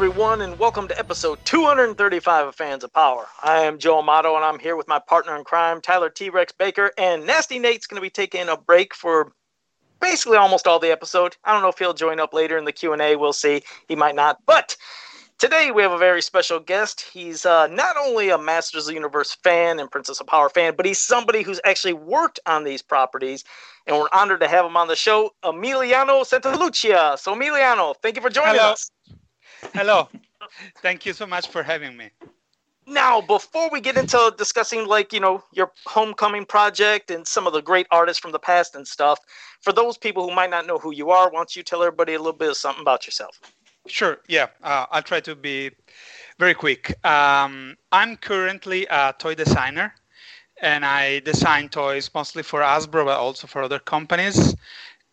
everyone, and welcome to episode 235 of Fans of Power. I am Joe Amato, and I'm here with my partner in crime, Tyler T Rex Baker, and Nasty Nate's going to be taking a break for basically almost all the episode. I don't know if he'll join up later in the Q and A. We'll see. He might not, but Today we have a very special guest. He's uh, not only a Masters of the Universe fan and Princess of Power fan, but he's somebody who's actually worked on these properties, and we're honored to have him on the show, Emiliano Santalucia. So Emiliano, thank you for joining Hello. us. Hello. Thank you so much for having me. Now, before we get into discussing like, you know, your homecoming project and some of the great artists from the past and stuff, for those people who might not know who you are, why don't you tell everybody a little bit of something about yourself? Sure. Yeah. Uh, I'll try to be very quick. Um, I'm currently a toy designer, and I design toys mostly for Hasbro, but also for other companies.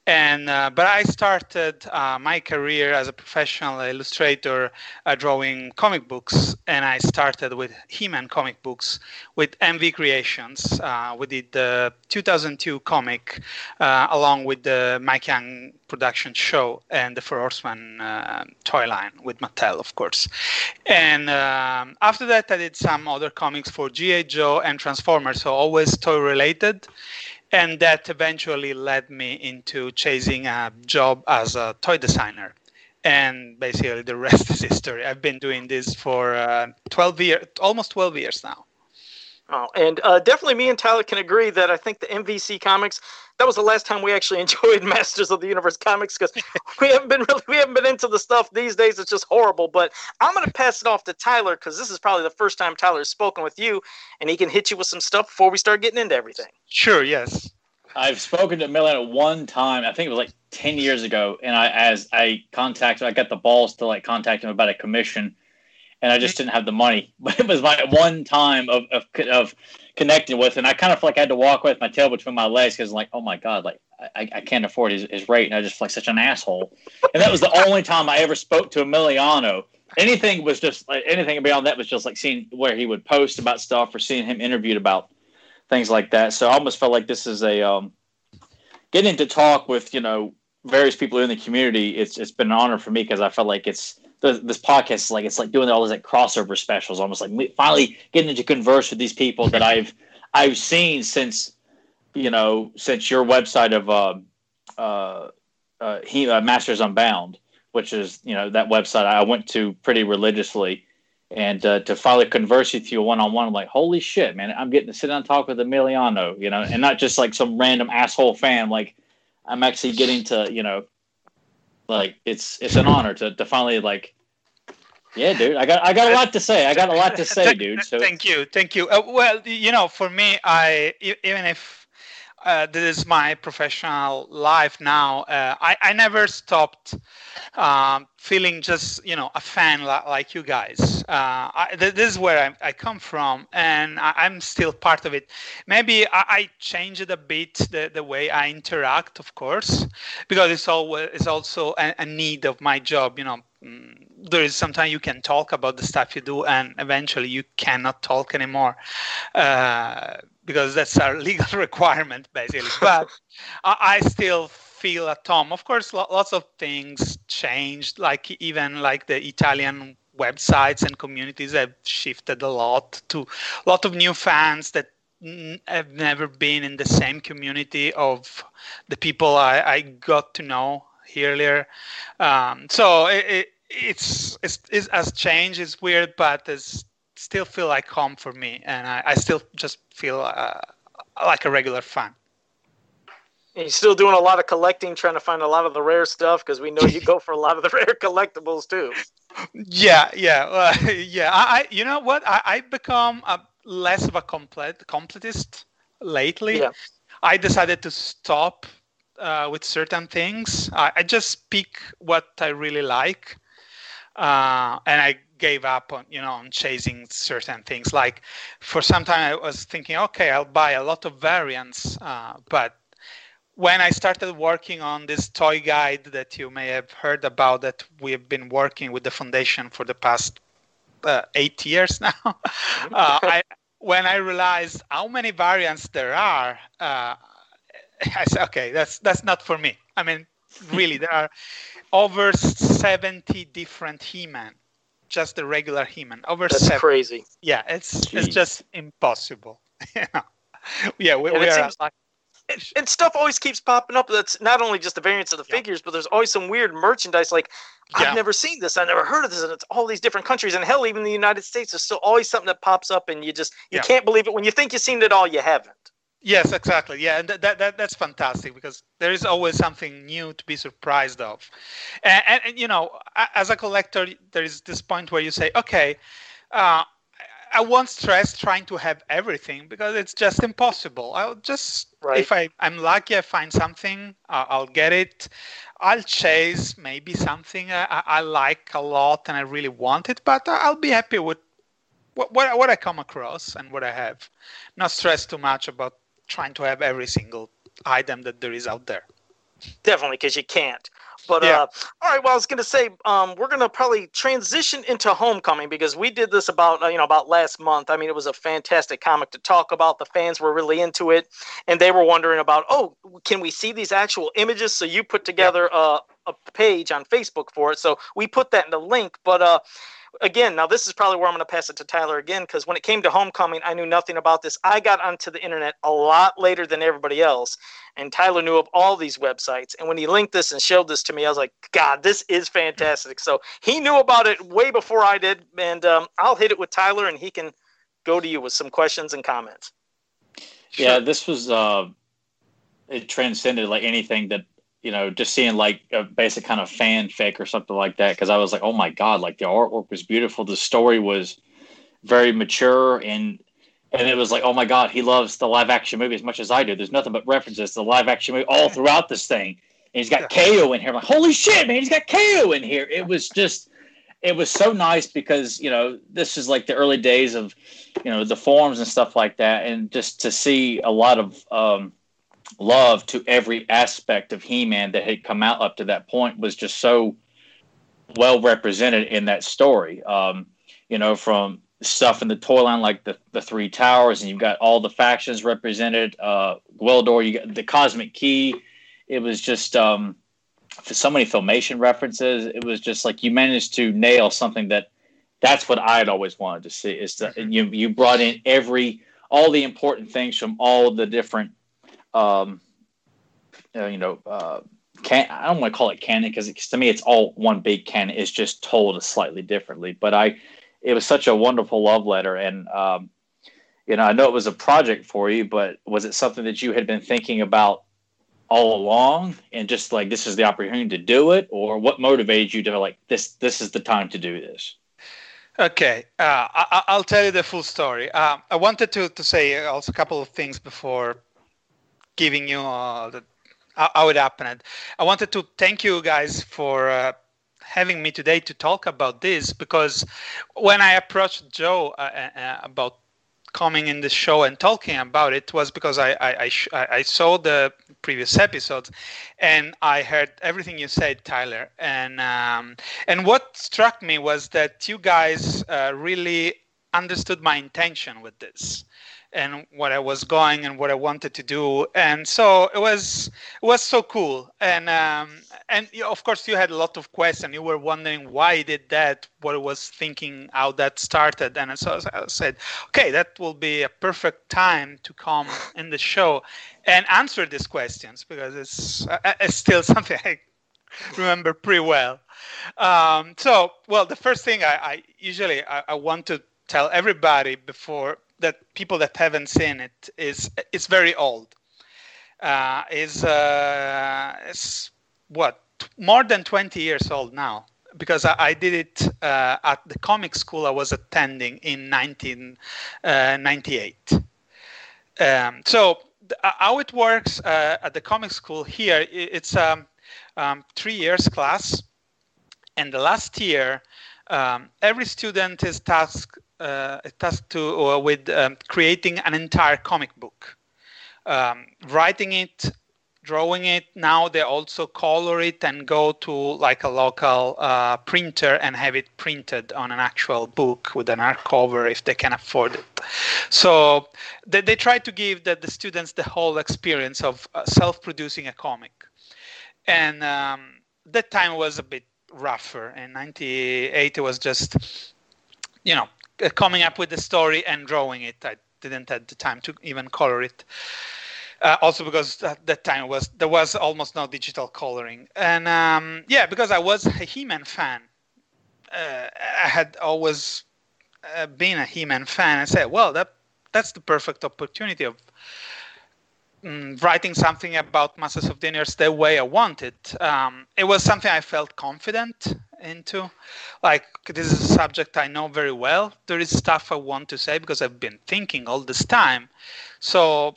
And uh, but I started uh, my career as a professional illustrator, uh, drawing comic books, and I started with He-Man comic books with MV Creations. Uh, we did the 2002 comic uh, along with the Mike Young production show and the Four Horsemen uh, toy line with Mattel, of course. And um, after that, I did some other comics for GI Joe and Transformers, so always toy related and that eventually led me into chasing a job as a toy designer. And basically the rest is history. I've been doing this for uh, 12 years almost 12 years now Oh, and uh, definitely me and Tyler can agree that I think the MVC comics that was the last time we actually enjoyed Masters of the Universe comics because we haven't been really we haven't been into the stuff these days. It's just horrible. But I'm gonna pass it off to Tyler because this is probably the first time Tyler has spoken with you, and he can hit you with some stuff before we start getting into everything. sure yes I've spoken to Millen one time. I think it was like ten years ago, and I as I contacted, I got the balls to like contact him about a commission, and I just didn't have the money. But it was my one time of of, of connecting with, and I kind of feel like I had to walk with my tail between my legs because like, oh my god, like I, I can't afford his, his rate, and I just feel like such an asshole. And that was the only time I ever spoke to Emiliano. Anything was just like anything beyond that was just like seeing where he would post about stuff or seeing him interviewed about things like that. So I almost felt like this is a um, getting to talk with you know various people in the community. It's it's been an honor for me because I felt like it's th- this podcast is like it's like doing all those like crossover specials, almost like finally getting to converse with these people that I've I've seen since you know since your website of uh, uh, uh, he uh, Masters Unbound, which is you know that website I went to pretty religiously and uh, to finally converse with you one on one, I'm like, holy shit, man! I'm getting to sit down and talk with Emiliano, you know, and not just like some random asshole fan. Like, I'm actually getting to, you know, like it's it's an honor to to finally like, yeah, dude, I got I got a lot to say. I got a lot to say, Thank- dude. So thank you thank you uh, well you know for me i even if uh, this is my professional life now. Uh, I, I never stopped um, feeling just you know a fan li- like you guys. Uh, I, th- this is where I, I come from and I, i'm still part of it. Maybe i, I changed a bit the, the way i interact of course because it's always it's also a, a need of my job you know. Mm, there is sometimes you can talk about the stuff you do and eventually you cannot talk anymore. Uh, because that's our legal requirement basically. But I, I still feel at home. Of course lo- lots of things changed like even like the italian websites and communities have shifted a lot to a lot of new fans that have never been in the same community of the people I, I got to know earlier. Um, so it, it, it's, it's it's as change is weird, but it's still feel like home for me, and I, I still just feel uh, like a regular fan. And you're still doing a lot of collecting, trying to find a lot of the rare stuff because we know you go for a lot of the rare collectibles too. Yeah, yeah, uh, yeah. I, I, you know what? I, I become a less of a complete completist lately. Yeah. I decided to stop uh, with certain things. I, I just pick what I really like, uh, and I gave up on you know on chasing certain things. Like for some time, I was thinking, okay, I'll buy a lot of variants, uh, but when I started working on this toy guide that you may have heard about, that we've been working with the foundation for the past uh, eight years now, uh, I, when I realized how many variants there are, uh, I said, okay, that's that's not for me. I mean, really, there are over 70 different He-Man just the regular He-Man. Over That's seven. crazy. Yeah, it's Jeez. it's just impossible. yeah, we, And we it are seems- like, And, and stuff always keeps popping up. That's not only just the variants of the Yeah. figures, but there's always some weird merchandise. Like Yeah. I've never seen this. I never heard of this, and it's all these different countries. And hell, even the United States, there's still always something that pops up, and you just you Yeah. can't believe it when you think you've seen it all. You haven't. Yes, exactly. Yeah, and that, that, that that's fantastic because there is always something new to be surprised of, and, and, and you know, as a collector, there is this point where you say, okay, uh, I won't stress trying to have everything because it's just impossible. I'll just Right. if I I'm lucky, I find something, uh, I'll get it. I'll chase maybe something I, I I like a lot and I really want it, but I'll be happy with what, what what I come across and what I have. Not stress too much about trying to have every single item that there is out there. Definitely, because you can't. But Yeah. uh, all right. Well, I was going to say um, we're going to probably transition into Homecoming because we did this about uh, you know about last month. I mean, it was a fantastic comic to talk about. The fans were really into it, and they were wondering about, oh, can we see these actual images? So you put together a, a page on Facebook for it. So we put that in the link. But uh, again, now this is probably where I'm going to pass it to Tyler again because when it came to Homecoming, I knew nothing about this. I got onto the internet a lot later than everybody else, and Tyler knew of all these websites. And when he linked this and showed this to me, I was like, God, this is fantastic. So he knew about it way before I did, and um, I'll hit it with Tyler, and he can go to you with some questions and comments. Yeah, this was uh, it transcended like anything that you know, just seeing like a basic kind of fanfic or something like that. Because I was like, oh my god, like the artwork was beautiful, the story was very mature, and and it was like, oh my god, he loves the live action movie as much as I do. There's nothing but references to the live action movie all throughout this thing. And he's got KO in here. I'm like, holy shit, man, he's got KO in here. It was just it was so nice because you know this is like the early days of you know the forums and stuff like that and just to see a lot of um, love to every aspect of he-man that had come out up to that point was just so well represented in that story um, you know from stuff in the toy line like the, the three towers and you've got all the factions represented uh Gwildor, you got the cosmic key it was just um for so many filmation references. It was just like you managed to nail something that that's what I'd always wanted to see. Is that you you brought in every all the important things from all the different, um, uh, you know, uh, can I don't want to call it canon because to me it's all one big canon. It's just told slightly differently. But I, it was such a wonderful love letter, and um, you know I know it was a project for you, but was it something that you had been thinking about? all along and just like this is the opportunity to do it or what motivated you to like this this is the time to do this Okay, uh, I, I'll tell you the full story. Um, I wanted to, to say also a couple of things before giving you uh, the, how, it happened. I wanted to thank you guys for uh, having me today to talk about this because when I approached Joe uh, uh, about coming in the show and talking about it was because I I, I, sh- I saw the previous episodes and I heard everything you said, Tyler. And um, and what struck me was that you guys uh, really understood my intention with this and what I was going and what I wanted to do, and so it was it was so cool. And um, and you, of course you had a lot of questions. You were wondering why I did that, what I was thinking, how that started, and so I said, okay, that will be a perfect time to come in the show and answer these questions because it's uh, it's still something I remember pretty well. Um, so, well, the first thing I, I usually I, I want to tell everybody before that people that haven't seen it is it's very old. Uh, is uh, it's what more than 20 years old now because I, I did it uh, at the comic school I was attending in 1998. Um, so th- how it works uh, at the comic school here, it's a um, um, three years class, and the last year, um, every student is tasked uh, tasked to with um, creating an entire comic book, um, writing it, drawing it. Now they also color it and go to like a local uh, printer and have it printed on an actual book with an hardcover if they can afford it. So they, they try to give the, the students the whole experience of uh, self-producing a comic. And um, that time was a bit rougher. In '98, it was just, you know, coming up with the story and drawing it. I didn't have the time to even color it. Uh, also because at that time was there was almost no digital coloring, and um, yeah, because I was a He-Man fan. Uh, I had always uh, been a He-Man fan. I said, well, that that's the perfect opportunity of mm, writing something about Masters of the Universe the way I wanted. Um, it was something I felt confident into. Like this is a subject I know very well. There is stuff I want to say because I've been thinking all this time. So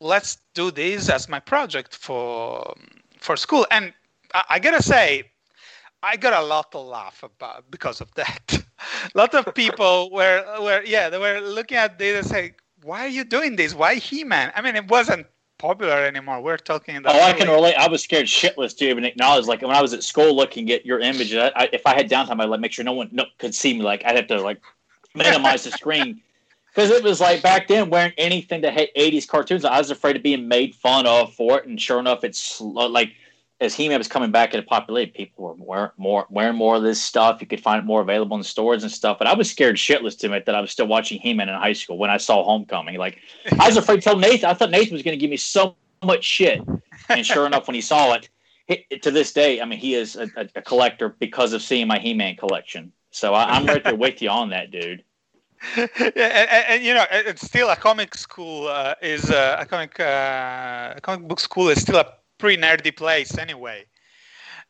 let's do this as my project for for school. And I, I gotta say, I got a lot of laugh about because of that. a lot of people were were yeah they were looking at this and say, why are you doing this? Why He-Man? I mean, it wasn't popular anymore. We're talking about. Oh, I can relate. I was scared shitless to even acknowledge. Like when I was at school looking at your image, I, I, if I had downtime, I'd like make sure no one no, could see me. Like I'd have to like minimize the screen because it was like back then wearing anything that had 80s cartoons i was afraid of being made fun of for it and sure enough it's like as he-man was coming back into popularity people were wearing more wearing more of this stuff. You could find it more available in stores and stuff but i was scared shitless to admit that i was still watching he-man in high school when i saw homecoming. Like i was afraid to tell nathan i thought nathan was going to give me so much shit. And sure enough when he saw it, to this day i mean he is a, a collector because of seeing my he-man collection. So I, i'm right there with you on that dude. Yeah, and, and, you know, it's still a comic school uh, is uh, a comic uh, a comic book school is still a pretty nerdy place anyway.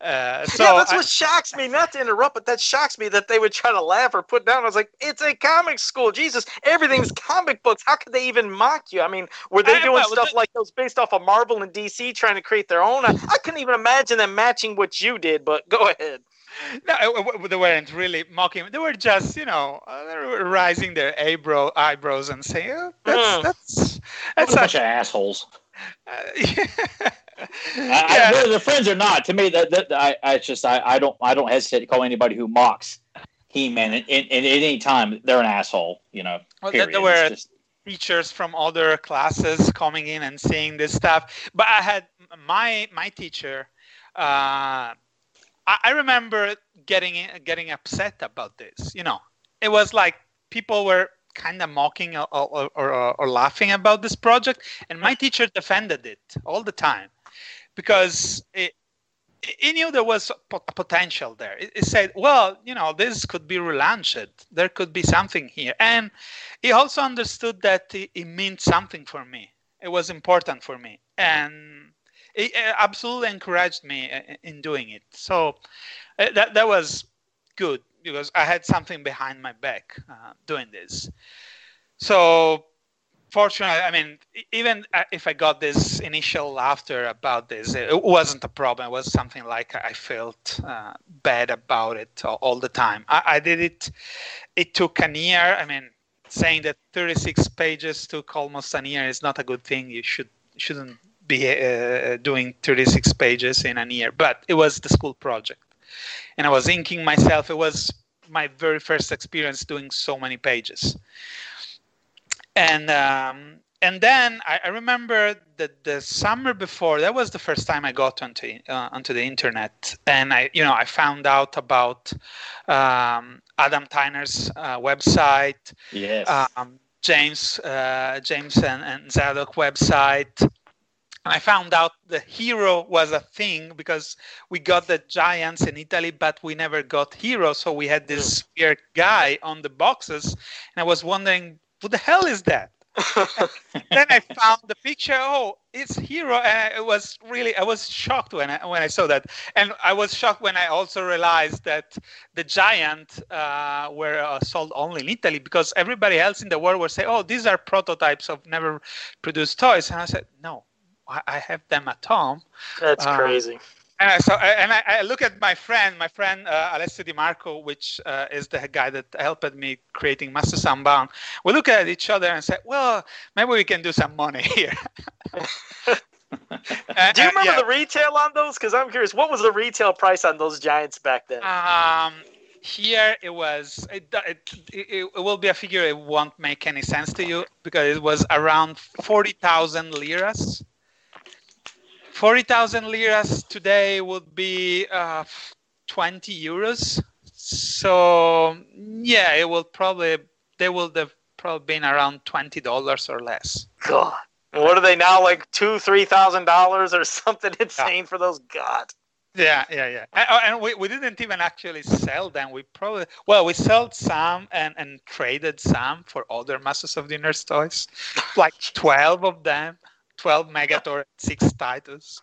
Uh, so yeah, that's I, what shocks me. Not to interrupt, but that shocks me that they would try to laugh or put down. I was like, it's a comic school. Jesus, everything's comic books. How could they even mock you? I mean, were they doing stuff like those based off of Marvel and DC, trying to create their own? I, I couldn't even imagine them matching what you did. But go ahead no, they weren't really mocking. They were just, you know, uh, they were raising their eyebrow eyebrows and saying, oh, "That's mm. that's that's a bunch of assholes." Uh, yeah. I, I, whether friends or not, to me, that, that I, I just I, I don't I don't hesitate to call anybody who mocks He-Man at, at, at any time they're an asshole. You know, well, there were just... teachers from other classes coming in and saying this stuff, but I had my my teacher. Uh, I, remember getting getting upset about this. You know, it was like people were kind of mocking or, or, or, or, laughing about this project, and my teacher defended it all the time because he knew there was a potential there. He said, "Well, you know, this could be relaunched. There could be something here," and he also understood that it, meant something for me. It was important for me, and it absolutely encouraged me uh, in doing it. So uh, that that was good because I had something behind my back uh, doing this. So fortunately, I mean, even uh, if I got this initial laughter about this, it wasn't a problem. It was something like I felt uh, bad about it all, the time. I, I, did it. It took an year. I mean, saying that 36 pages took almost an year is not a good thing. You should shouldn't be uh, doing 36 pages in a year, but it was the school project. And I was inking myself. It was my very first experience doing so many pages. And um, and then I, I, remember that the summer before that was the first time I got onto uh, onto the internet, and I you know I found out about um, Adam Tyner's uh, website, yes, um, James uh, James and, and Zadok website, and I found out the hero was a thing because we got the giants in Italy, but we never got hero. So we had this weird guy on the boxes, and I was wondering, what the hell is that? then I found the picture. Oh, it's hero, and it was really I was shocked when I when I saw that, and I was shocked when I also realized that the giant uh, were uh, sold only in Italy because everybody else in the world would say, "Oh, these are prototypes of never produced toys," and I said, "No, I, have them at home. That's uh, crazy. And I, so, and I, I, look at my friend, my friend uh, Alessio Di Marco, which uh, is the guy that helped me creating Master Unbound. We look at each other and say, "Well, maybe we can do some money here." do you remember yeah. the retail on those? Because I'm curious, what was the retail price on those giants back then? Um, here it was. It, it, it, it will be a figure. It won't make any sense to you because it was around forty thousand liras. 40,000 liras today would be uh, 20 euros. So yeah, it will probably they will have probably been around twenty dollars or less. God, and what are they now? Like two, three thousand dollars or something insane yeah. for those? God. Yeah, yeah, yeah. And, oh, and, we, we didn't even actually sell them. We probably well, we sold some and, and traded some for other Masters of the Universe toys, like twelve of them, twelve Megator, six Tytus.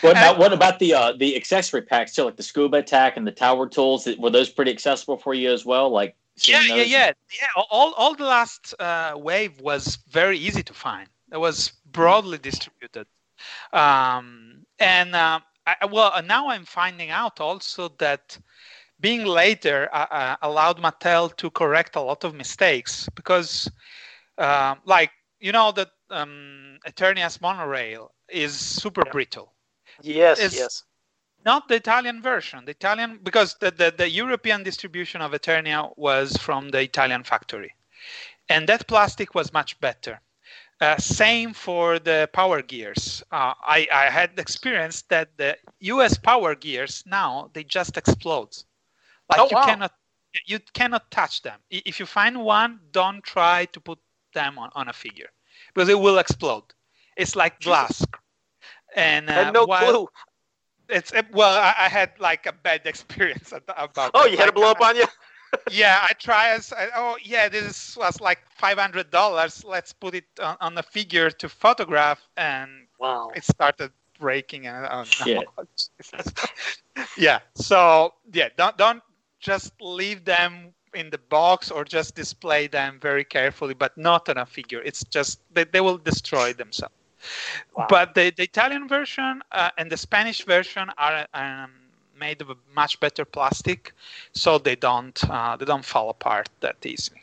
What about what about the uh, the accessory packs too, like the scuba attack and the tower tools? Were those pretty accessible for you as well? Like yeah, yeah, yeah, yeah. All all the last uh, wave was very easy to find. It was broadly distributed, um, and uh, I, well, now I'm finding out also that being later uh, uh, allowed Mattel to correct a lot of mistakes because, uh, like you know, that um, Eternia's monorail is super brittle Yes, it's yes. Not the Italian version. The Italian because the, the, the European distribution of Eternia was from the Italian factory, and that plastic was much better. Uh, same for the power gears. Uh, I, I had experienced that the US power gears now they just explode. Like oh, you wow. cannot you cannot touch them. If you find one, don't try to put them on, on a figure because it will explode. It's like glass and uh, no clue. It's it, well, I, I, had like a bad experience about. Oh, you had like, to blow up on you. yeah, I try as oh yeah, this was like five hundred dollars. Let's put it on, on, a figure to photograph, and wow, it started breaking. And oh, no. yeah, so yeah, don't don't just leave them in the box or just display them very carefully, but not on a figure. It's just they, they will destroy themselves. Wow. But the, the Italian version uh, and the Spanish version are um, made of a much better plastic, so they don't uh, they don't fall apart that easily.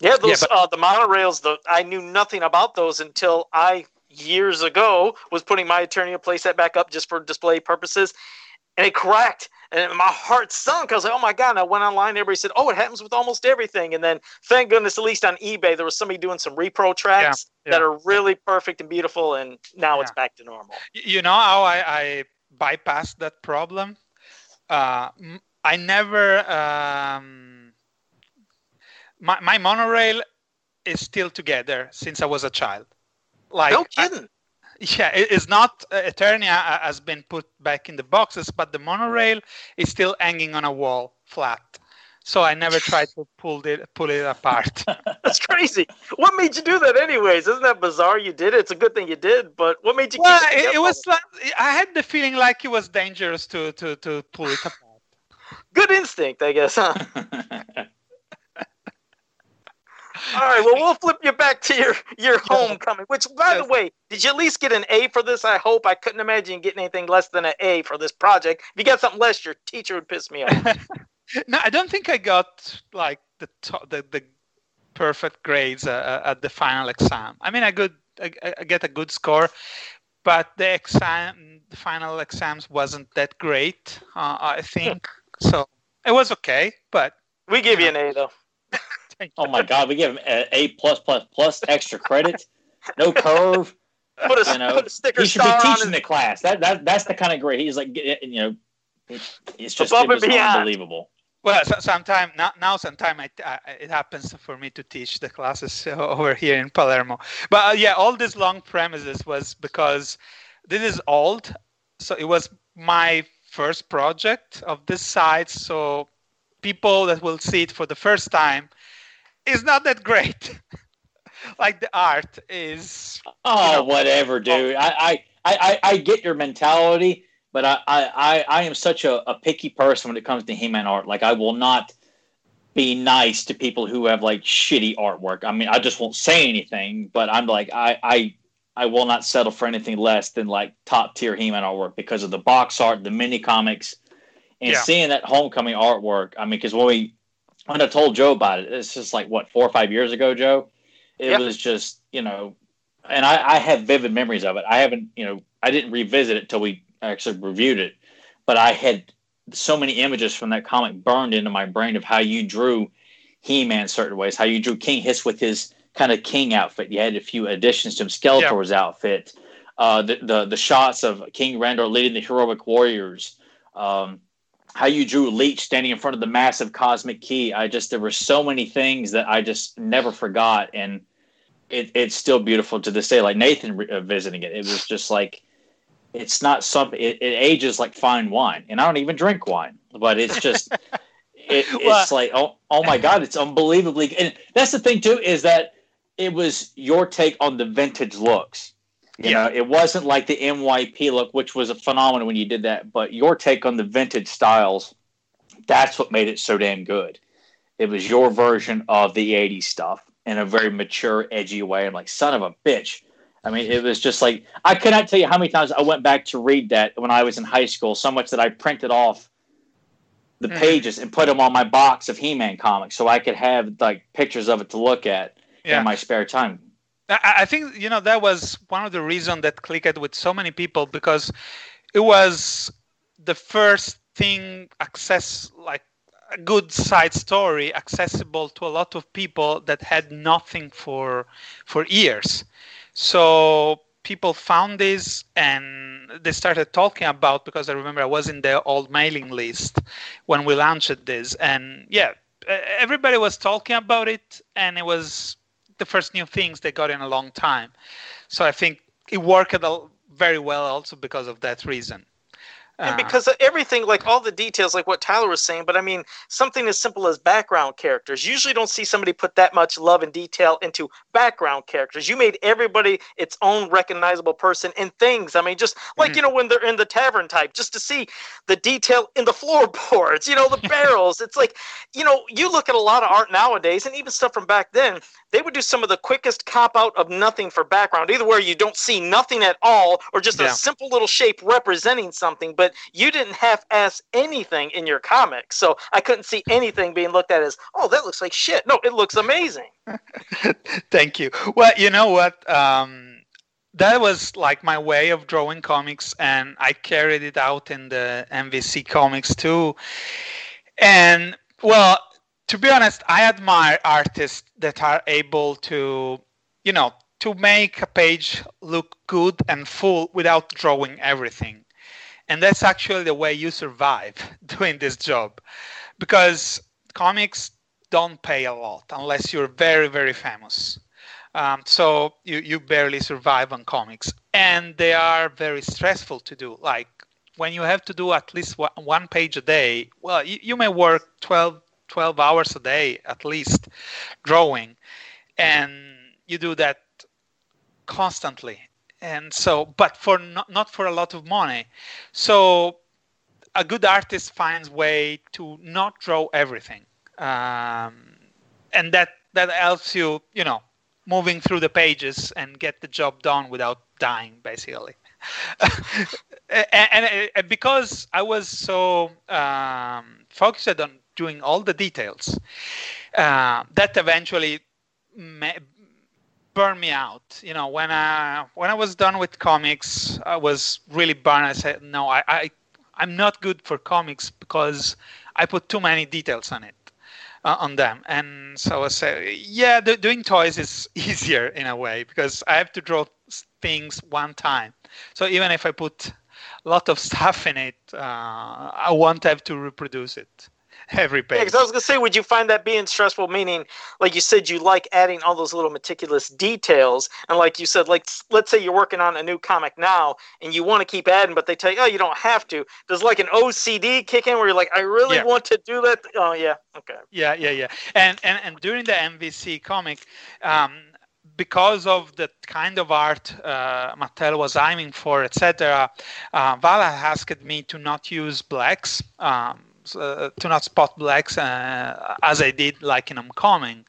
Yeah, those yeah, but, uh, the monorails. The I knew nothing about those until I years ago was putting my Eternia playset back up just for display purposes, and it cracked and my heart sunk. I was like, oh my God. And I went online. Everybody said, oh, it happens with almost everything. And then thank goodness, at least on eBay, there was somebody doing some repro tracks yeah, yeah. that are really perfect and beautiful. And now yeah. it's back to normal. You know how I, I bypassed that problem? Uh, I never, um, my, my monorail is still together since I was a child. Like, no kidding. I, yeah, it's not uh, Eternia uh, has been put back in the boxes, but the monorail is still hanging on a wall flat. So I never tried to pull it pull it apart. That's crazy. What made you do that, anyways? Isn't that bizarre? You did it. It's a good thing you did. But what made you? Well, it, it was like I had the feeling like it was dangerous to to to pull it apart. Good instinct, I guess, huh? All right, well, we'll flip you back to your your homecoming. Which, by the way, did you at least get an A for this? I hope. I couldn't imagine getting anything less than an A for this project. If you got something less, your teacher would piss me off. no, I don't think I got like the top, the the perfect grades uh, uh, at the final exam. I mean, I good I, I get a good score, but the exam, the final exams wasn't that great. Uh, I think so. It was okay, but we give you, you know. an A though oh my God, we give him a A plus plus plus extra credit, no curve. Put a, you know, put a sticker he should be teaching the class. That that that's the kind of grade he's like. You know, it's just it was unbelievable. Well, so, sometime now, now sometime I, I, it happens for me to teach the classes over here in Palermo. But uh, yeah, all these long premises was because this is old, so it was my first project of this site. So people that will see it for the first time is not that great. like the art is. Oh, you know, whatever, dude. Oh. I, I, I, I get your mentality, but I, I, I am such a, a picky person when it comes to He-Man art. Like I will not be nice to people who have like shitty artwork. I mean, I just won't say anything, but I'm like, I, I, I will not settle for anything less than like top tier He-Man artwork because of the box art, the mini comics, and yeah. seeing that homecoming artwork. I mean, because when we when I told Joe about it, it's just like what four or five years ago, Joe. It yep. was just you know, and I, I have vivid memories of it. I haven't you know I didn't revisit it till we actually reviewed it, but I had so many images from that comic burned into my brain of how you drew He-Man certain ways, how you drew King Hiss with his kind of king outfit. You had a few additions to him, Skeletor's yep. outfit, uh, the, the the shots of King Randor leading the heroic warriors. Um, how you drew Leech standing in front of the massive cosmic key. I just there were so many things that I just never forgot, and it, it's still beautiful to this day. Like Nathan re- uh, visiting it, it was just like it's not something. It, it, ages like fine wine, and I don't even drink wine, but it's just it, well, it's like oh oh my god, it's unbelievably. And that's the thing too is that it was your take on the vintage looks. You yeah. know, it wasn't like the MYP look, which was a phenomenon when you did that, but your take on the vintage styles, that's what made it so damn good. It was your version of the 80s stuff in a very mature, edgy way. I'm like, son of a bitch. I mean, it was just like, I cannot tell you how many times I went back to read that when I was in high school, so much that I printed off the mm. pages and put them on my box of He Man comics so I could have like pictures of it to look at yeah. in my spare time. I think you know that was one of the reasons that clicked with so many people because it was the first thing access like a good side story accessible to a lot of people that had nothing for for years. So people found this and they started talking about because I remember I was in the old mailing list when we launched this and yeah everybody was talking about it and it was the first new things they got in a long time. So I think it worked very well also because of that reason. And uh, because everything like all the details like what tyler was saying but i mean something as simple as background characters. Usually don't see somebody put that much love and detail into background characters. You made everybody its own recognizable person and things. I mean just like mm-hmm. you know when they're in the tavern type just to see the detail in the floorboards you know the barrels. It's like you know you look at a lot of art nowadays and even stuff from back then they would do some of the quickest cop out of nothing for background. Either where you don't see nothing at all or just yeah. a simple little shape representing something but you didn't half ass anything in your comics so i couldn't see anything being looked at as oh that looks like shit. No it looks amazing. Thank you. Well you know what? Um that was like my way of drawing comics and i carried it out in the mvc comics too. And well to be honest, I admire artists that are able to, you know, to make a page look good and full without drawing everything. And that's actually the way you survive doing this job because comics don't pay a lot unless you're very, very famous. Um, so you, you barely survive on comics. And they are very stressful to do. Like when you have to do at least one page a day, well, you, you may work 12 12 hours a day at least drawing and you do that constantly. And so but for not, not for a lot of money. So a good artist finds way to not draw everything um, and that that helps you you know moving through the pages and get the job done without dying basically. And, and, and, because i was so um, focused on doing all the details. Uh, that eventually ma- burned me out. You know, when I when I was done with comics, I was really burned. I said, no, I, I I'm not good for comics because I put too many details on it. Uh, on them and so i say yeah the, doing toys is easier in a way because i have to draw things one time so even if i put a lot of stuff in it uh, i won't have to reproduce it every page. Yeah, because I was gonna say, would you find that being stressful? Meaning, like you said, you like adding all those little meticulous details, and like you said, like let's say you're working on a new comic now, and you want to keep adding, but they tell you, oh, you don't have to. Does like an OCD kick in where you're like, I really yeah. want to do that? Oh yeah, okay. Yeah, yeah, yeah. And and and during the MVC comic. Um, because of the kind of art uh, Mattel was aiming for, etc., uh, Vala asked me to not use blacks. Um, uh, to not spot blacks uh, as I did like in Homecoming.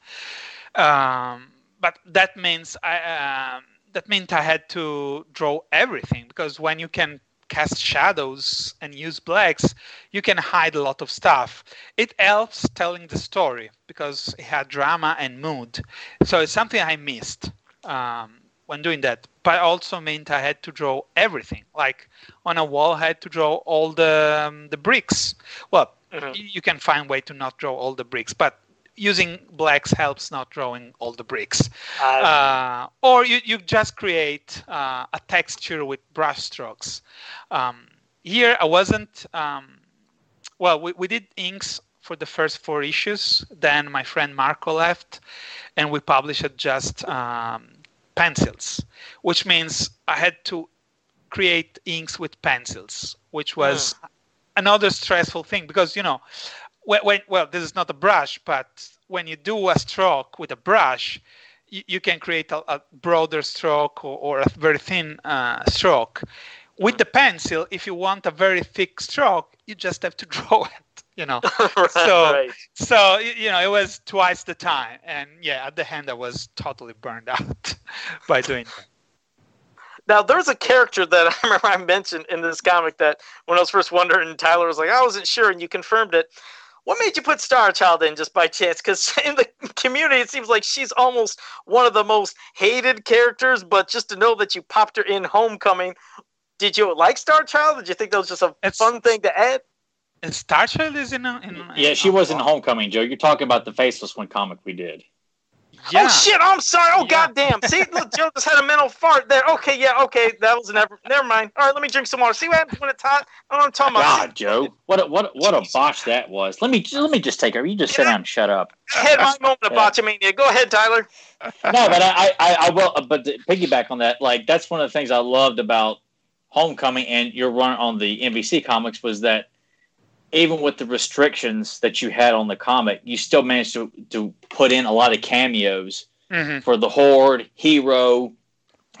Um, but that means I uh, that meant I had to draw everything because when you can cast shadows and use blacks, you can hide a lot of stuff. It helps telling the story because it had drama and mood. So it's something I missed. Um, when doing that. But also meant I had to draw everything. Like on a wall, I had to draw all the um, the bricks. Well, mm-hmm. you can find way to not draw all the bricks, but using blacks helps not drawing all the bricks. Uh, or you, you just create uh, a texture with brush strokes. Um, here I wasn't um, well, we, we did inks for the first four issues. Then my friend Marco left, and we published just um, pencils, which means I had to create inks with pencils, which was mm. another stressful thing because you know, when, when, well, this is not a brush, but when you do a stroke with a brush, you, you can create a, a, broader stroke or, or a very thin uh, stroke. With hmm. the pencil, if you want a very thick stroke, you just have to draw it you know. Right, so right. so you know it was twice the time. And yeah at the end i was totally burned out by doing that. Now there's a character that i remember i mentioned in this comic that when i was first wondering tyler was like i wasn't sure and you confirmed it. What made you put star child in just by chance? Because in the community it seems like she's almost one of the most hated characters but just to know that you popped her in homecoming did you like star child? Did you think that was just a it's, fun thing to add and Starchild is in, a, in Yeah, she was in Homecoming, Joe. You're talking about the Faceless One comic we did. Yeah. Oh shit! I'm sorry. Oh yeah. goddamn! See, look, Joe just had a mental fart there. Okay, yeah, okay, that was never. Never mind. All right, let me drink some water. See what happens when it's hot. I I'm talking about. God, Joe, what a, what what a botch that was. Let me let me just take her. You just sit down and shut up. I had my uh, moment of botchamania. Go ahead, Tyler. no, but I, I I will. But to piggyback on that, like that's one of the things I loved about Homecoming and your run on the MVC comics was that even with the restrictions that you had on the comic, you still managed to, to put in a lot of cameos mm-hmm. for the Horde, Hero,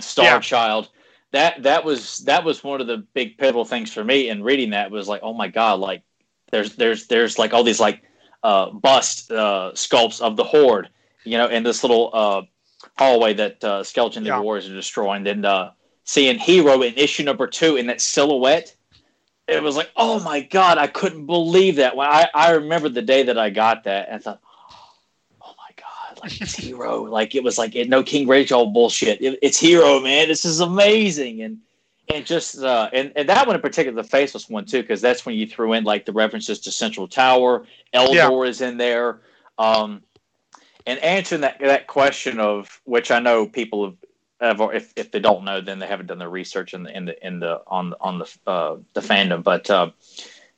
Star yeah. Child. That that was that was one of the big pivotal things for me in reading that was like, oh my god, like there's there's there's like all these like uh, bust uh, sculpts of the Horde, you know, in this little uh, hallway that uh, Skeleton yeah. Warriors are destroying. Then uh, seeing Hero in issue number two in that silhouette it was like, oh my god, I couldn't believe that. When I, I remember the day that I got that, and I thought, oh my god, like it's hero. like it was like it, no King Rachel bullshit. It, it's hero, man. This is amazing, and and just uh, and and that one in particular, the faceless one too, because that's when you threw in like the references to Central Tower. Eldor yeah. is in there. Um, and answering that that question of which I know people have if if they don't know, then they haven't done the research in the in the in the on on the uh, the fandom. But uh,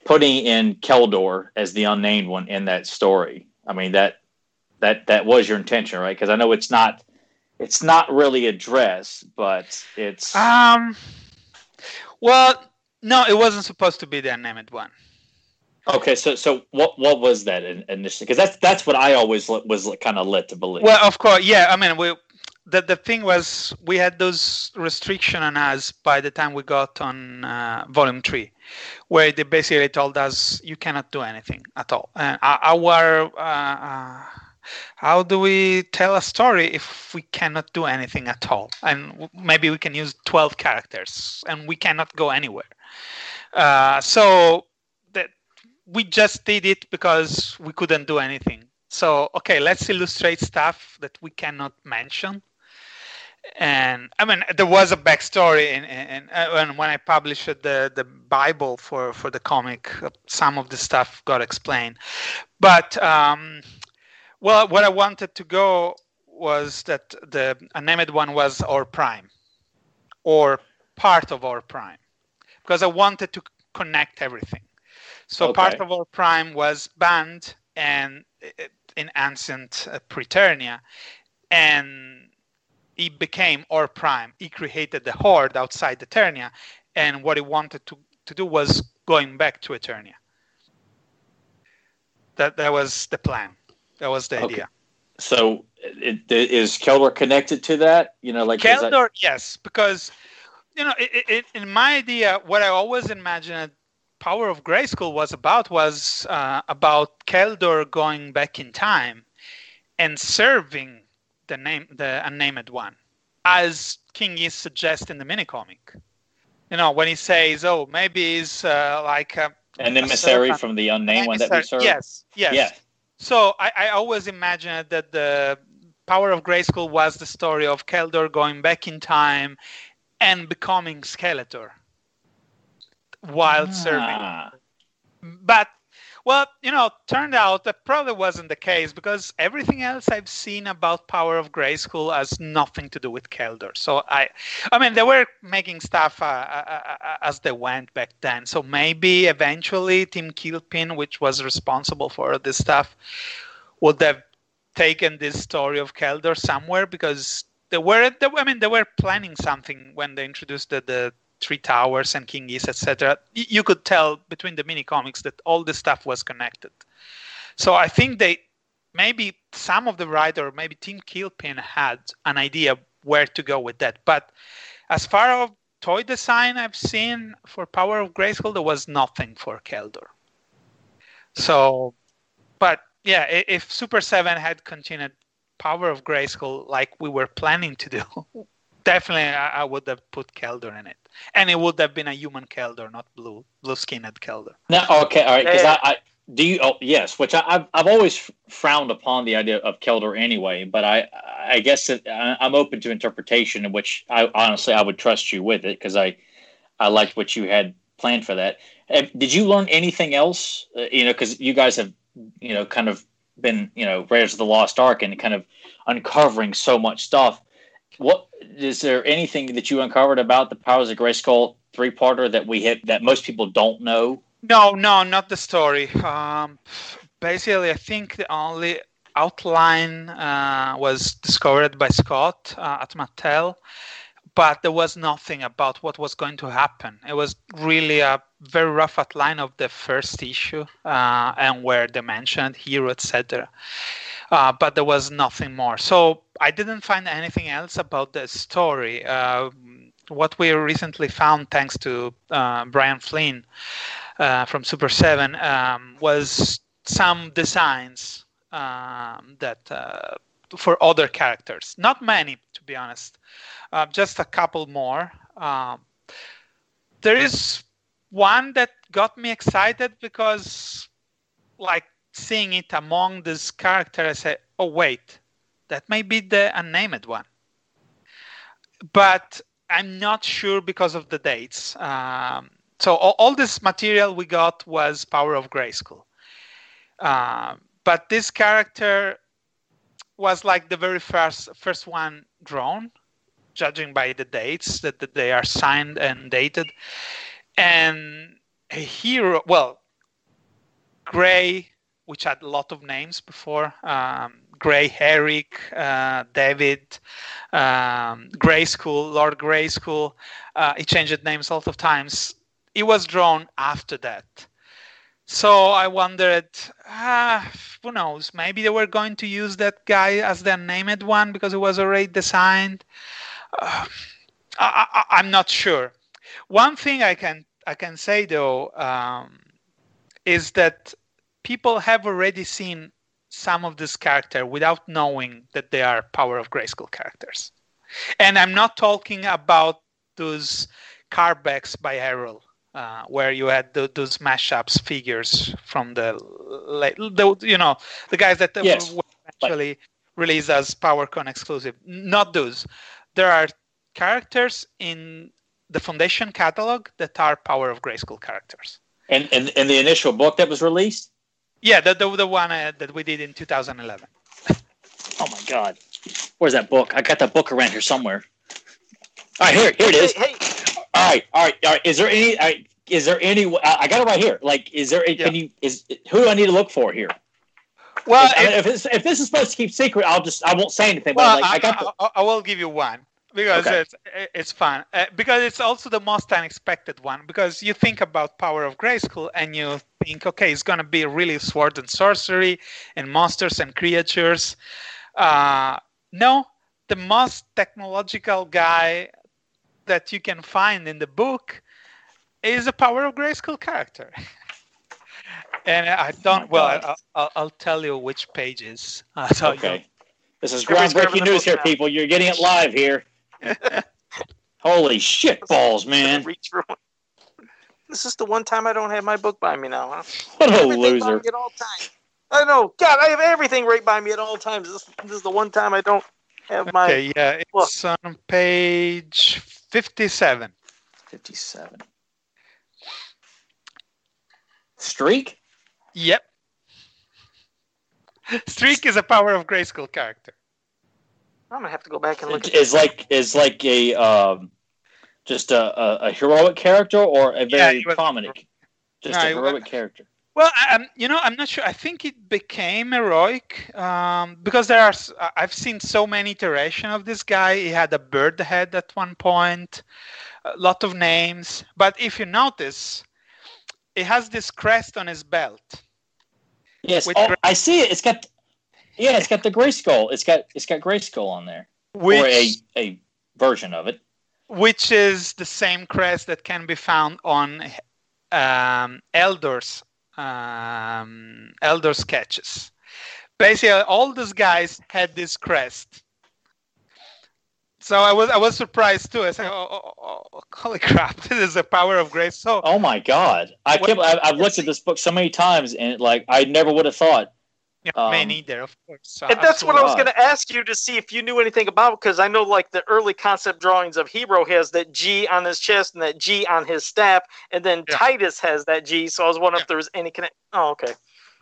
putting in Keldor as the unnamed one in that story, I mean that that that was your intention, right? Because I know it's not it's not really addressed, but it's um. Well, no, it wasn't supposed to be the unnamed one. Okay, so so what what was that initially? Because that's that's what I always was kind of led to believe. Well, of course, yeah. I mean, we the, the thing was we had those restriction on us by the time we got on uh, volume three, where they basically told us you cannot do anything at all. And our uh, uh, how do we tell a story if we cannot do anything at all? And maybe we can use 12 characters and we cannot go anywhere. Uh, so that we just did it because we couldn't do anything. So okay, let's illustrate stuff that we cannot mention and I mean there was a backstory and and, and when I published the the Bible for for the comic, some of the stuff got explained, but um, well, what I wanted to go was that the unnamed one was Horde Prime, or part of Horde Prime, because I wanted to connect everything. So okay. part of Horde Prime was banned and in ancient uh, Preternia, and he became Horde Prime. He created the horde outside Eternia, and what he wanted to, to do was going back to Eternia. That that was the plan. That was the okay. idea. So, it, it, is Keldor connected to that? You know, like Keldor, that... yes, because you know, it, in my idea, what I always imagined Power of Grayskull was about was uh, about Keldor going back in time and serving the name the unnamed one, as King Hiss suggests in the mini comic. You know, when he says, "Oh, maybe he's uh, like a, an emissary from the unnamed one that we serve." Yes, yes. Yeah. So I, I always imagined that the Power of Grayskull was the story of Keldor going back in time and becoming Skeletor while ah. serving. But Well, you know, turned out that probably wasn't the case because everything else I've seen about Power of Grayskull has nothing to do with Keldor. So I, I mean, they were making stuff uh, uh, uh, uh as they went back then. So maybe eventually Tim Kilpin, which was responsible for this stuff, would have taken this story of Keldor somewhere because they were, they, I mean, they were planning something when they introduced the, the Three Towers and King Hiss, etc. You could tell between the mini comics that all this stuff was connected. So I think they maybe some of the writer, maybe Tim Kilpin had an idea where to go with that. But as far as toy design I've seen for Power of Grayskull, there was nothing for Keldor. So, but yeah, if Super Seven had continued Power of Grayskull like we were planning to do, definitely I, I, would have put Keldor in it, and it would have been a human Keldor, not blue blue skinned Keldor. No, okay, all right. Because yeah. I, I, do you? Oh, yes. Which I, have I've always frowned upon the idea of Keldor anyway, but I I guess that I'm open to interpretation, in which I honestly I would trust you with it because I I liked what you had planned for that. Did you learn anything else? Uh, you know, because you guys have you know kind of been you know Raiders of the Lost Ark and kind of uncovering so much stuff what is there anything that you uncovered about the Powers of Grayskull three parter that we hit that most people don't know? No, no, not the story. Um, basically, I think the only outline uh, was discovered by Scott uh, at Mattel, but there was nothing about what was going to happen. It was really a very rough outline of the first issue uh, and where they mentioned hero, etc. Uh, but there was nothing more. So I didn't find anything else about the story. Uh, what we recently found, thanks to uh, Brian Flynn uh, from Super 7, um, was some designs um, that uh, for other characters. Not many, to be honest, uh, just a couple more. Um, there is one that got me excited because, like, seeing it among this character, I said, oh, wait, that may be the unnamed one. But I'm not sure because of the dates. Um, so all, all, this material we got was Power of Grayskull. Uh, but this character was like the very first first one drawn, judging by the dates that, that they are signed and dated. And hero, well, Gray, which had a lot of names before, um, Gray Herrick, uh, David, um, School, Lord Grayskull. Uh, he changed names a lot of times. He was drawn after that. So I wondered, ah, who knows? Maybe they were going to use that guy as their named one because it was already designed. Uh, I, am not sure. One thing I can I can say though um, is that people have already seen some of this character without knowing that they are Power of Grayskull characters. And I'm not talking about those carbacks by Errol, uh, where you had the, those mashups figures from the, the you know the guys that yes. were actually released as PowerCon exclusive. Not those. There are characters in the Foundation catalog that are Power of Grayskull characters. And in the initial book that was released. Yeah, the the, the one uh, that we did in 2011. Oh my god, where's that book? I got that book around here somewhere. All right, here, here it is. Hey, hey. All right, all right, all right. Is there any? Right, is there any? I got it right here. Like, is there? Yeah. Can you? Is who do I need to look for here? Well, if, if, if, this is supposed to keep secret, I'll just I won't say anything. Well, like, I, I, got the, I, I, will give you one because okay. it's it's fun uh, because it's also the most unexpected one because you think about Power of Grayskull and you think okay it's gonna be really sword and sorcery and monsters and creatures. Uh, no, the most technological guy that you can find in the book is a Power of Grayskull character. and I don't. Oh well, I, will tell you which pages. Uh, okay. This is groundbreaking news here, people. You're getting it live here. Holy shit balls, man. This is the one time I don't have my book by me now, huh? What a everything loser. At all times. I know. God, I have everything right by me at all times. This, this is the one time I don't have my Okay, yeah, it's book. on page 57. 57. Streak? Yep. Streak is a power of Grayskull character. I'm gonna have to go back and look. Is like is like a um, just a, a, a heroic character or a very he was- prominent, just No, a he was- heroic character. Well, I- I'm, you know, I'm not sure. I think it became heroic um, because there are. I've seen so many iterations of this guy. He had a bird head at one point, a lot of names. But if you notice, he has this crest on his belt. Yes, oh, I see it. It's got yeah, it's got the gray skull. It's got it's got gray skull on there, Which, or a a version of it. which is the same crest that can be found on um, Eldor's um, Eldor sketches. Basically, all these guys had this crest. So I was I was surprised too. I said, "Oh, oh, oh, oh, holy crap! This is the power of grace." So Oh my god! I can't. I've, I've looked at this book so many times, and like I never would have thought. Yeah, me um, neither, of course. And that's what I was going to ask you to see if you knew anything about because I know like the early concept drawings of Hero has that G on his chest and that G on his staff, and then Yeah. Tytus has that G. So I was wondering Yeah. if there was any connect. Oh, okay.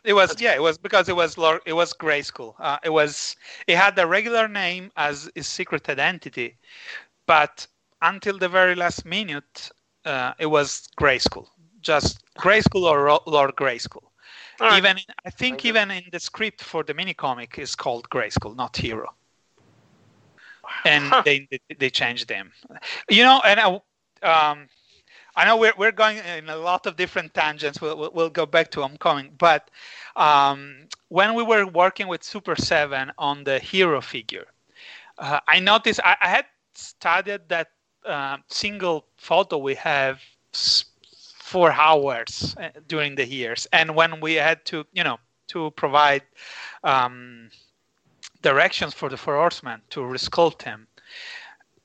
It was yeah, it was because it was Lord, it was Grayskull. Uh, it was it had a regular name as his secret identity, but until the very last minute, uh, it was Grayskull. Just Grayskull or Lord Grayskull. All right. Even I think you. even in the script for the mini comic is called Grayskull, not Hero. And they, they they changed them. You know, and I, um, I know we're we're going in a lot of different tangents. We'll we'll, we'll go back to Homecoming, but um, when we were working with Super Seven on the hero figure, uh, I noticed I, I had studied that uh, single photo we have for hours uh, during the years, and when we had to, you know, to provide um, directions for the Four Horsemen to resculpt him,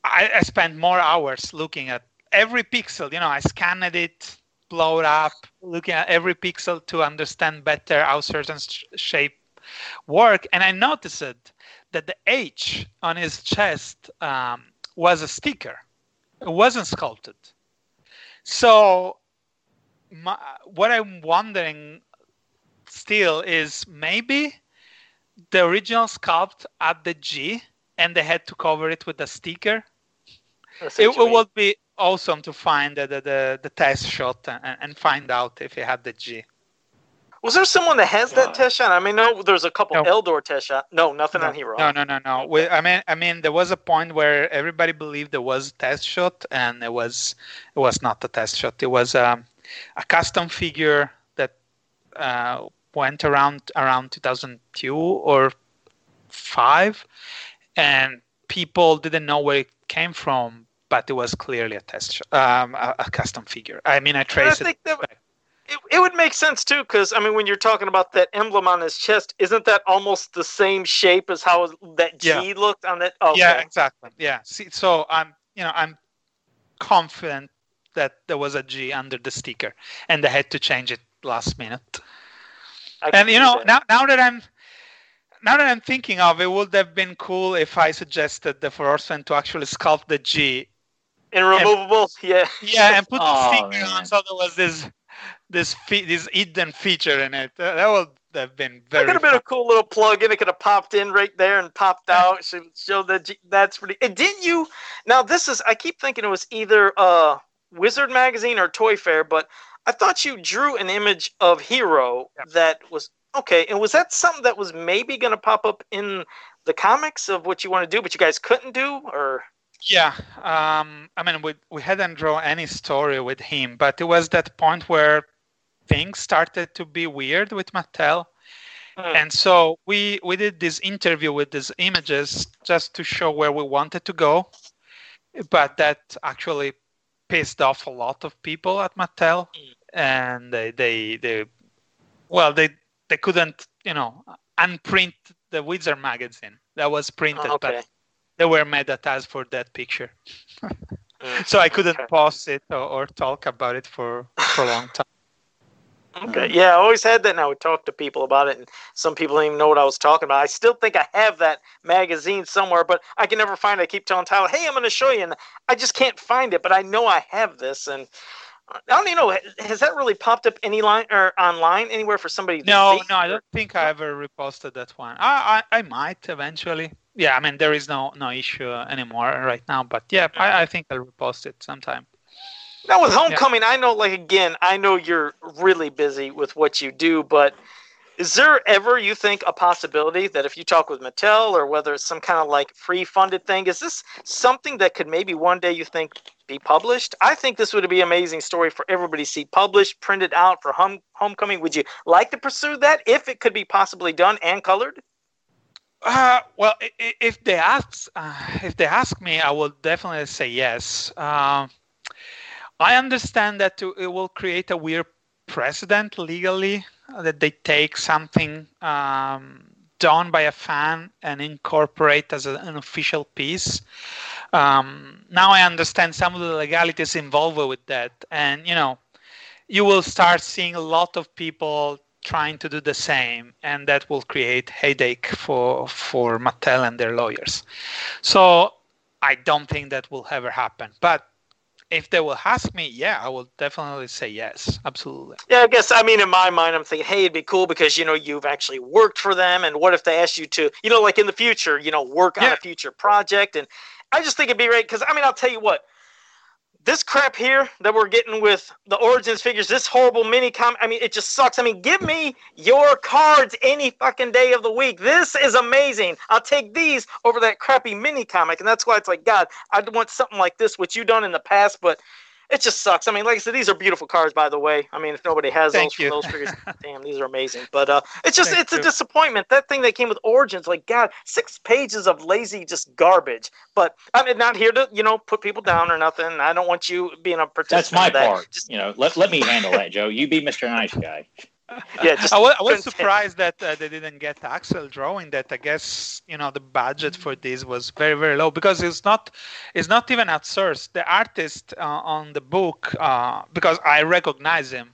I, I spent more hours looking at every pixel. You know, I scanned it, blow it up, looking at every pixel to understand better how certain sh- shape work. And I noticed that the H on his chest um, was a sticker. It wasn't sculpted. So, my, what I'm wondering still is maybe the original sculpt at the G and they had to cover it with a sticker it, it would be awesome to find the, the, the, the test shot and, and find out if it had the G. Was there someone that has that test shot? I mean, no, there's a couple No. Eldor test shot. No, nothing no, on Hero. No, no, no, no. We, I mean, I mean, there was a point where everybody believed there was a test shot, and it was it was not a test shot. It was um, a custom figure that uh, went around around 2002 or five, and people didn't know where it came from, but it was clearly a test um, a, a custom figure. I mean, I I traced it. that it, it would make sense too, because I mean, when you're talking about that emblem on his chest, isn't that almost the same shape as how that G Yeah. looked on that? Okay. Yeah, exactly. Yeah. See, so I'm, you know, I'm confident that there was a G under the sticker, and they had to change it last minute. And you know, that. now now that I'm now that I'm thinking of it, would have been cool if I suggested the Four Horsemen to actually sculpt the G. and removable, yeah. Yeah, and put Oh, the sticker on so there was this this fe- this hidden feature in it. Uh, that would have been very. That could have been a cool little plug-in. It could have popped in right there and popped out. Should show that G- that's pretty. And didn't you? Now this is. I keep thinking it was either uh Wizard magazine or Toy Fair, but I thought you drew an image of Hero that was okay. And was that something that was maybe going to pop up in the comics of what you want to do, but you guys couldn't do, or? Yeah, um, I mean, we we hadn't drawn any story with him, but it was that point where things started to be weird with Mattel, Hmm. and so we we did this interview with these images just to show where we wanted to go, but that actually pissed off a lot of people at Mattel, and they they they, well they they couldn't you know unprint the Wizard magazine that was printed, Oh, okay. but they were mad at us for that picture. Mm, So I couldn't okay. post it or, or talk about it for, for a long time. Okay. Uh, yeah, I always had that, and I would talk to people about it, and some people didn't even know what I was talking about. I still think I have that magazine somewhere, but I can never find it. I keep telling Tyler, "Hey, I'm going to show you," and I just can't find it. But I know I have this, and I don't even know. Has that really popped up any line or online anywhere for somebody? To no, see? no, I don't think I ever reposted that one. I, I, I might eventually. Yeah, I mean there is no no issue uh, anymore right now, but yeah, I, I think I'll repost it sometime. Now with homecoming, yeah. I know like again, I know you're really busy with what you do, but is there ever you think a possibility that if you talk with Mattel or whether it's some kind of like free funded thing, is this something that could maybe one day you think be published? I think this would be an amazing story for everybody to see published, printed out for home homecoming. Would you like to pursue that if it could be possibly done and colored? Uh, well, if they ask, uh, if they ask me, I will definitely say yes. Uh, I understand that it will create a weird precedent legally that they take something um, done by a fan and incorporate as a, an official piece. Um, now I understand some of the legalities involved with that, and you know, you will start seeing a lot of people trying to do the same, and that will create headache for for Mattel and their lawyers. So I don't think that will ever happen, but if they will ask me, yeah, I will definitely say yes, absolutely. Yeah, I guess I mean in my mind, I'm thinking, hey, it'd be cool because you know you've actually worked for them, and what if they ask you to, you know, like in the future, you know, work yeah. on a future project, and I just think it'd be great because I mean, I'll tell you what, this crap here that we're getting with the origins figures, this horrible mini comic, I mean, it just sucks. I mean, give me your cards any fucking day of the week. This is amazing. I'll take these over that crappy mini comic. And that's why it's like, God, I want something like this, which you've done in the past, but it just sucks. I mean, like I said, these are beautiful cars, by the way. I mean, if nobody has Thank those, those figures, damn, these are amazing. But uh, it's just, Thank it's you. a disappointment. That thing that came with Origins, like God, six pages of lazy, just garbage. But I'm not here to, you know, put people down or nothing. I don't want you being a participant. That's my that. part. Just, you know, let let me handle that, Joe. You be Mr. Nice Guy yeah, I was, I was surprised that uh, they didn't get Axel drawing that. I guess you know the budget for this was very very low because it's not it's not even outsourced. The artist uh, on the book, uh, because I recognize him,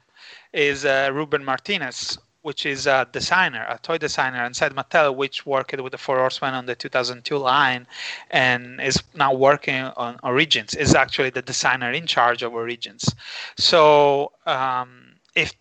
is uh, Ruben Martinez, which is a designer, a toy designer inside Mattel, which worked with the Four Horsemen on the 2002 line, and is now working on Origins. Is actually the designer in charge of Origins. So. Um, if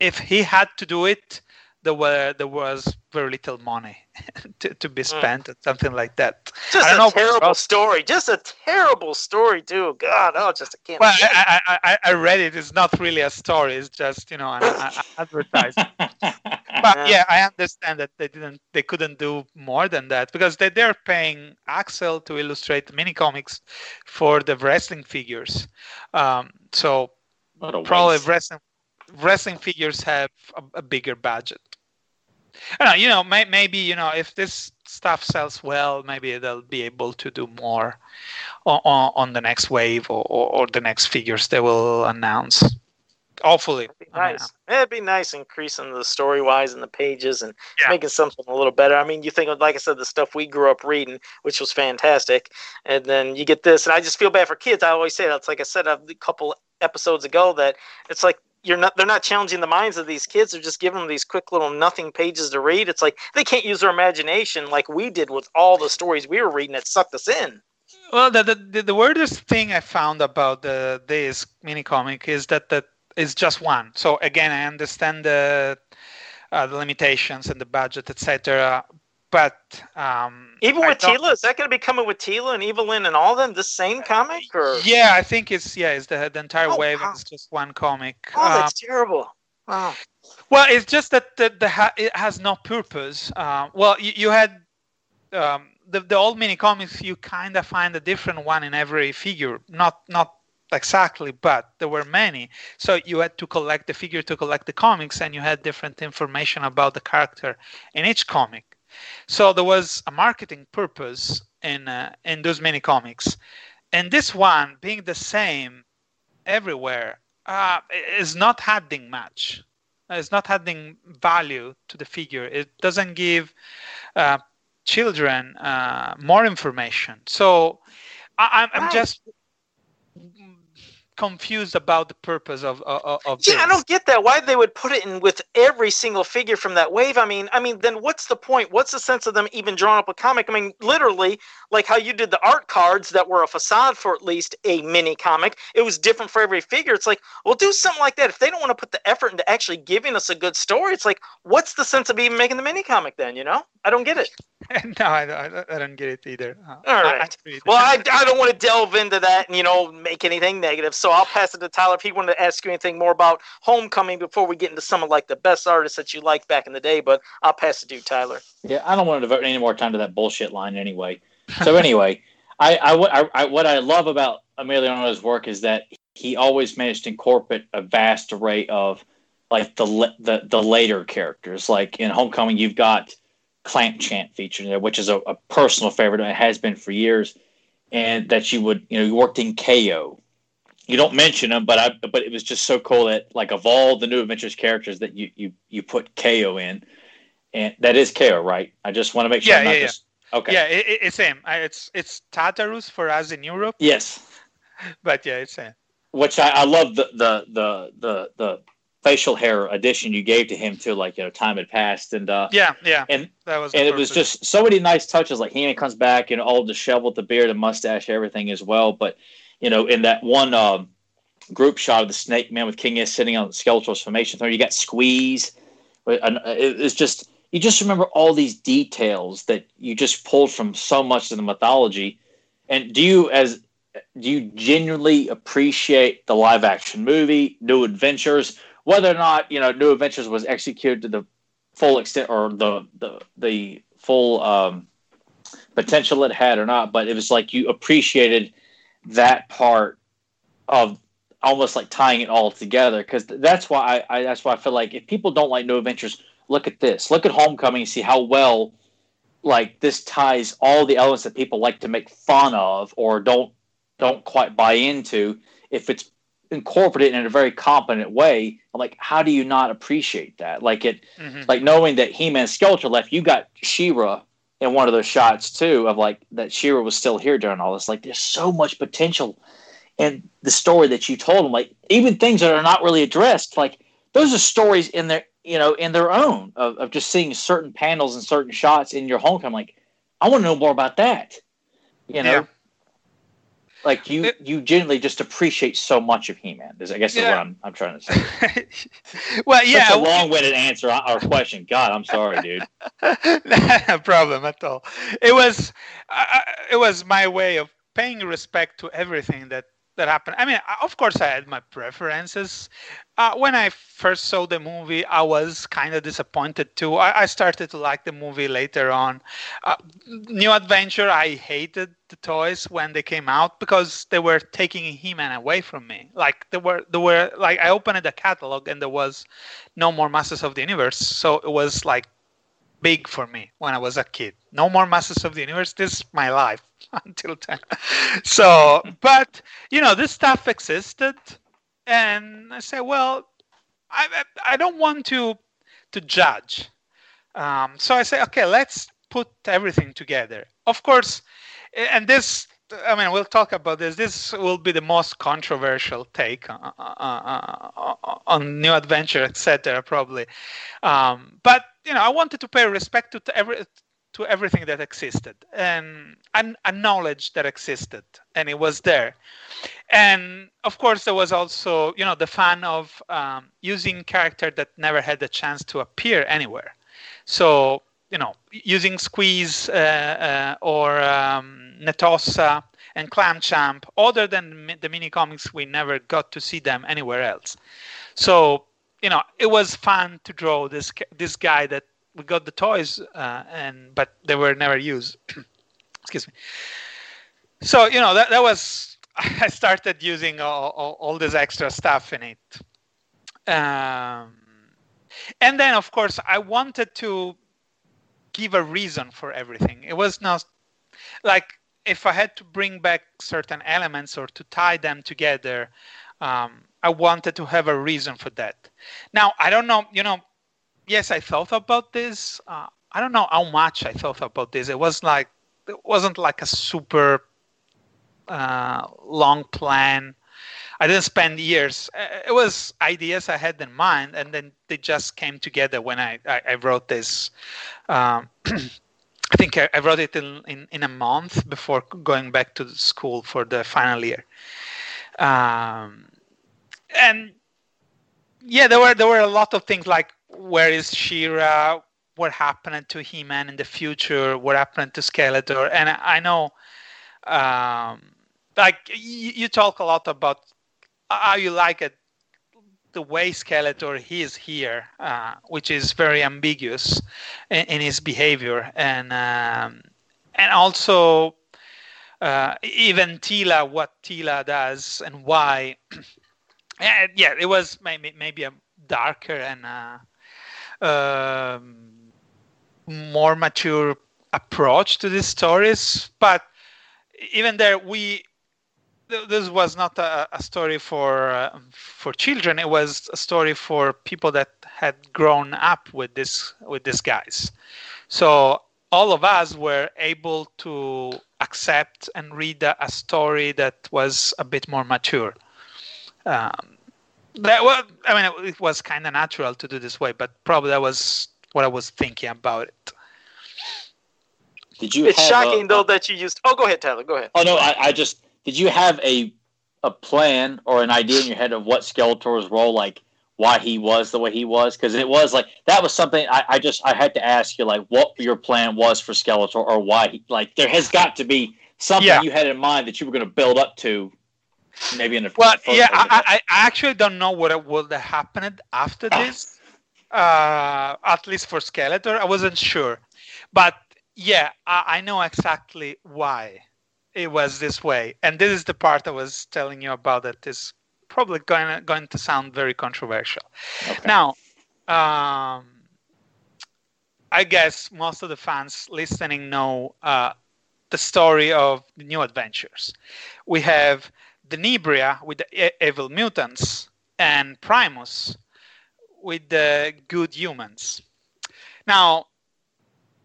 if he had to do it, there were there was very little money to, to be hmm. spent mm. something like that. Just a know, terrible story. Just a terrible story too. God, oh, just I can't. Well, I, I, I, read it. It's not really a story. It's just you know an, an advertisement. but yeah, I understand that they didn't, they couldn't do more than that because they they're paying Axel to illustrate mini comics for the wrestling figures. Um, so probably waste. wrestling wrestling figures have a, a bigger budget. Know, you know, may, maybe you know if this stuff sells well, maybe they'll be able to do more on, on, on the next wave or, or, or, the next figures they will announce. Hopefully, It'd be nice. It'd be nice increasing the story wise and the pages and yeah. making something a little better. I mean, you think like I said, the stuff we grew up reading, which was fantastic, and then you get this, and I just feel bad for kids. I always say that's like I said a couple episodes ago that it's like you're not they're not challenging the minds of these kids. They're just giving them these quick little nothing pages to read. It's like they can't use their imagination like we did with all the stories we were reading that sucked us in. Well the the, the weirdest thing i found about the this mini comic is that that is just one. So again i understand the uh, the limitations and the budget etc but um, even with Teela, is that going to be coming with Teela and Evil-Lyn and all them the same comic? Or yeah, I think it's yeah, it's the the entire oh, wave wow. is just one comic. Oh, that's um, terrible. Wow. Well, it's just that the, the ha- it has no purpose. Uh, well, you, you had um, the the old mini comics. You kind of find a different one in every figure. Not not exactly, but there were many. So you had to collect the figure to collect the comics, and you had different information about the character in each comic. So there was a marketing purpose in uh, in those mini comics, and this one being the same everywhere uh, is not adding much. It's not adding value to the figure. It doesn't give uh, children uh, more information. So I, am right. just confused about the purpose of of, of yeah, this. I don't get that. Why they would put it in with every single figure from that wave? I mean, I mean, then what's the point? What's the sense of them even drawing up a comic? I mean, literally, like how you did the art cards that were a facade for at least a mini comic. It was different for every figure. It's like, well, do something like that. If they don't want to put the effort into actually giving us a good story, it's like, what's the sense of even making the mini comic then? You know, I don't get it. no, I, I, I don't get it either. Uh, All I- I right. Well, I, I don't want to delve into that and you know make anything negative. So I'll pass it to Tyler if he wanted to ask you anything more about Homecoming before we get into some of like the best artists that you liked back in the day. But I'll pass it to you, Tyler. Yeah, I don't want to devote any more time to that bullshit line anyway. So anyway, I, I, I, I what I love about Emiliano's work is that he always managed to incorporate a vast array of like the the the later characters. Like in Homecoming, you've got Clamp Champ featured there, which is a, a personal favorite. and It has been for years, and that you would you know you worked in Kayo. You don't mention him, but I but it was just so cool that like of all the New Adventures characters that you you you put Kayo in, and that is Kayo, right? I just want to make sure. Yeah, I'm not yeah, yeah. just, Okay. Yeah, it, it- it's same. I- It's it's Tartarus for us in Europe, Yes. but yeah, it's same. Which I, I love the, the the the the facial hair addition you gave to him too. Like you know, time had passed, and uh, Yeah, yeah. And- that was. and it was just so many nice touches. Like he comes back and all disheveled, the beard and mustache, everything as well. But you know, in that one um, group shot of the Snake Man with King Hiss sitting on the skeletal formation throne, you got Squeeze. Uh, It's just you just remember all these details that you just pulled from so much of the mythology. And do you as do you genuinely appreciate the live action movie, New Adventures? Whether or not you know New Adventures was executed to the full extent or the the the full um, potential it had or not, but it was like you appreciated that part of almost like tying it all together because that's why I, I that's why I feel like if people don't like No Adventures, look at this, look at Homecoming, and see how well like this ties all the elements that people like to make fun of or don't don't quite buy into. If it's incorporated in a very competent way, like how do you not appreciate that? Like it Mhm. like knowing that He Man Skeletor left, you got She-Ra in one of those shots too, of like that She-Ra was still here during all this. Like there's so much potential in the story that you told them. Like even things that are not really addressed, like those are stories in their you know in their own of, of just seeing certain panels and certain shots in your homecoming. Like I want to know more about that. You know. Yeah. Like you, It- you genuinely just appreciate so much of He-Man. Is I guess is what I'm, I'm trying to say. well, yeah. Such a long-winded answer or question. God, I'm sorry, dude. no problem at all. It was uh, it was my way of paying respect to everything that that happened. I mean, of course, I had my preferences. Uh, when I first saw the movie, I was kind of disappointed too. I, I started to like the movie later on. Uh, New Adventure, I hated the toys when they came out because they were taking He-Man away from me. Like they were, they were like I opened the catalog and there was no more Masters of the Universe, so it was like big for me when I was a kid. No more Masters of the Universe. This is my life until then. So, but you know, this stuff existed, and I say, well, I I don't want to to judge. Um, so I say, okay, let's put everything together. Of course, and this. I mean, we'll talk about this. This will be the most controversial take uh, uh, uh, uh, on New Adventure, etc. Probably, um, but you know, I wanted to pay respect to every to everything that existed and and a knowledge that existed, and it was there. And of course, there was also you know the fun of um, using character that never had the chance to appear anywhere. So you know, using Squeeze uh, uh, or um, Netossa and Clamp Champ, other than the mini comics, we never got to see them anywhere else. So you know, it was fun to draw this this guy that we got the toys uh, and but they were never used. Excuse me. So you know that that was I started using all, all, all this extra stuff in it. Um, and then of course I wanted to give a reason for everything. It was not like if I had to bring back certain elements or to tie them together, um, I wanted to have a reason for that. Now I don't know, you know. Yes, I thought about this. Uh, I don't know how much I thought about this. It was like it wasn't like a super uh, long plan. I didn't spend years. Uh, it was ideas I had in mind, and then they just came together when I I, I wrote this. Um, I think I, wrote it in, in, in a month before going back to school for the final year. Um, and yeah, there were there were a lot of things like where is She-Ra? What happened to He-Man in the future? What happened to Skeletor? And I, know, um, like you, you talk a lot about how you like it the way Skeletor is here, uh, which is very ambiguous in, in his behavior, and um, and also uh, even Teela, what Teela does and why. yeah, it was maybe maybe a darker and uh, um, more mature approach to these stories, but even there we this was not a, a story for uh, for children. It was a story for people that had grown up with this with these guys. So all of us were able to accept and read a, a story that was a bit more mature. Um, that well, I mean, it was kind of natural to do this way, but probably that was what I was thinking about it. Did you? It's shocking a, though that you used. Oh, go ahead, Tyler. Go ahead. Oh no, I, I just did you have a a plan or an idea in your head of what Skeletor's role, like why he was the way he was? Because it was like that was something I, I just I had to ask you, like what your plan was for Skeletor or why he like there has got to be something yeah. you had in mind that you were going to build up to. Maybe in the well, yeah, I, I, I actually don't know what would have happened after this. Uh, at least for Skeletor, I wasn't sure, but yeah, I, I know exactly why it was this way. And this is the part I was telling you about that is probably going to, going to sound very controversial. Okay. Now, um, I guess most of the fans listening know uh, the story of the new adventures. We have Denebria with the evil mutants and Primus with the good humans. Now,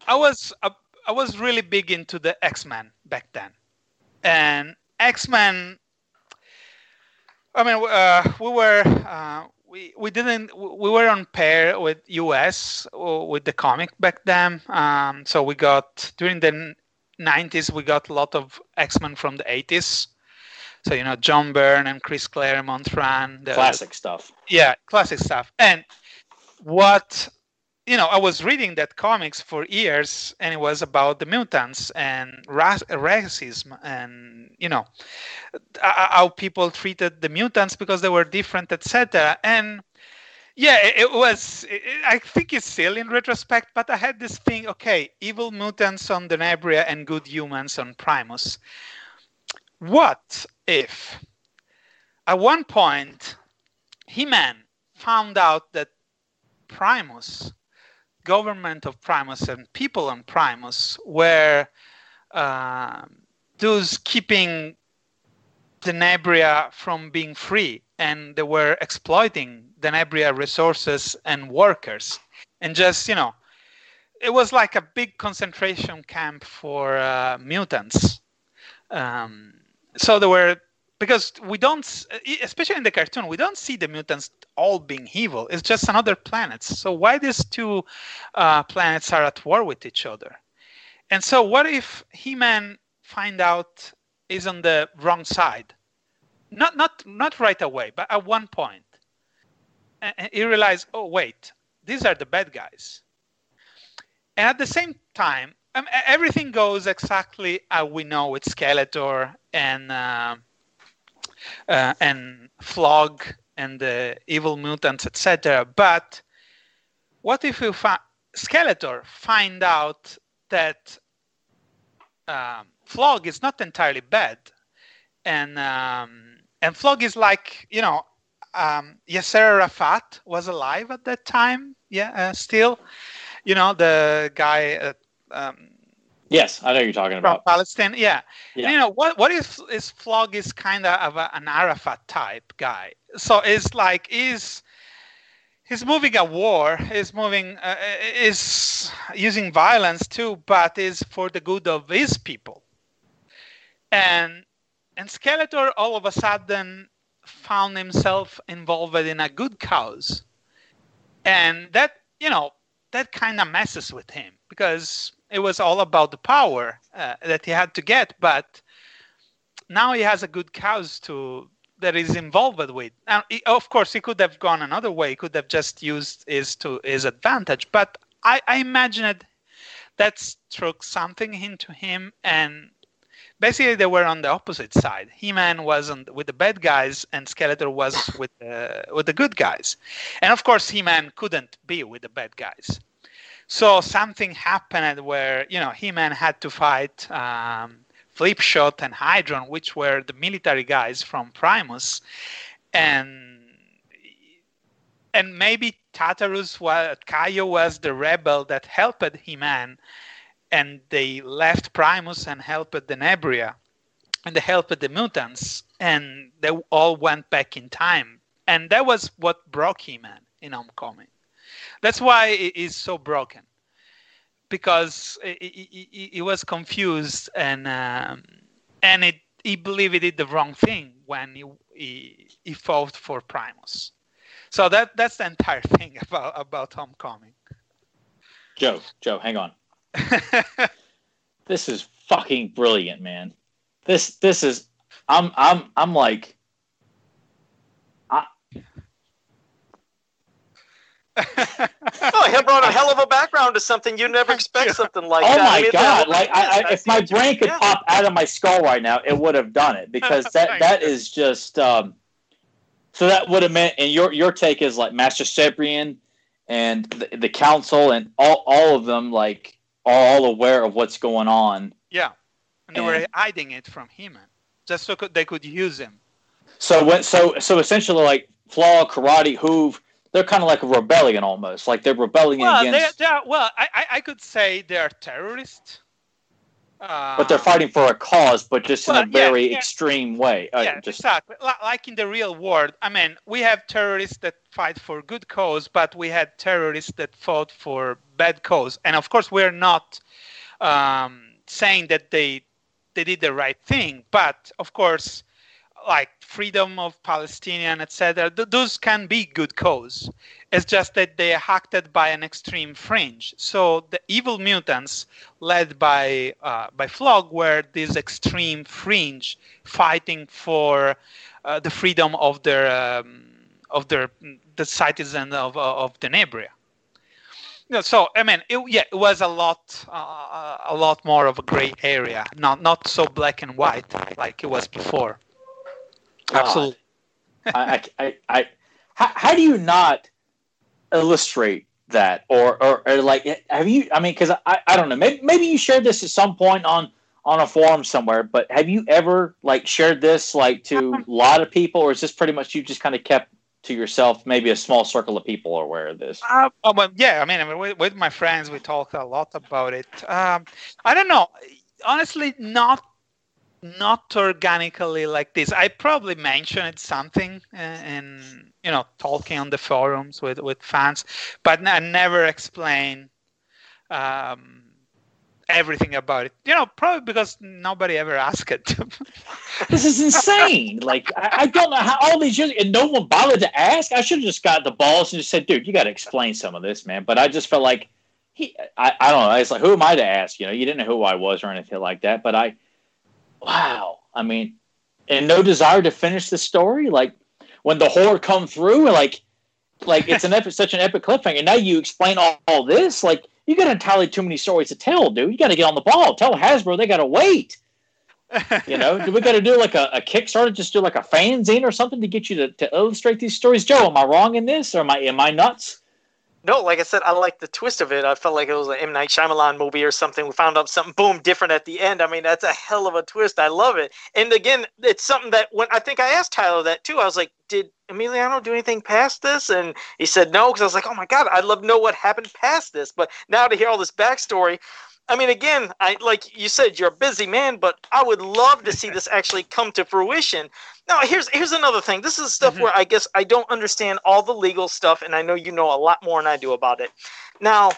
I was uh, I was really big into the X Men back then and X Men. I mean, uh, we were uh, we we didn't we were on pair with US uh, with the comic back then. Um, so we got during the 90s we got a lot of X Men from the 80s. So you know John Byrne and Chris Claremont ran the classic stuff. Yeah, classic stuff. And what you know, I was reading that comics for years, and it was about the mutants and racism, and you know, how people treated the mutants because they were different, etc. And yeah, it, it was. It, I think it's still in retrospect, but I had this thing. Okay, evil mutants on Denebria and good humans on Primus. What if, at one point, He-Man found out that Primus government of Primus and people on Primus were uh, those keeping Denebria from being free, and they were exploiting Denebria resources and workers, and just you know, it was like a big concentration camp for uh, mutants. Um, so there were because we don't, especially in the cartoon, we don't see the mutants all being evil. It's just another planet. So why these two uh, planets are at war with each other? And so what if He-Man find out is on the wrong side? Not not not right away, but at one point, and he realized, oh wait, these are the bad guys. And at the same time, um, everything goes exactly as we know with Skeletor and. Uh, uh, and Flogg and the evil mutants, etc. But what if we find Skeletor find out that um, Flogg is not entirely bad, and um, and Flogg is like you know um, Yasser Arafat was alive at that time, yeah, uh, still, you know the guy. Uh, um, Yes, I know you're talking about Palestine. Yeah. yeah. you know what? What if is Flogg is kind of a, an Arafat type guy? So it's like is he's moving a war. He's moving uh, is using violence too, but is for the good of his people. And and Skeletor all of a sudden found himself involved in a good cause, and that you know that kind of messes with him because it was all about the power uh, that he had to get, but now he has a good cause to that is involved with. Now, he, of course, he could have gone another way. He could have just used his to his advantage. But I, I imagine that that struck something into him, and basically they were on the opposite side. He-Man was on, with the bad guys, and Skeletor was with the with the good guys. And of course, He-Man couldn't be with the bad guys. So something happened where you know He-Man had to fight. Um, Flipshot and Hydron, which were the military guys from Primus, and and maybe Tartarus was Kayo was the rebel that helped He-Man, and they left Primus and helped Denebria, and they helped the mutants, and they all went back in time, and that was what broke He-Man in Homecoming. That's why it is so broken because he, was confused and um, and it, he believed he did the wrong thing when he, he, he fought for Primus. So that that's the entire thing about about Homecoming. Joe, Joe, hang on. this is fucking brilliant, man. This this is I'm I'm I'm like oh, he brought a hell of a background to something you never expect something like oh that. my I mean, god! Like, I, I, if my brain could Yeah. pop out of my skull right now, it would have done it because that Thank that you. is just. Um, so that would have meant, and your your take is like Master Sebrian and the, the council and all all of them like are all aware of what's going on. Yeah, and they were hiding it from him, just so could, they could use him. So when so so essentially like Flaw, Karatti, Hoove, they're kind of like a rebellion almost. Like they're rebelling Well, against, they are, well, I, I, could say they are terrorists. Uh, but they're fighting for a cause, but just in a yeah, very yeah. extreme way. Uh, yeah, just exactly. Like in the real world, I mean, we have terrorists that fight for good cause, but we had terrorists that fought for bad cause. And of course, we're not um, saying that they they did the right thing, but of course, like freedom of Palestinian, etc. Th- those can be good cause. It's just that they are acted by an extreme fringe. So the evil mutants, led by uh, by Flogg, were this extreme fringe fighting for uh, the freedom of their um, of their the citizens of of Denebria. So I mean, it, yeah, it was a lot, uh, a lot more of a gray area, not not so black and white like it was before. God. Absolutely. I, I, I, I how, how do you not illustrate that or, or, or like have you i mean because I, I don't know maybe, maybe you shared this at some point on on a forum somewhere but have you ever like shared this like to a lot of people or is this pretty much you just kind of kept to yourself maybe a small circle of people are aware of this Uh, oh, well, yeah, I mean, I mean with, with my friends, we talked a lot about it. Um, I don't know, honestly, not not organically like this. I probably mentioned something uh, in you know talking on the forums with with fans, but I never explain um, everything about it. You know, probably because nobody ever asked it. this is insane like I, I don't know how all these years and no one bothered to ask i should have just got the balls and just said dude you got to explain some of this man but i just felt like he I, I don't know it's like who am i to ask you know you didn't know who i was or anything like that but i wow i mean and no desire to finish the story like when the horror come through and like like it's an epic such an epic cliffhanger now you explain all, all this like you got entirely too many stories to tell dude you got to get on the ball tell hasbro they got to wait you know, do we got to do like a, a Kickstarter? Just do like a fanzine or something to get you to, to illustrate these stories? Joe, am I wrong in this, or am I am I nuts? No, like I said, I like the twist of it. I felt like it was an M Night Shyamalan movie or something. We found out something boom different at the end. I mean, that's a hell of a twist. I love it. And again, it's something that when I think I asked Tyler that too. I was like, "Did Emiliano do anything past this?" And he said no, because I was like, "Oh my god, I'd love to know what happened past this." But now to hear all this backstory, I mean, again, I like you said, you're a busy man, but I would love to see this actually come to fruition. Now, here's here's another thing. This is stuff Mhm. where I guess I don't understand all the legal stuff, and I know you know a lot more than I do about it. Now,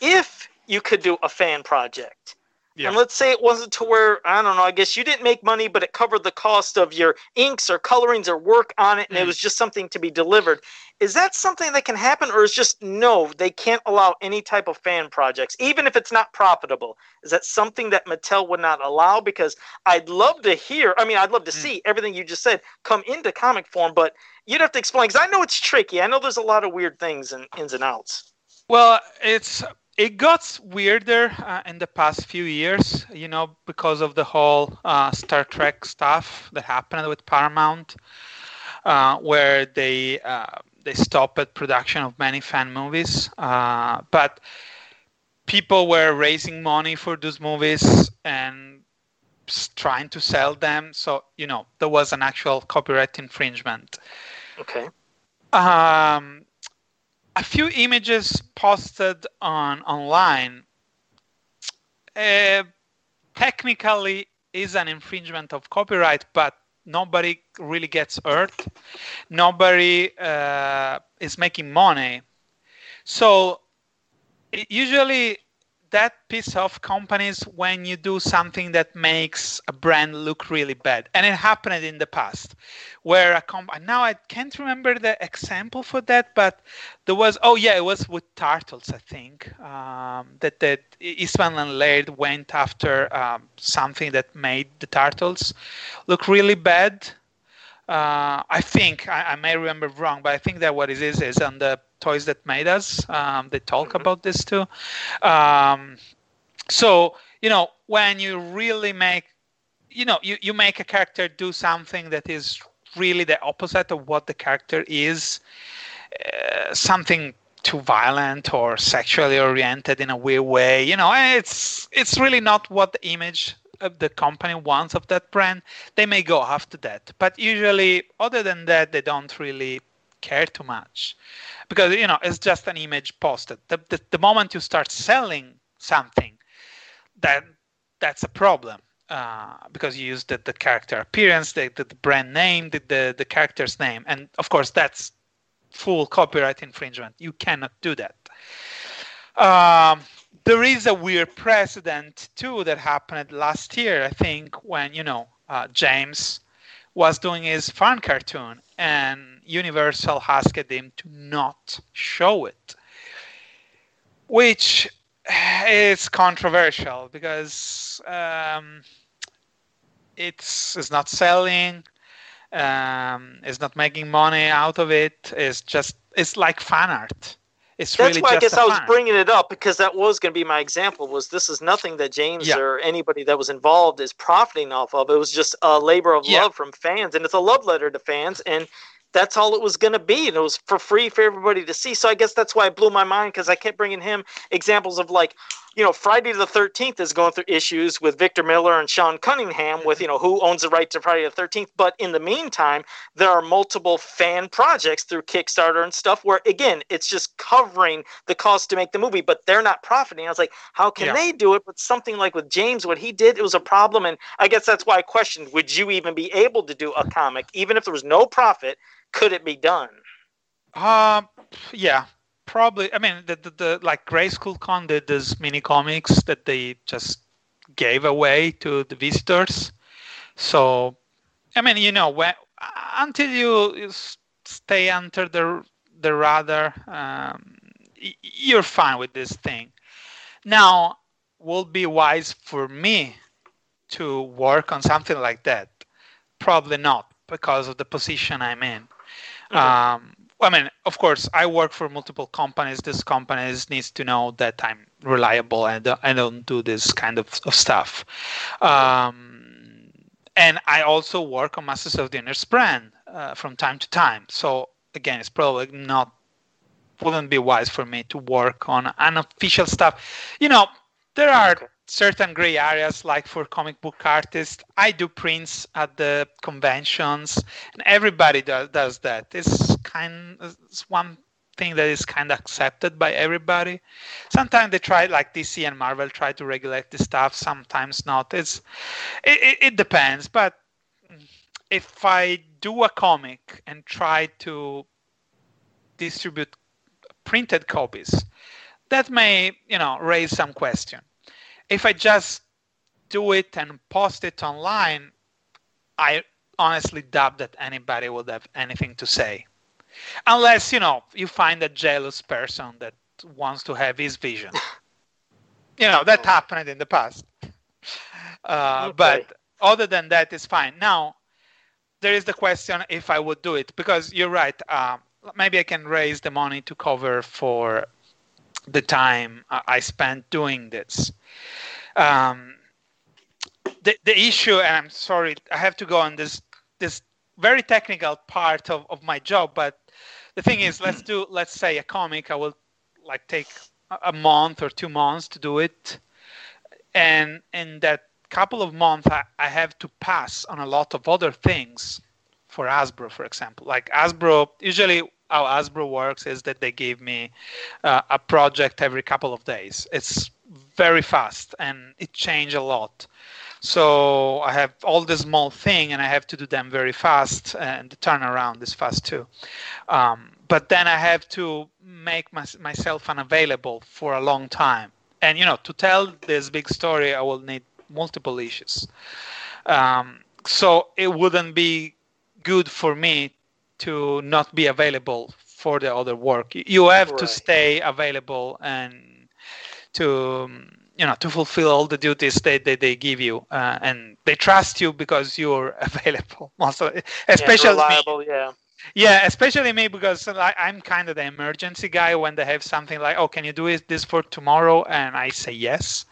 if you could do a fan project, Yeah. And let's say it wasn't to where I don't know. I guess you didn't make money, but it covered the cost of your inks or colorings or work on it, and mm. it was just something to be delivered. Is that something that can happen, or is just no? They can't allow any type of fan projects, even if it's not profitable. Is that something that Mattel would not allow? Because I'd love to hear. I mean, I'd love to mm. see everything you just said come into comic form, but you'd have to explain. Because I know it's tricky. I know there's a lot of weird things and ins and outs. Well, it's it got weirder uh, in the past few years, you know, because of the whole uh, Star Trek stuff that happened with Paramount, uh, where they uh, they stopped production of many fan movies. Uh, but people were raising money for those movies and trying to sell them, so you know there was an actual copyright infringement. Okay. Um, a few images posted on online uh, technically is an infringement of copyright, but nobody really gets hurt. Nobody uh, is making money. So usually that piss off companies when you do something that makes a brand look really bad. And it happened in the past where a company, now I can't remember the example for that, but there was, oh yeah, it was with Turtles, I think, um, that, that Eastman and Laird went after um, something that made the Turtles look really bad. Uh, I think I, I, may remember wrong, but I think that what it is is on the toys that made us. Um, they talk mm-hmm. about this too. Um, so you know when you really make, you know, you, you make a character do something that is really the opposite of what the character is, uh, something too violent or sexually oriented in a weird way. You know, it's it's really not what the image of the company wants of that brand. They may go after that, but usually, other than that, they don't really care too much because you know it's just an image posted. The, the, the moment you start selling something, then that's a problem uh, because you use the, the character appearance, the, the, the brand name, the, the, the character's name, and of course that's full copyright infringement. You cannot do that. Um, there is a weird precedent too that happened last year, I think, when you know uh, James was doing his fan cartoon and Universal asked him to not show it, which is controversial because um, it's, it's not selling, um, it's not making money out of it. It's just it's like fan art. It's That's really why I guess I was bringing it up because that was going to be my example. Was this is nothing that James yeah. or anybody that was involved is profiting off of. It was just a labor of yeah. love from fans, and it's a love letter to fans. And that's all it was going to be and it was for free for everybody to see so i guess that's why it blew my mind because i kept bringing him examples of like you know friday the 13th is going through issues with victor miller and sean cunningham with you know who owns the right to friday the 13th but in the meantime there are multiple fan projects through kickstarter and stuff where again it's just covering the cost to make the movie but they're not profiting. I was like how can yeah. they do it but something like with james what he did? It was a problem. And i guess that's why i questioned would you even be able to do a comic even if there was no profit could it be done? Um, yeah, probably. I mean, the, the, the like Grayskull Con did these mini comics that they just gave away to the visitors. So, I mean, you know, when until you stay under the the radar, um, you're fine with this thing. Now, will be wise for me to work on something like that? Probably not, because of the position I'm in. Um, I mean, of course, I work for multiple companies. This companies needs to know that I'm reliable and I don't do this kind of, of stuff. Um, and I also work on Masters of the Universe brand uh, from time to time. So again, it's probably not wouldn't be wise for me to work on unofficial stuff. You know, there are okay certain gray areas like for comic book artists i do prints at the conventions and everybody does, does that it's kind it's one thing that is kind of accepted by everybody. Sometimes they try like dc and marvel try to regulate this stuff sometimes not. It's it, it, it depends but if i do a comic and try to distribute printed copies that may you know raise some question. If I just do it and post it online, I honestly doubt that anybody would have anything to say. Unless, you know, you find a jealous person that wants to have his vision. you know, that happened in the past. Uh, okay. But other than that, it's fine. Now, there is the question if I would do it because you're right. Uh, maybe I can raise the money to cover for the time I spent doing this. Um, the, the issue, and I'm sorry, I have to go on this this very technical part of, of my job, but the thing is, let's do let's say a comic. I will like take a month or two months to do it, and in that couple of months, I, I have to pass on a lot of other things for Hasbro, for example. Like Hasbro, usually how Hasbro works is that they give me uh, a project every couple of days. It's very fast and it changes a lot. So I have all this small thing and I have to do them very fast and the turnaround is fast too. Um, but then I have to make my, myself unavailable for a long time. And you know, to tell this big story, I will need multiple issues. Um, so it wouldn't be good for me to not be available for the other work. You have right. to stay available and to you know to fulfill all the duties that, that they give you, uh, and they trust you because you're available. Also, especially yeah, reliable, me. yeah. Yeah, especially me because I'm kind of the emergency guy when they have something like, "Oh, can you do this for tomorrow?" and I say yes.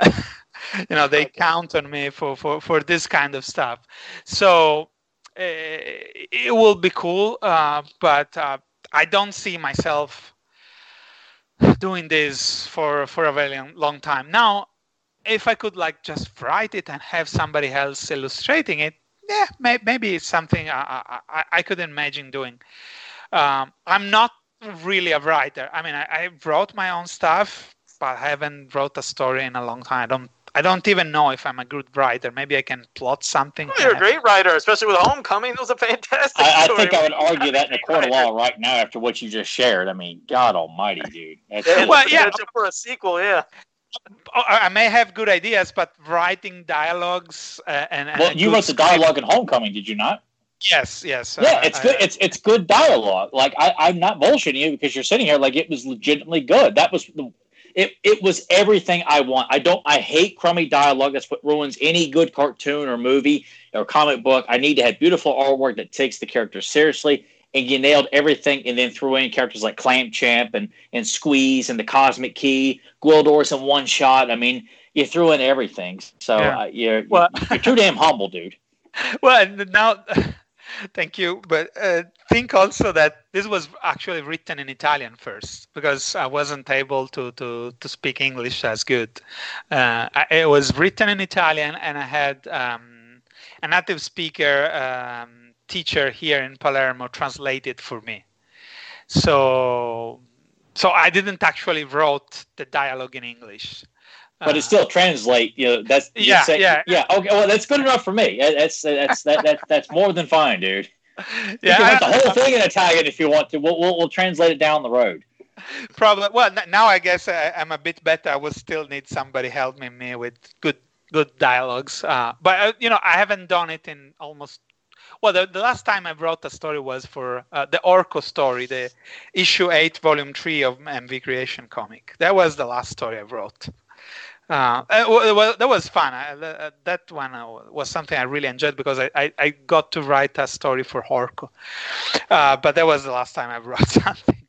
you know, they okay. count on me for, for, for this kind of stuff. So uh, it will be cool, uh, but uh, I don't see myself doing this for for a very long time. Now, if I could like just write it and have somebody else illustrating it, yeah, may, maybe it's something I, I, I could imagine doing. Um, I'm not really a writer. I mean, I, I, wrote my own stuff, but I haven't wrote a story in a long time. I don't I don't even know if I'm a good writer. Maybe I can plot something. you're a great writer, especially with Homecoming. It was a fantastic. I, I think I would argue that in a court of law right now after what you just shared. I mean, God Almighty, dude. That's yeah, well, yeah, for a sequel, yeah. Oh, I may have good ideas, but writing dialogues uh, and, well, you wrote the dialogue in Homecoming, did you not? Yes, yes. Yeah, uh, it's good. it's it's good dialogue. Like I, I'm not bullshitting you because you're sitting here like it was legitimately good. That was the it, it was everything I want. I don't I hate crummy dialogue. That's what ruins any good cartoon or movie or comic book. I need to have beautiful artwork that takes the characters seriously. And you nailed everything, and then threw in characters like Clamp Champ and, and Squeeze and the Cosmic Key, Gwildor's in one shot. I mean, you threw in everything. So yeah. uh, you're, well, you're too damn humble, dude. Well, now Thank you. But uh, think also that this was actually written in Italian first because I wasn't able to, to, to speak English as good. Uh, I, it was written in Italian, and I had um, a native speaker um, teacher here in Palermo translate it for me. So, so I didn't actually wrote the dialogue in English but it still translate. You know, that's yeah, say, yeah, yeah. Okay, well, that's good enough for me. That's that's that, that that's more than fine, dude. Yeah, you can the whole thing in Italian if you want to. We'll, we'll, we'll translate it down the road. Probably. Well, now I guess I, am a bit better. I will still need somebody helping me with good good dialogues. Uh, but uh, you know, I haven't done it in almost. Well, the, the last time I wrote a story was for uh, the Orko story, the issue eight, volume three of MV Creation comic. That was the last story I wrote. Uh, well, that was fun. I, uh, that one uh, was something I really enjoyed because I, I, I got to write a story for Orko. Uh, but that was the last time I wrote something.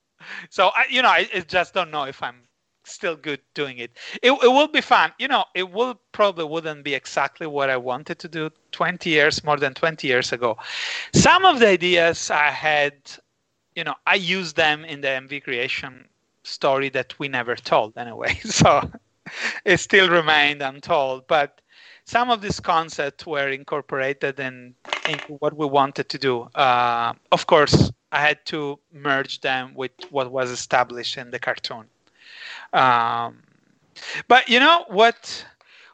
So I, you know, I, I, just don't know if I'm still good doing it. It it will be fun. You know, it will probably wouldn't be exactly what I wanted to do 20 years, more than 20 years ago. Some of the ideas I had, you know, I used them in the MV creation story that we never told anyway. So it still remained untold. But some of these concepts were incorporated in, into what we wanted to do. Uh, of course, I had to merge them with what was established in the cartoon. Um, but you know what?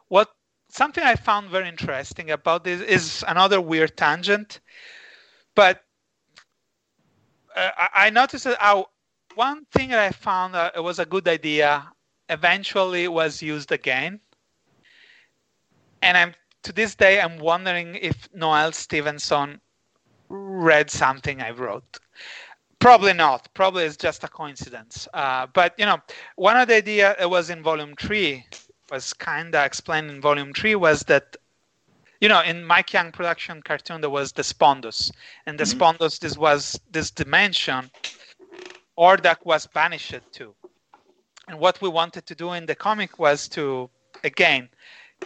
What something I found very interesting about this is another weird tangent. But uh, I noticed how one thing that I found uh, was a good idea eventually was used again. and I'm to this day I'm wondering if Noelle Stevenson read something I wrote. Probably not. Probably it's just a coincidence. Uh, but you know, one of the idea it was in volume three was kind of explained in volume three was that you know in Mike Young production cartoon there was the Spondus, and the mm-hmm. Spondus this was this dimension Hordak was banished to. And what we wanted to do in the comic was to again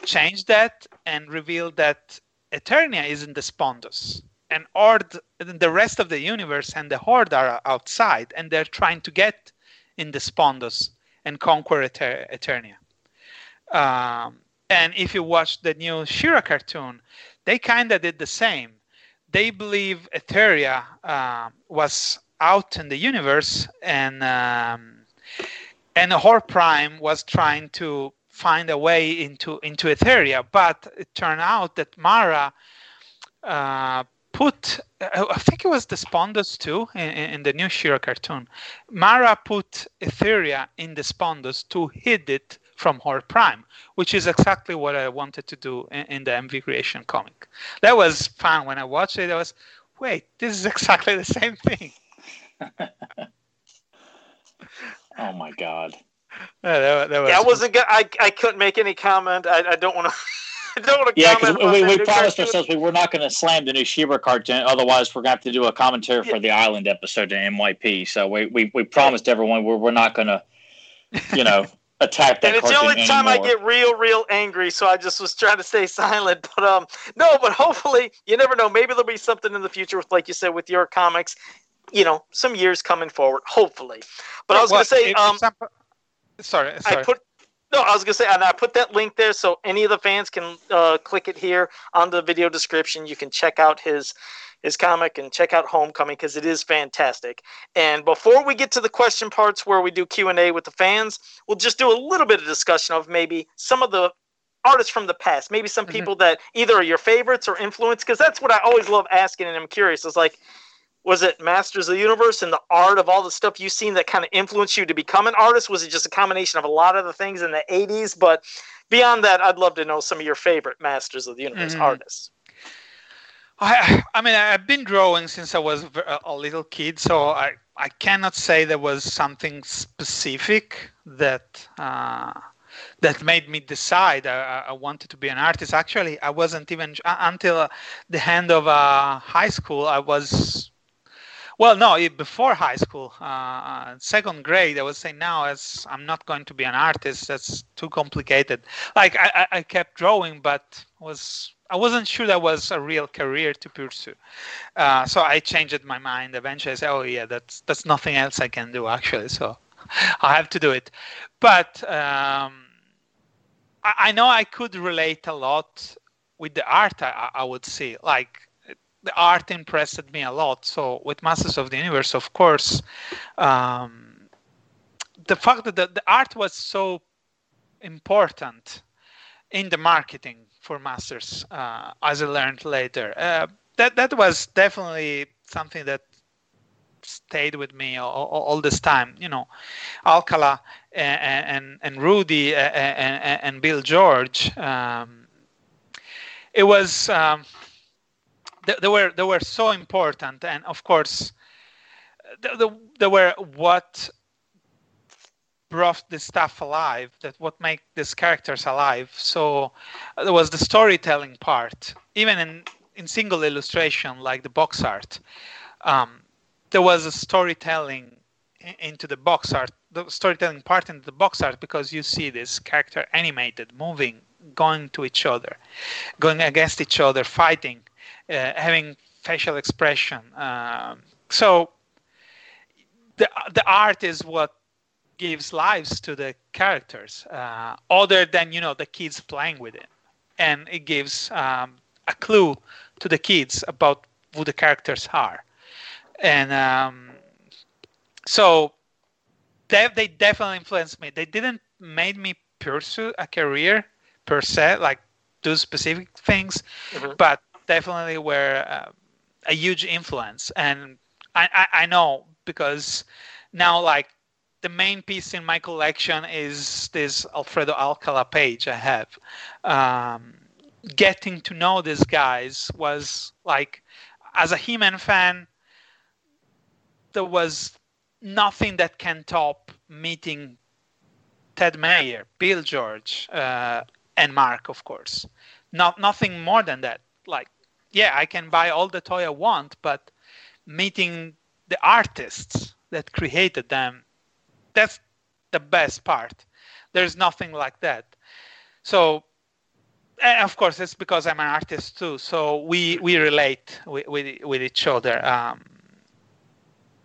change that and reveal that Eternia is in the Spondus and Horde, the rest of the universe and the Horde are outside, and they're trying to get in the Spondus and conquer Eter- Eternia. Um, and if you watch the new She-Ra cartoon, they kind of did the same. They believe Etheria uh, was out in the universe, and um, and Horde Prime was trying to find a way into into Etheria, but it turned out that Mara uh, put uh, I think it was the Spondus too in, in the new She-Ra cartoon. Mara put Etheria in the Spondus to hid it from Horde Prime, which is exactly what I wanted to do in, in, the MV Creation comic. That was fun when I watched it. I was, wait, this is exactly the same thing. oh my god. Yeah, that, that was yeah, I wasn't. I I couldn't make any comment. I, I don't want to. don't want to. yeah, because we, we promised ourselves we were not going to slam the new She-Ra cartoon. Otherwise, we're going to have to do a commentary yeah. for the Island episode to MYP. So we, we, we promised everyone we're, we're not going to, you know, attack that. and it's the only anymore. time I get real, real angry. So I just was trying to stay silent. But um, no, but hopefully, you never know. Maybe there'll be something in the future with, like you said, with your comics. You know, some years coming forward, hopefully. But I was going to say, um, sorry, sorry, I put no, I was gonna say, and I put that link there so any of the fans can uh, click it here on the video description. You can check out his his comic and check out Homecoming because it is fantastic. And before we get to the question parts where we do Q and A with the fans, we'll just do a little bit of discussion of maybe some of the artists from the past, maybe some mm-hmm. people that either are your favorites or influence. Because that's what I always love asking, and I'm curious. Is like was it Masters of the Universe and the art of all the stuff you've seen that kind of influenced you to become an artist? Was it just a combination of a lot of the things in the 80s? But beyond that, I'd love to know some of your favorite Masters of the Universe mm-hmm. artists. I, I mean, I've been drawing since I was a little kid, so I, I cannot say there was something specific that uh, that made me decide I, I, wanted to be an artist. Actually, I wasn't even until the end of uh, high school. I was well, no, before high school, uh, uh, second grade, I was saying, now as I'm not going to be an artist, that's too complicated. Like I, I kept drawing, but was I wasn't sure that was a real career to pursue. Uh, so I changed my mind. Eventually, I said, "Oh yeah, that's that's nothing else I can do actually." So I have to do it. But um, I, I, know I could relate a lot with the art. I, I would see like the art impressed me a lot. So with Masters of the Universe, of course, um, the fact that the, the art was so important in the marketing for Masters, uh, as I learned later, uh, that that was definitely something that stayed with me all, all, this time. You know, Alcala and and, and Rudy and, and, Bill George. Um, it was. Um, they, were they were so important, and of course, they, they were what brought the stuff alive that what make these characters alive. So there was the storytelling part even in in single illustration like the box art. Um, there was a storytelling into the box art the storytelling part in the box art because you see this character animated moving going to each other going against each other fighting. uh, having facial expression. Um, so the the art is what gives lives to the characters, uh, other than you know the kids playing with it, and it gives um, a clue to the kids about who the characters are, and um, so they they definitely influenced me. They didn't made me pursue a career per se, like do specific things, mm-hmm. but definitely were uh, a huge influence, and I, I, I know because now like the main piece in my collection is this Alfredo Alcala page I have. Um, getting to know these guys was like, as a He-Man fan, there was nothing that can top meeting Ted Mayer, Bill George, uh, and Mark, of course. Not nothing more than that. Like, yeah, I can buy all the toy I want, but meeting the artists that created them, that's the best part. There's nothing like that. So, of course, it's because I'm an artist too. So we we relate with with, with each other. Um,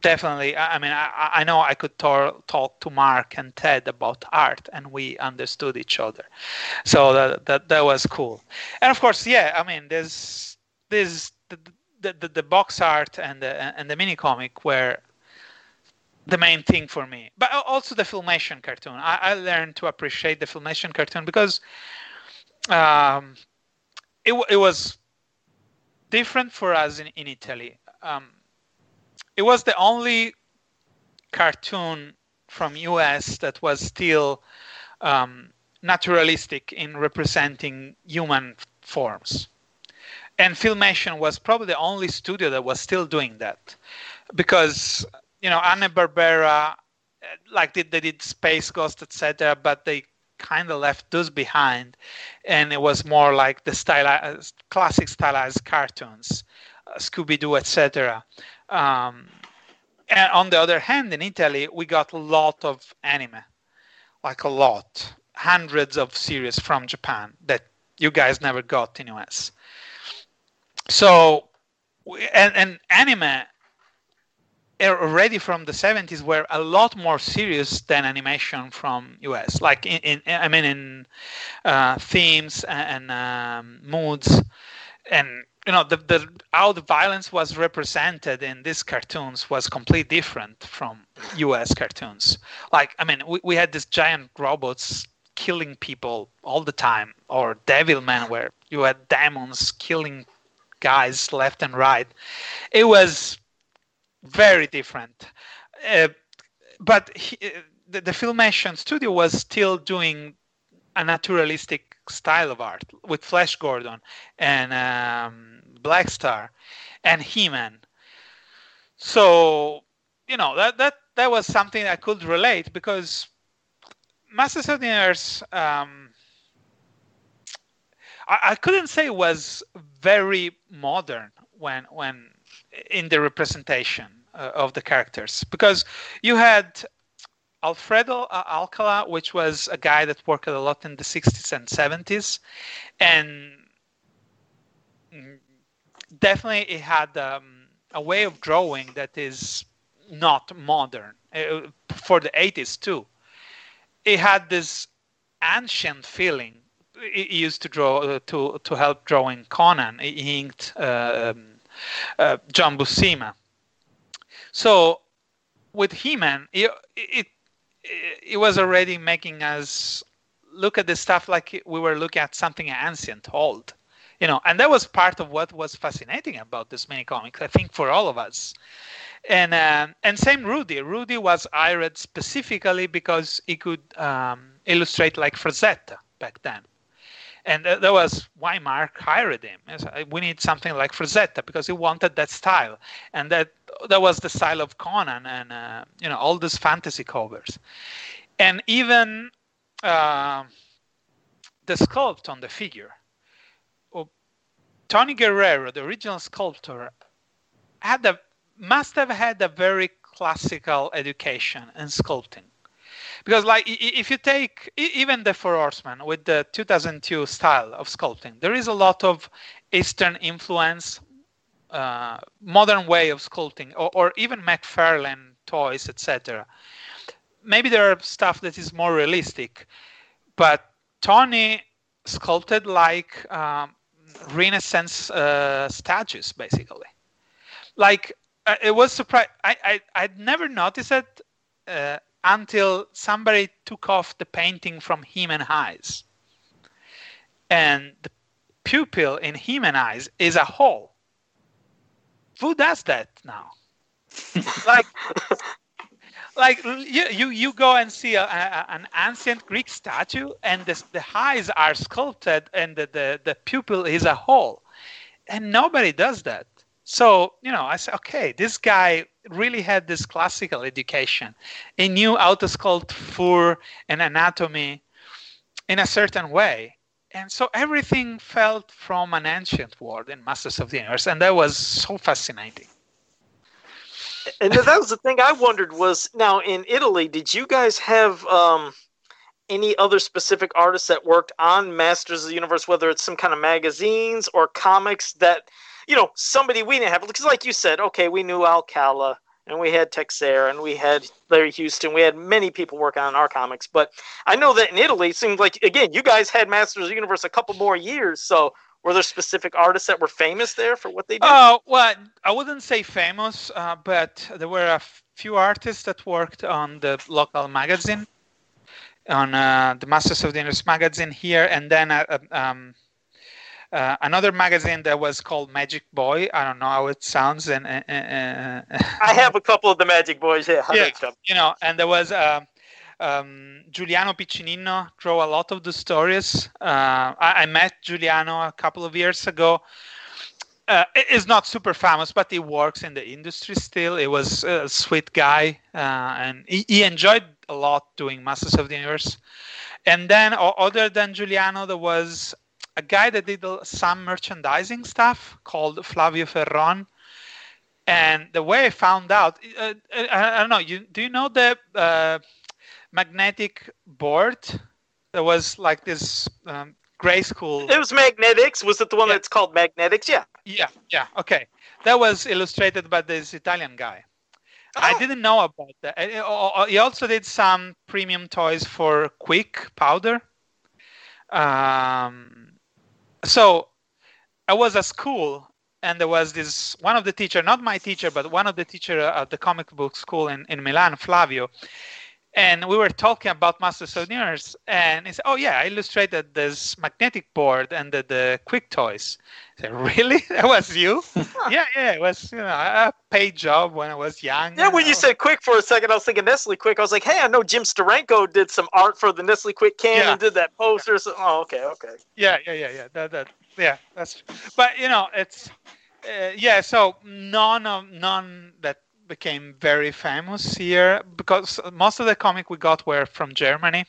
definitely. I, mean, I, I know I could talk, talk to Mark and Ted about art, and we understood each other. So that that, that was cool. And of course, yeah. I mean, there's there's the, the, the, the box art and the and the mini comic were the main thing for me. But also the filmation cartoon. I, I learned to appreciate the filmation cartoon because um, it, it was different for us in, in Italy. Um, it was the only cartoon from US that was still um, naturalistic in representing human forms. And Filmation was probably the only studio that was still doing that because you know Hanna Barbera, like they, they did Space Ghost, etc., but they kind of left those behind, and it was more like the stylized, classic stylized cartoons, uh, Scooby Doo, etc. Um, and on the other hand, in Italy, we got a lot of anime, like a lot, hundreds of series from Japan that you guys never got in US. So, and, and anime already from the 70s were a lot more serious than animation from us like in, in i mean in uh, themes and um, moods. And you know the, the how the violence was represented in these cartoons was completely different from us cartoons. Like i mean we, we had these giant robots killing people all the time or devilman where you had demons killing guys left and right it was very different. Uh, but he, the, the Filmation studio was still doing a naturalistic style of art with Flash Gordon and um, Black Star and He-Man. So you know that that that was something I could relate because Masters of the Universe. Um, I, I couldn't say was very modern when when in the representation uh, of the characters because you had Alfredo uh, Alcala, which was a guy that worked a lot in the 60s and 70s, and definitely he had um, a way of drawing that is not modern uh, for the 80s too. He had this ancient feeling. He used to draw uh, to to help drawing Conan. He inked um, uh, John Buscema. So with He-Man, it, it it was already making us look at the stuff like we were looking at something ancient, old, you know, and that was part of what was fascinating about this mini comics. I think for all of us, and uh, and same Rudy. Rudy was hired specifically because he could um, illustrate like Frazetta back then and that was why Mark hired him. We need something like Frazetta because he wanted that style, and that that was the style of Conan and uh, you know all these fantasy covers, and even uh, the sculpt on the figure. Tony Guerrero, the original sculptor, had a must have had a very classical education in sculpting because like if you take even the four horsemen with the 2002 style of sculpting there is a lot of eastern influence uh, modern way of sculpting or, or even mcfarlane toys etc maybe there are stuff that is more realistic but tony sculpted like um, renaissance uh, statues basically. Like uh, it was surprised I, I i'd never noticed it uh, until somebody took off the painting from He-Man eyes. And the pupil in He-Man eyes is a hole. Who does that now? like, like you, you, you go and see a, a, an ancient Greek statue, and the, the eyes are sculpted, and the, the, the pupil is a hole, and nobody does that. So you know, I said, okay, this guy really had this classical education. He knew how to sculpt fur and anatomy in a certain way. And so everything felt from an ancient world in Masters of the Universe, and that was so fascinating. And that was the thing I wondered was now in Italy, did you guys have um, any other specific artists that worked on Masters of the Universe, whether it's some kind of magazines or comics that you know, somebody we didn't have because, like you said, okay, we knew Alcala and we had Texeira and we had Larry Houston. We had many people working on our comics, but I know that in Italy, it seemed like again, you guys had Masters of the Universe a couple more years. So, were there specific artists that were famous there for what they did? Oh, well, I wouldn't say famous, uh, but there were a few artists that worked on the local magazine, on uh, the Masters of the Universe magazine here, and then uh, um, uh, another magazine that was called Magic Boy. I don't know how it sounds. And uh, uh, I have a couple of the Magic Boys. Yeah, yeah you know, and there was um, um, Giuliano Piccinino drew a lot of the stories. Uh, I, I, met Giuliano a couple of years ago. Uh, is not super famous, but he works in the industry still. He was a sweet guy, uh, and he, he enjoyed a lot doing Masters of the Universe. And then, other than Giuliano, there was a guy that did some merchandising stuff called Flavio Ferron. And the way I found out, uh, I, I, don't know, you, do you know the uh, magnetic board? There was like this um, Grayskull. It was Magnetics. Was it the one yeah. that's called Magnetics? Yeah. Yeah, yeah. Okay. That was illustrated by this Italian guy. Oh. I didn't know about that. He also did some premium toys for Quick Powder. Um, so I was at school and there was this one of the teacher, not my teacher, but one of the teacher at the comic book school in, in Milan, Flavio. And we were talking about Masters of the and he said, "Oh yeah, I illustrated this magnetic board and the, the quick toys." I said, "Really? That was you?" yeah, yeah, it was you know a paid job when I was young. Yeah, when you said quick for a second, I was thinking Nestle Quick. I was like, "Hey, I know Jim Steranko did some art for the Nestle Quick can yeah. and did that poster." So, oh, okay, okay. Yeah, yeah, yeah, yeah. That, that, yeah, that's. But you know, it's uh, yeah. So none of none that became very famous here because most of the comic we got were from Germany.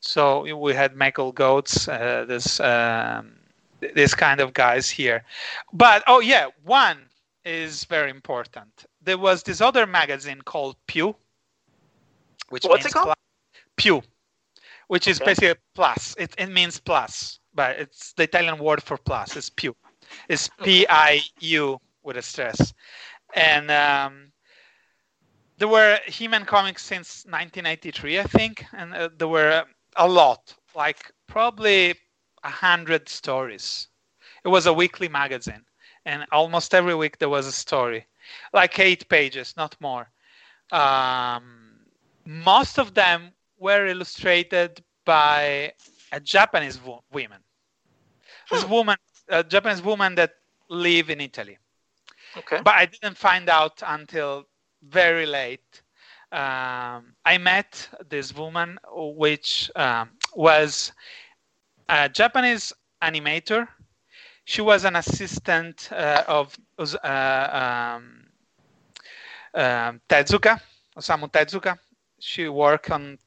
So we had Michael Goetz, uh, this um, this kind of guys here. But oh yeah, one is very important. There was this other magazine called Più, which what's it called? Plus, Più, which is okay. basically plus. It, it means plus, but it's the Italian word for plus. It's Più. It's P I U with a stress and um, there were He-Man comics since 1983, I think, and uh, there were a lot, like probably a hundred stories. It was a weekly magazine, and almost every week there was a story, like eight pages, not more. Um, most of them were illustrated by a Japanese wo- woman. This woman, a Japanese woman that live in Italy. Okay. But I didn't find out until very late. Um, I met this woman, which um, was a Japanese animator. She was an assistant uh, of uh, um, uh, Tezuka, Osamu Tezuka. She worked on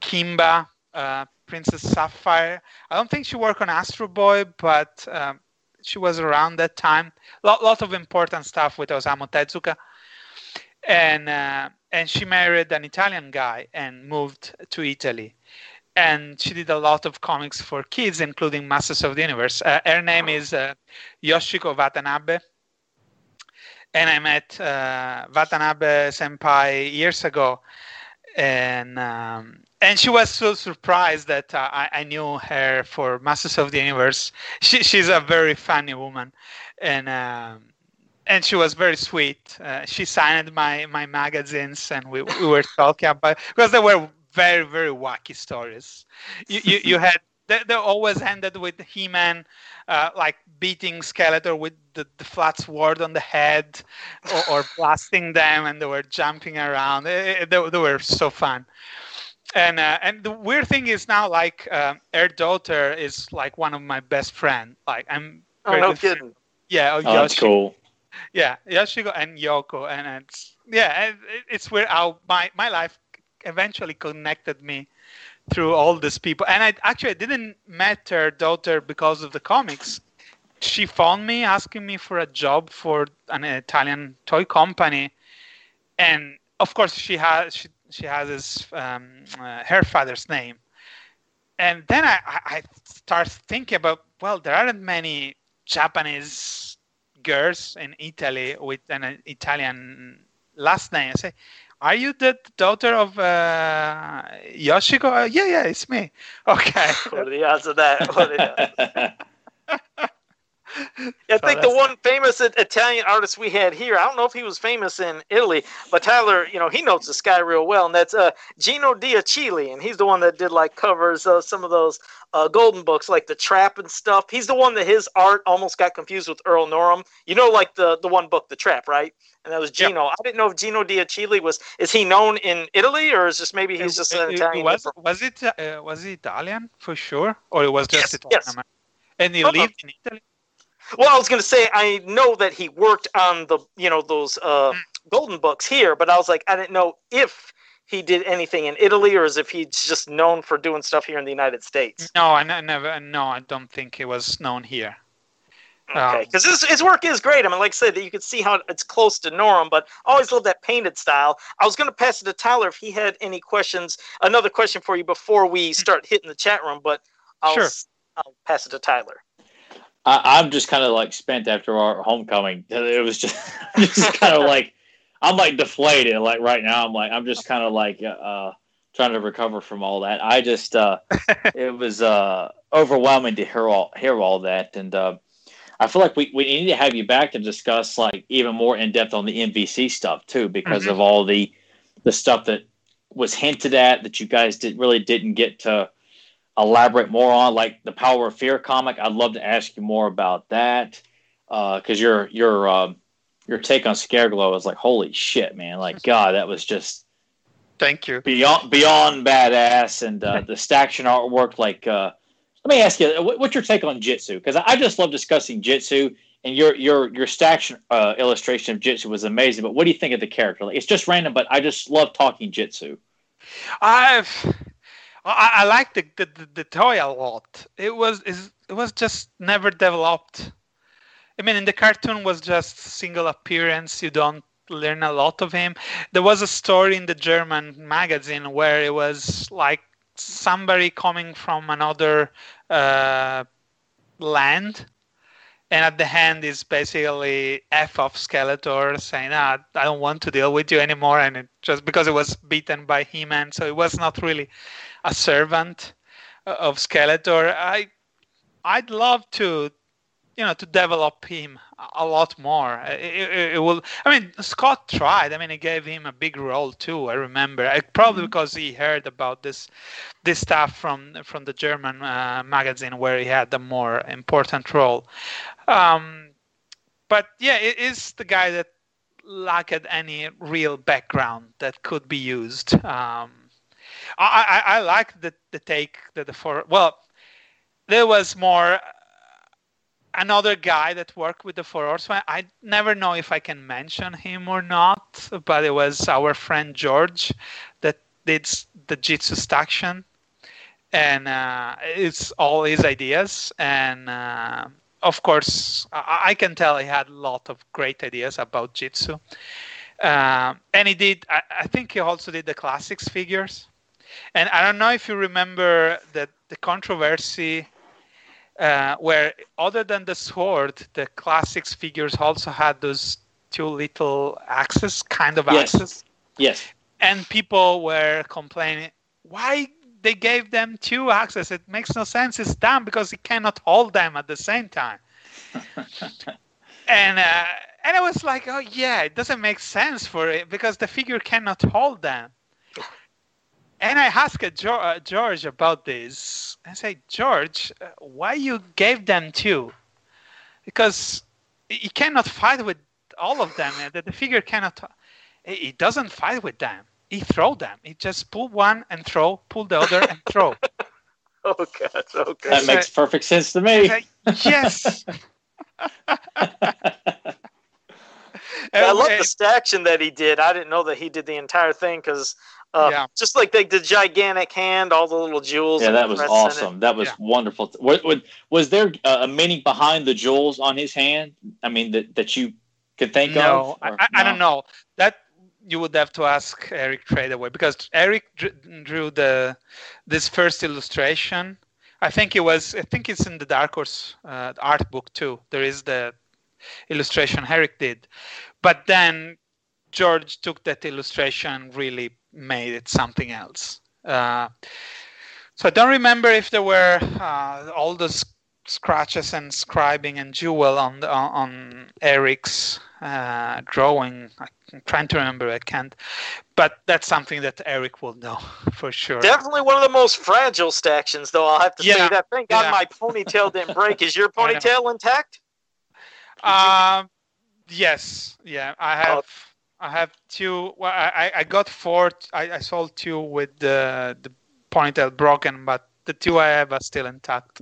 Kimba, uh, Princess Sapphire. I don't think she worked on Astro Boy, but um, she was around that time. Lot lot of important stuff with Osamu Tezuka, and uh, and she married an Italian guy and moved to Italy. And she did a lot of comics for kids, including Masters of the Universe. Uh, her name is uh, Yoshiko Watanabe. And I met uh, Watanabe senpai years ago. And um, and she was so surprised that uh, I, I, knew her for Masters of the Universe. She, she's a very funny woman, and um, and she was very sweet. Uh, she signed my my magazines, and we, we were talking about because they were very very wacky stories. You you, you had they, they always ended with He-Man uh, like beating Skeletor with the, the flat sword on the head, or, or blasting them, and they were jumping around. It, it, they, they were so fun and uh, and the weird thing is now like uh, her daughter is like one of my best friend. Like I'm. Oh no kidding. Friend. Yeah. Oh, that's cool. Yeah, Yoshiko and Yoko, and it's yeah, it's weird how my my life eventually connected me through all these people. And I actually I didn't met her daughter because of the comics. She phoned me asking me for a job for an Italian toy company, and of course she has she she has his um, uh, her father's name, and then I, I start thinking about well, there aren't many Japanese girls in Italy with an Italian last name. I say, are you the daughter of uh, Yoshiko? Uh, yeah, yeah, it's me. Okay. what the of that? I think the one famous Italian artist we had here, I don't know if he was famous in Italy, but Tyler, you know, he knows this guy real well, and that's uh, Gino D'Achille, and he's the one that did like covers of some of those uh, golden books, like the Trap and stuff. He's the one that his art almost got confused with Earl Norem. You know, like the the one book, The Trap, right? And that was Gino. Yep. I didn't know if Gino D'Achille was is he known in Italy or is this maybe he's just an it, Italian? Was, was it uh, was he Italian for sure, or it was just yes, Italian? Yes. And he uh-huh. lived in Italy. Well, I was going to say I know that he worked on the you know those uh, golden books here, but I was like I didn't know if he did anything in Italy or as if he's just known for doing stuff here in the United States. No, I never. No, I don't think he was known here. Okay, because um, his, his work is great. I mean, like I said, you can see how it's close to Norem, but I always love that painted style. I was going to pass it to Tyler if he had any questions. Another question for you before we hmm. start hitting the chat room, but I'll, sure. I'll pass it to Tyler. I, am just kind of like spent after our homecoming. It was just, just kind of like I'm like deflated. Like right now, I'm like I'm just kind of like uh, trying to recover from all that. I just uh, it was uh, overwhelming to hear all hear all that, and uh, I feel like we, we need to have you back to discuss like even more in depth on the MVC stuff too, because mm-hmm. of all the the stuff that was hinted at that you guys did really didn't get to elaborate more on, like the Power of Fear comic. I'd love to ask you more about that because uh, your your uh, your take on Scareglow was like, holy shit, man! Like, God, that was just thank you beyond beyond badass, and uh, the Staction artwork. Like, uh, let me ask you, what's your take on Jitsu? Because I just love discussing Jitsu. And your your your Staction uh, illustration of Jitsu was amazing. But what do you think of the character? Like, it's just random, but I just love talking Jitsu. I've I, I the, the, the toy a lot. It was it was just never developed. I mean, in the cartoon was just single appearance. You don't learn a lot of him. There was a story in the German magazine where it was like somebody coming from another uh, land and at the end is basically F of Skeletor saying, ah, I don't want to deal with you anymore. And it just because it was beaten by He-Man. So it was not really a servant of Skeletor. I I'd love to you know to develop him a lot more. It, it, it, will. I mean, Scott tried. I mean, he gave him a big role too. I remember, I, probably mm-hmm. because he heard about this this stuff from from the German uh, magazine where he had a more important role. Um, but yeah, it is the guy that lacked any real background that could be used. Um, I, I, I like the, the take that the four. Well, there was more uh, another guy that worked with the Four Horsemen. I never know if I can mention him or not, but it was our friend George that did the Jitsu Staction, and uh, it's all his ideas. And uh, of course, I, I, can tell he had a lot of great ideas about Jitsu. Uh, and he did. I, I think he also did the classics figures. And I don't know if you remember that the controversy uh, where, other than the sword, the classics figures also had those two little axes, kind of yes. axes. Yes. And people were complaining, why they gave them two axes? It makes no sense. It's dumb because you cannot hold them at the same time. and uh, and I was like, oh yeah, it doesn't make sense for it because the figure cannot hold them and I asked uh, George about this. I say, George, uh, why you gave them two? Because he cannot fight with all of them. The, the figure cannot. He doesn't fight with them. He throw them. He just pull one and throw, pull the other and throw. oh god! Oh god! That makes perfect sense to me. Like, yes. I love the staction that he did. I didn't know that he did the entire thing because uh, yeah. just like the, the gigantic hand, all the little jewels. Yeah, that was awesome. That was yeah. wonderful. Was, was there a meaning behind the jewels on his hand? I mean, that that you could think no, of? I, I, I don't know. That you would have to ask Eric Treadaway because Eric drew the this first illustration. I think it was. I think it's in the Dark Horse uh, art book too. There is the illustration Eric did, but then George took that illustration, really made it something else. Uh, so I don't remember if there were uh, all the scratches and scribing and jewel on the, on Eric's uh, drawing. I'm trying to remember. I can't. But that's something that Eric will know for sure. Definitely one of the most fragile stactions, though. I'll have to yeah. say that. Thank God yeah. my ponytail didn't break. Is your ponytail intact? Um, yes. Yeah, I have. Oh. I have two. Well, I, I got four. I, I sold two with the the ponytail broken, but the two I have are still intact.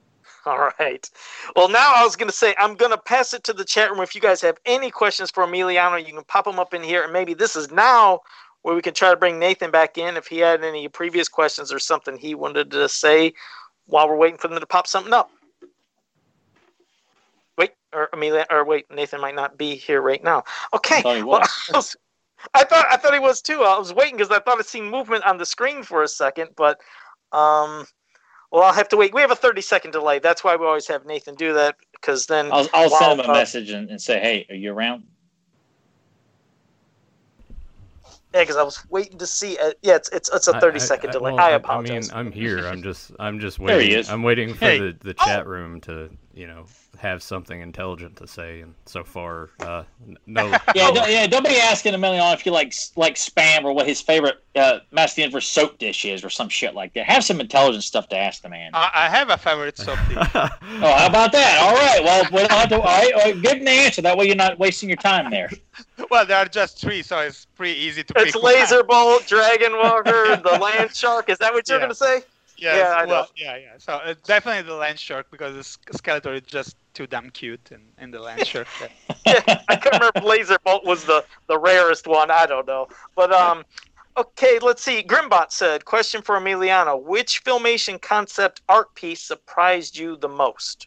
All right. Well, now I was going to say I'm going to pass it to the chat room. If you guys have any questions for Emiliano, you can pop them up in here, and maybe this is now where we can try to bring Nathan back in if he had any previous questions or something he wanted to say while we're waiting for them to pop something up. Wait, or Amelia, or wait, Nathan might not be here right now. Okay. I well, I, was, I thought I thought he was too. I was waiting because I thought I seen movement on the screen for a second, but um, well, I'll have to wait. We have a 30 second delay. That's why we always have Nathan do that because then I'll, I'll send him a uh, message and, and, say, "Hey, are you around?" Yeah, because I was waiting to see. Uh, yeah, it's it's it's a 30 I, second I, delay. Well, I apologize. I mean, I'm here. I'm just I'm just waiting. there he is. I'm waiting for hey. the, the chat oh. room to you know have something intelligent to say, and so far, uh, no. yeah, don't, yeah. Don't be asking Emiliano if you like like spam or what his favorite uh, Master for soap dish is, or some shit like that. Have some intelligent stuff to ask the man. I, I have a favorite soap dish. oh, how about that? All right. Well, we don't have to. All right, all right, give him the answer. That way, you're not wasting your time there. well, there are just three, so it's pretty easy to. Pick It's Laser Bolt, Dragon Walker, the Land Shark. Is that what you're yeah. gonna say? Yeah, I well, yeah, yeah. So uh, definitely the land shark because the skeleton is just too damn cute in, in the land shark. yeah, I can remember Laser Bolt was the, the rarest one. I don't know, but um, okay, let's see. Grimbot said, "Question for Emiliano: Which filmation concept art piece surprised you the most?"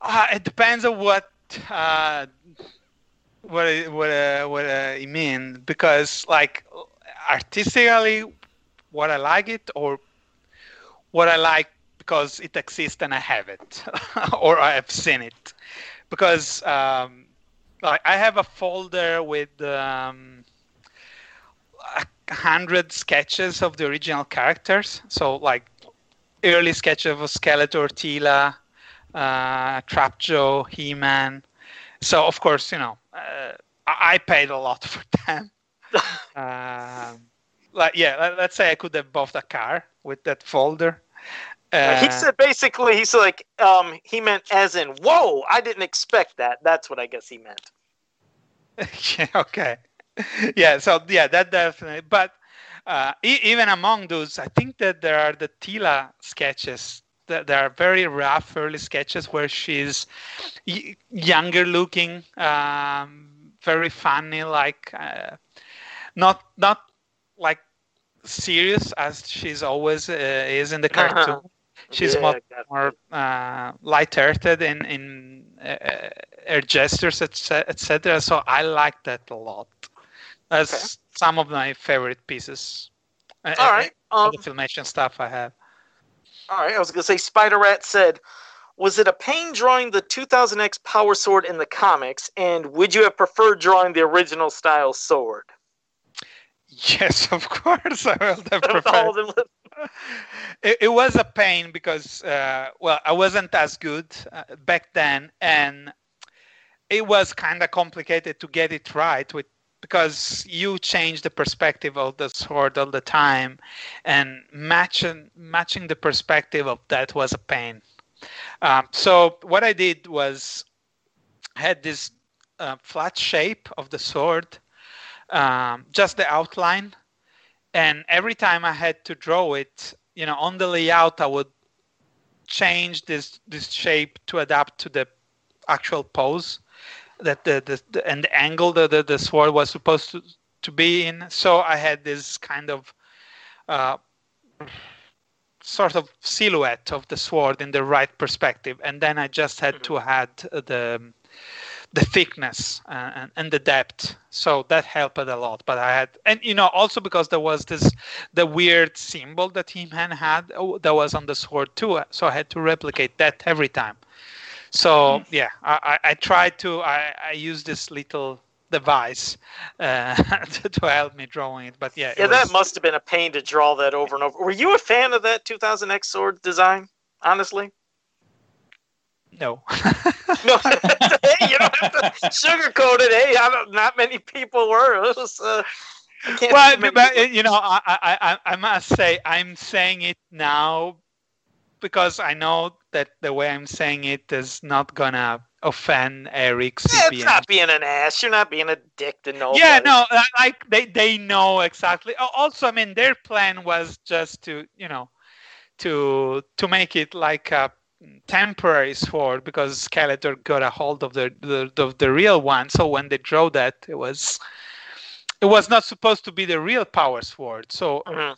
Uh, it depends on what uh, what what uh, what uh, you mean because like artistically what I like it or what I like because it exists and I have it or I have seen it. Because um, I have a folder with um, a hundred sketches of the original characters. So like early sketches of Skeletor, Teela, uh, Trap Jaw, He-Man. So of course, you know, uh, I paid a lot for them. um, like yeah, let, us say I could have bought a car with that folder. Uh, he said basically he's like um, he meant as in whoa I didn't expect that. That's what I guess he meant. yeah. Okay. Yeah. So yeah, that definitely. But uh, e- even among those, I think that there are the Teela sketches that there are very rough early sketches where she's y- younger looking, um, very funny, like uh, not not serious as she's always uh, is in the uh-huh. cartoon. Uh-huh. She's yeah, much more uh, light-hearted in in uh, her gestures, etc. So I like that a lot. That's okay. some of my favorite pieces. Uh, all right, um, the filmation stuff I have. All right, I was gonna say Spider Rat said, "Was it a pain drawing the 2000X Power Sword in the comics, and would you have preferred drawing the original style sword?" Yes, of course. I will have it, it was a pain because, uh, well, I wasn't as good uh, back then, and it was kind of complicated to get it right with because you change the perspective of the sword all the time, and matching matching the perspective of that was a pain. Um, so what I did was had this uh, flat shape of the sword, um, just the outline, and every time I had to draw it, you know, on the layout, I would change this this shape to adapt to the actual pose that the, the, the and the angle that the, the sword was supposed to to be in. So I had this kind of uh, sort of silhouette of the sword in the right perspective, and then I just had to mm-hmm. add the the thickness uh, and, and the depth so that helped a lot but i had and you know also because there was this the weird symbol that he-man had oh, that was on the sword too so i had to replicate that every time so mm-hmm. yeah i i, I tried to i i use this little device uh, to, to, help me drawing it. But yeah, yeah, was... that must have been a pain to draw that over and over. Were you a fan of that 2000X sword design? Honestly, no. no, hey, you don't have to sugarcoat it. Hey, I don't, not many people were. It was, uh, well, but, you know, I, I, I must say, I'm saying it now because I know that the way I'm saying it is not gonna offend Eric. Yeah, it's not being an ass. You're not being a dick to know. Yeah, no, like they they know exactly. Also, I mean, their plan was just to you know to to make it like a temporary sword because Skeletor got a hold of the, the of the real one. So when they drew that, it was it was not supposed to be the real power sword. So, mm-hmm.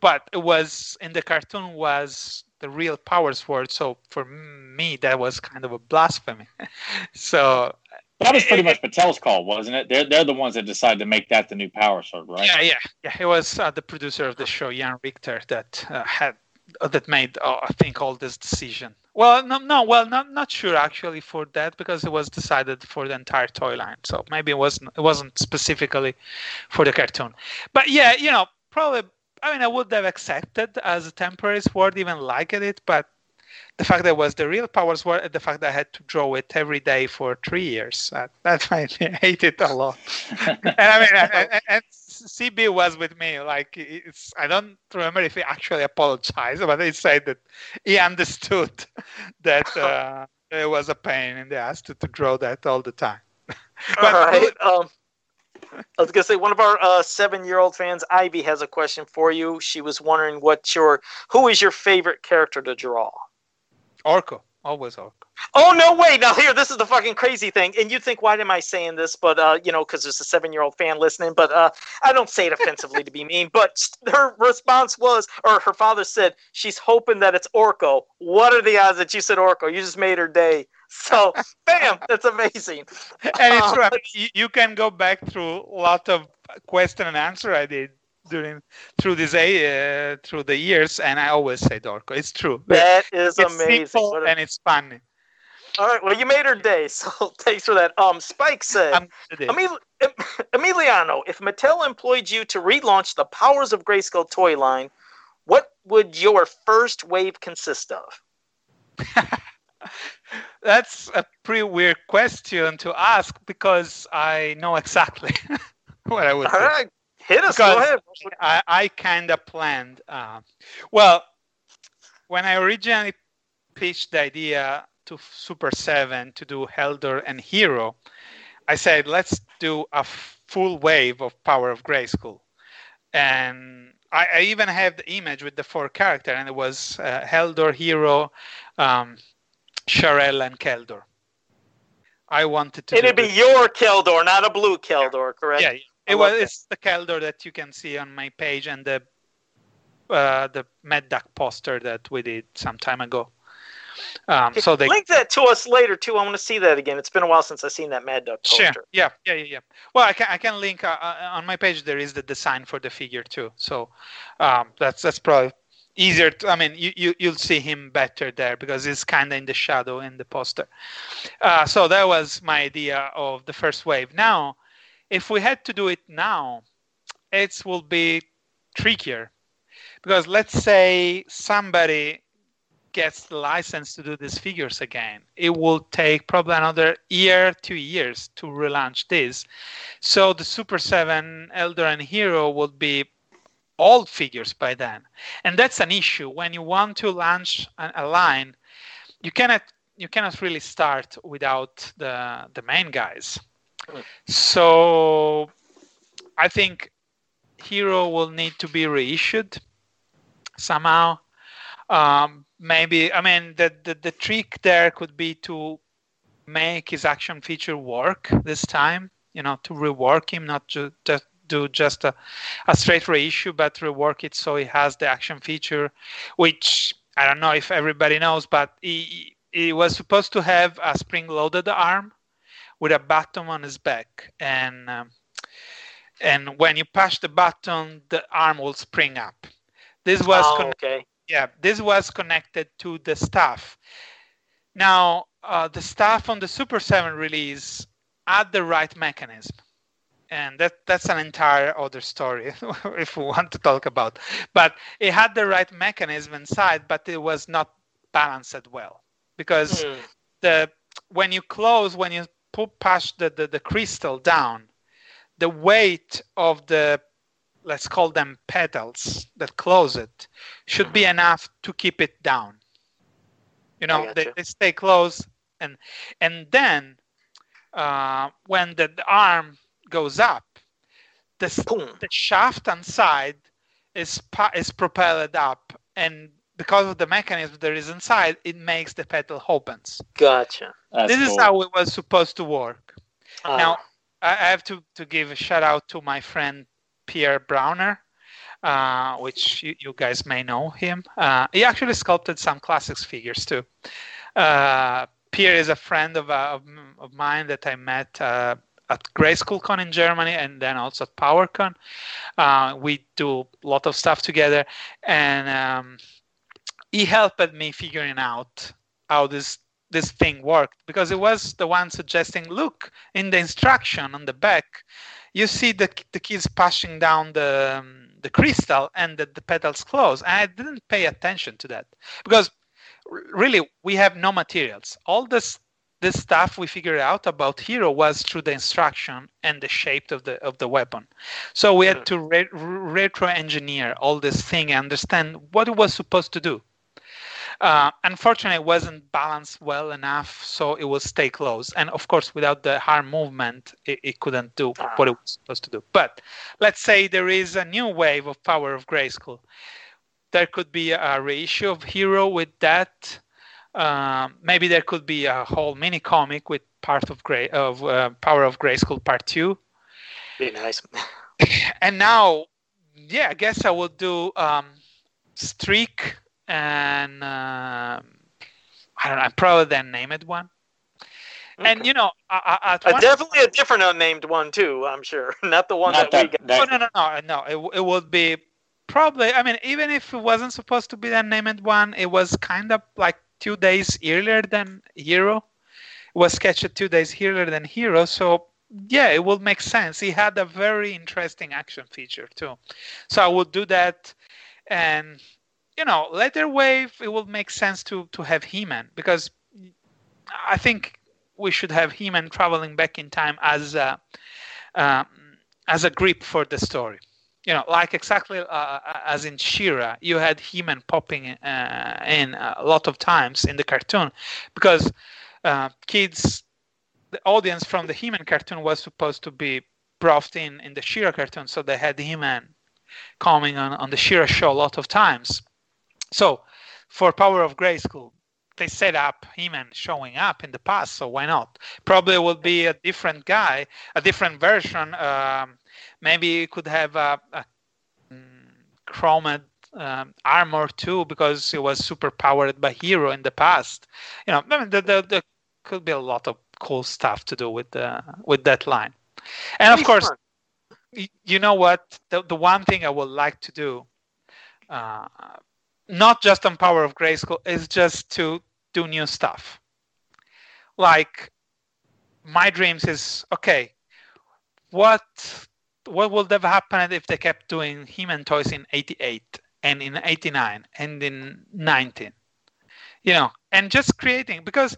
but it was in the cartoon was the real power sword. So for me, that was kind of a blasphemy. so that was pretty much Mattel's call, wasn't it? They're they're the ones that decided to make that the new power sword, right? Yeah, yeah, yeah. It was uh, the producer of the show, Jan Richter, that uh, had that made uh, I think all this decision. Well, no, no, well, not not sure actually for that because it was decided for the entire toy line. So maybe it wasn't it wasn't specifically for the cartoon. But yeah, you know, probably. I mean, I would have accepted as a temporary sword, even liked it, but the fact that it was the real power sword, the fact that I had to draw it every day for three years, that, that made me hate it a lot. and I mean, and, and, CB was with me. Like, it's I don't remember if he actually apologized, but he said that he understood that uh, it was a pain in the ass to, to draw that all the time. but, all right. Um, I was gonna say one of our uh, seven-year-old fans, Ivy, has a question for you. She was wondering what your who is your favorite character to draw. Orko. Always Orko. Oh no way! Now here, this is the fucking crazy thing, and you think, why am I saying this? But uh, you know, because there's a seven-year-old fan listening. But uh, I don't say it offensively to be mean. But her response was, or her father said, she's hoping that it's Orko. What are the odds that you said Orko? You just made her day. So, bam, that's amazing. And it's uh, you can go back through a lot of question and answer I did during through this uh, through the years, and I always say Orko. It's true. That is it's amazing, a... and it's funny. All right, well, you made her day, so thanks for that. Um, Spike said, Emil- Emiliano, if Mattel employed you to relaunch the Powers of Grayskull toy line, what would your first wave consist of? That's a pretty weird question to ask because I know exactly what I would All do. Right. Hit us. Go ahead. I, I kind of planned. Uh, well, when I originally pitched the idea to Super 7 to do Eldor and Hero, I said, let's do a full wave of Power of Grayskull. And I, I, even have the image with the four character, and it was uh, Eldor, Hero, um, Sharel, and Keldor. I wanted to. It'd be this. your Keldor, not a blue Keldor, correct? Yeah, it was it's the Keldor that you can see on my page and the uh, the MadDuck poster that we did some time ago. Um, so they link that to us later too. I want to see that again. It's been a while since I've seen that MadDuck poster. Sure. Yeah, yeah, yeah, yeah. Well, I can I can link uh, uh, on my page. There is the design for the figure too. So um, that's that's probably easier. To, I mean, you, you you'll see him better there because he's kind of in the shadow in the poster. Uh, so that was my idea of the first wave. Now if we had to do it now, it will be trickier because let's say somebody gets the license to do these figures again. It will take probably another year, two years to relaunch this. So the Super 7 Eldor and Hero will be old figures by then. And that's an issue. When you want to launch a line, you cannot you cannot really start without the the main guys. So I think Hero will need to be reissued somehow. Um, maybe I mean the, the the trick there could be to make his action feature work this time. You know, to rework him, not to just do just a, a straight reissue, but rework it so he has the action feature, which I don't know if everybody knows, but he, he was supposed to have a spring-loaded arm with a button on his back, and um, and when you push the button, the arm will spring up. This was oh, okay. Yeah, this was connected to the staff. Now, uh, the staff on the Super 7 release had the right mechanism. And that, that's an entire other story if we want to talk about. But it had the right mechanism inside, but it was not balanced well. Because mm. the when you close, when you push the, the, the crystal down, the weight of the let's call them petals that close it should be enough to keep it down. You know they, they, stay close and and then uh, when the, the, arm goes up the, the shaft and side is is propelled up and because of the mechanism there is inside it makes the petal opens gotcha That's this cool. is how it was supposed to work uh. now I have to, to give a shout out to my friend Pierre Browner, uh, which you, you, guys may know him. Uh, he actually sculpted some classics figures too. Uh, Pierre is a friend of, uh, of, of, mine that I met uh, at Con in Germany and then also at PowerCon. Uh, we do a lot of stuff together, and um, he helped me figuring out how this this thing worked because it was the one suggesting look in the instruction on the back you see the, the keys pushing down the um, the crystal and the, the petals close. And i didn't pay attention to that because really we have no materials. All this this stuff we figured out about hero was through the instruction and the shape of the of the weapon. So we had to re- retro engineer all this thing and understand what it was supposed to do uh, unfortunately, it wasn't balanced well enough, so it will stay close. And of course, without the arm movement, it, it couldn't do what it was supposed to do. But let's say there is a new wave of Power of Grayskull. There could be a reissue of Hero with that. Um, maybe there could be a whole mini comic with part of Gray of uh, Power of Grayskull Part Two. Be nice. and now, yeah, I guess I will do um, Streak and uh, I don't know, probably the unnamed one. Okay. And you know, uh, definitely a different unnamed one too. I'm sure, not the one not that, that, we got. No, no, no, no, no. It, it would be probably. I mean, even if it wasn't supposed to be the unnamed one, it was kind of like two days earlier than Hero. It was sketched two days earlier than Hero, so yeah, it would make sense. He had a very interesting action feature too, so I would do that, and you know, later wave, it will make sense to to have He-Man because I think we should have He-Man traveling back in time as a um, as a grip for the story. You know, like exactly uh, as in She-Ra, you had He-Man popping uh, in a lot of times in the cartoon because uh, kids, the audience from the He-Man cartoon was supposed to be brought in in the She-Ra cartoon, so they had He-Man coming on, on the She-Ra show a lot of times. So for Power of Grayskull, they set up He-Man showing up in the past, so why not? Probably will be a different guy, a different version. Um, maybe it could have a, a um, chromed um, armor too, because it was super powered by Hero in the past. You know, I mean, there, there, could be a lot of cool stuff to do with uh, with that line. And of course, you know what? The, the one thing I would like to do. Uh, not just on Power of Grayskull, is just to do new stuff. Like my dreams is okay. What what would have happened if they kept doing He-Man toys in '88 and in '89 and in '19? you know, and just creating because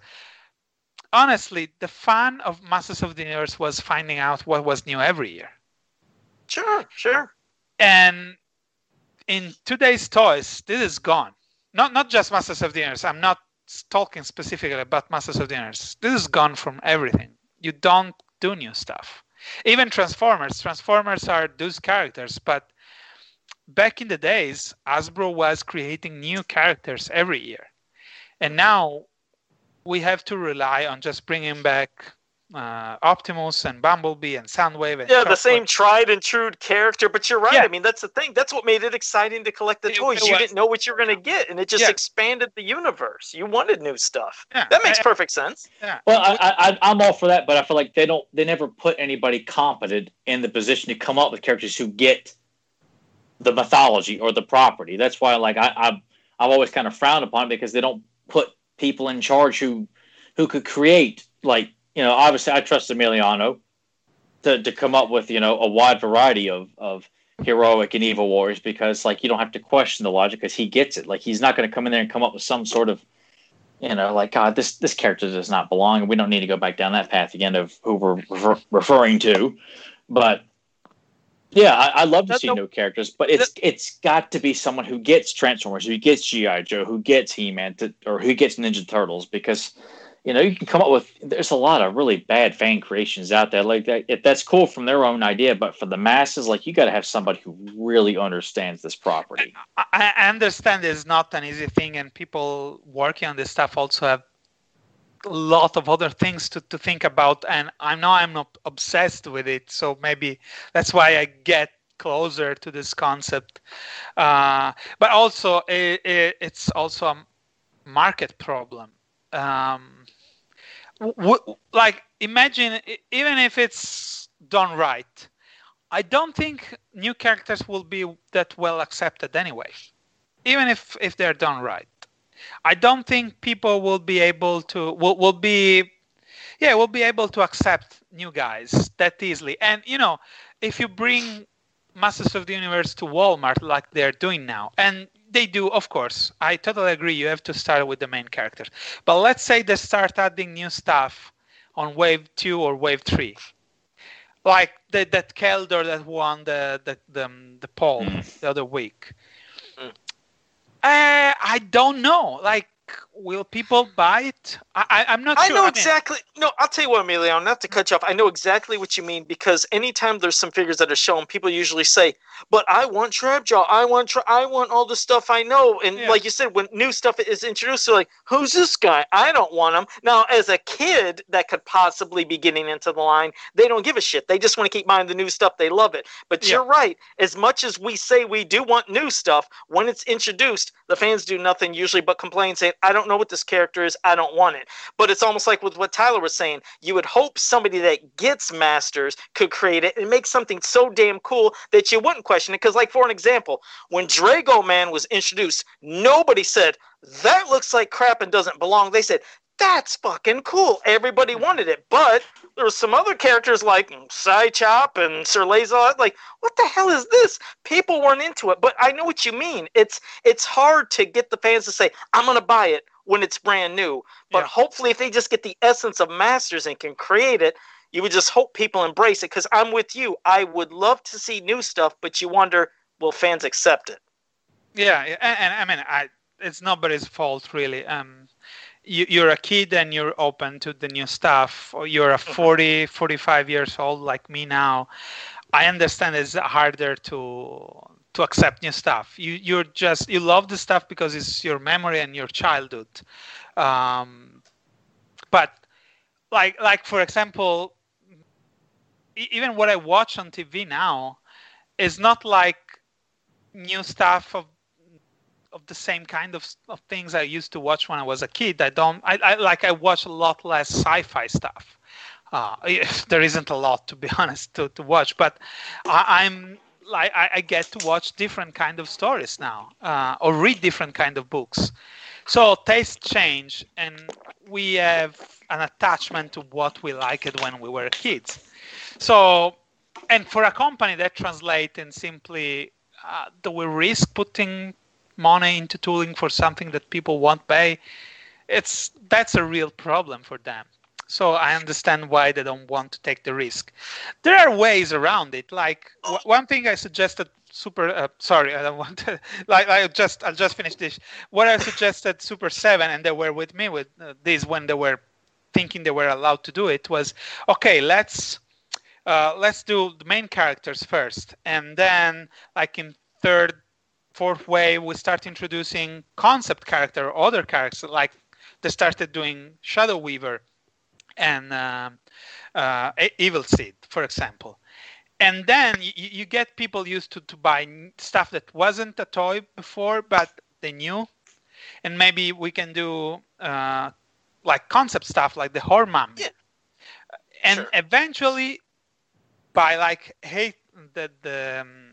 honestly, the fun of Masters of the Universe was finding out what was new every year. Sure, sure. And in today's toys, this is gone. Not not just Masters of the Universe. I'm not talking specifically about Masters of the Universe. This is gone from everything. You don't do new stuff. Even Transformers. Transformers are those characters, but back in the days, Hasbro was creating new characters every year. And now we have to rely on just bringing back uh, Optimus and Bumblebee and Soundwave. And yeah, the same tried and true character. But you're right. Yeah. I mean, that's the thing. That's what made it exciting to collect the toys. It you didn't know what you were going to get, and it just yeah. expanded the universe. You wanted new stuff. Yeah. That makes I, perfect sense. Yeah. Well, I, I, I'm all for that, but I feel like they don't. They never put anybody competent in the position to come up with characters who get the mythology or the property. That's why, like, I, I've I've always kind of frowned upon it because they don't put people in charge who who could create like you know obviously I trust Emiliano to to come up with you know a wide variety of of heroic and evil warriors because like you don't have to question the logic because he gets it. Like he's not going to come in there and come up with some sort of you know like god this this character does not belong and we don't need to go back down that path again of who we're refer- referring to. But yeah, I, I love to see new characters, but it's it's got to be someone who gets Transformers, who gets GI Joe, who gets He Man, or who gets Ninja Turtles, because you know you can come up with. There's a lot of really bad fan creations out there. Like that, that's cool from their own idea, but for the masses, like you got to have somebody who really understands this property. I, I understand it's not an easy thing, and people working on this stuff also have a lot of other things to, to think about and i know i'm not obsessed with it so maybe that's why i get closer to this concept uh, but also it, it, it's also a market problem um, w- like imagine even if it's done right i don't think new characters will be that well accepted anyway even if if they're done right I don't think people will be able to will, will be yeah will be able to accept new guys that easily. And you know, if you bring Masters of the Universe to Walmart like they're doing now, and they do, of course, I totally agree. You have to start with the main characters, but let's say they start adding new stuff on Wave Two or Wave Three like the, that Keldor that won the the the, the poll mm. the other week. Uh, I don't know. Like will people buy it? I, am not I sure. know I exactly. no, I'll tell you what, Emilio. Not to cut you off. I know exactly what you mean because anytime there's some figures that are shown, people usually say, "But I want Trapjaw. I want. Tra- I want all the stuff I know." And yeah. like you said, when new stuff is introduced, they're like, "Who's this guy? I don't want him." Now, as a kid that could possibly be getting into the line, they don't give a shit. They just want to keep buying the new stuff. They love it. But yeah. you're right. As much as we say we do want new stuff, when it's introduced, the fans do nothing usually but complain, saying, "I don't know what this character is. I don't want it. But it's almost like with what Tyler was saying. You would hope somebody that gets Masters could create it and make something so damn cool that you wouldn't question it. Because, like for an example, when Draego-Man was introduced, nobody said that looks like crap and doesn't belong. They said that's fucking cool. Everybody wanted it, but there were some other characters like Psychop and Sir Laser. Like, what the hell is this? People weren't into it, but I know what you mean. It's it's hard to get the fans to say, "I'm gonna buy it." When it's brand new. But yeah. hopefully, if they just get the essence of Masters and can create it, you would just hope people embrace it. Because I'm with you. I would love to see new stuff, but you wonder, will fans accept it? Yeah, and, and I mean, I, it's nobody's fault really. Um, you, you're a kid and you're open to the new stuff. You're a mm-hmm. 40, 45 years old like me now. I understand it's harder to to accept new stuff. You you're just you love the stuff because it's your memory and your childhood. Um, but like like for example, even what I watch on TV now is not like new stuff of of the same kind of, of things I used to watch when I was a kid. I don't I, I like I watch a lot less sci-fi stuff. Uh, there isn't a lot to be honest to, to watch, but I, I'm like I, I, get to watch different kind of stories now uh, or read different kind of books. So tastes change and we have an attachment to what we liked when we were kids. So and for a company that translates in simply uh, do we risk putting money into tooling for something that people won't pay it's that's a real problem for them so i understand why they don't want to take the risk. There are ways around it. Like w- one thing i suggested super uh, sorry i don't want to like i just i'll just finish this. What i suggested super 7 and they were with me with uh, this when they were thinking they were allowed to do it was okay let's uh, let's do the main characters first. And then like in third fourth way we start introducing concept character or other characters like they started doing shadow weaver and uh, uh, Evilseed for example and then you, you get people used to, to buy stuff that wasn't a toy before but they knew and maybe we can do uh, like concept stuff like the horror mom yeah. and sure. eventually by like hey the the um,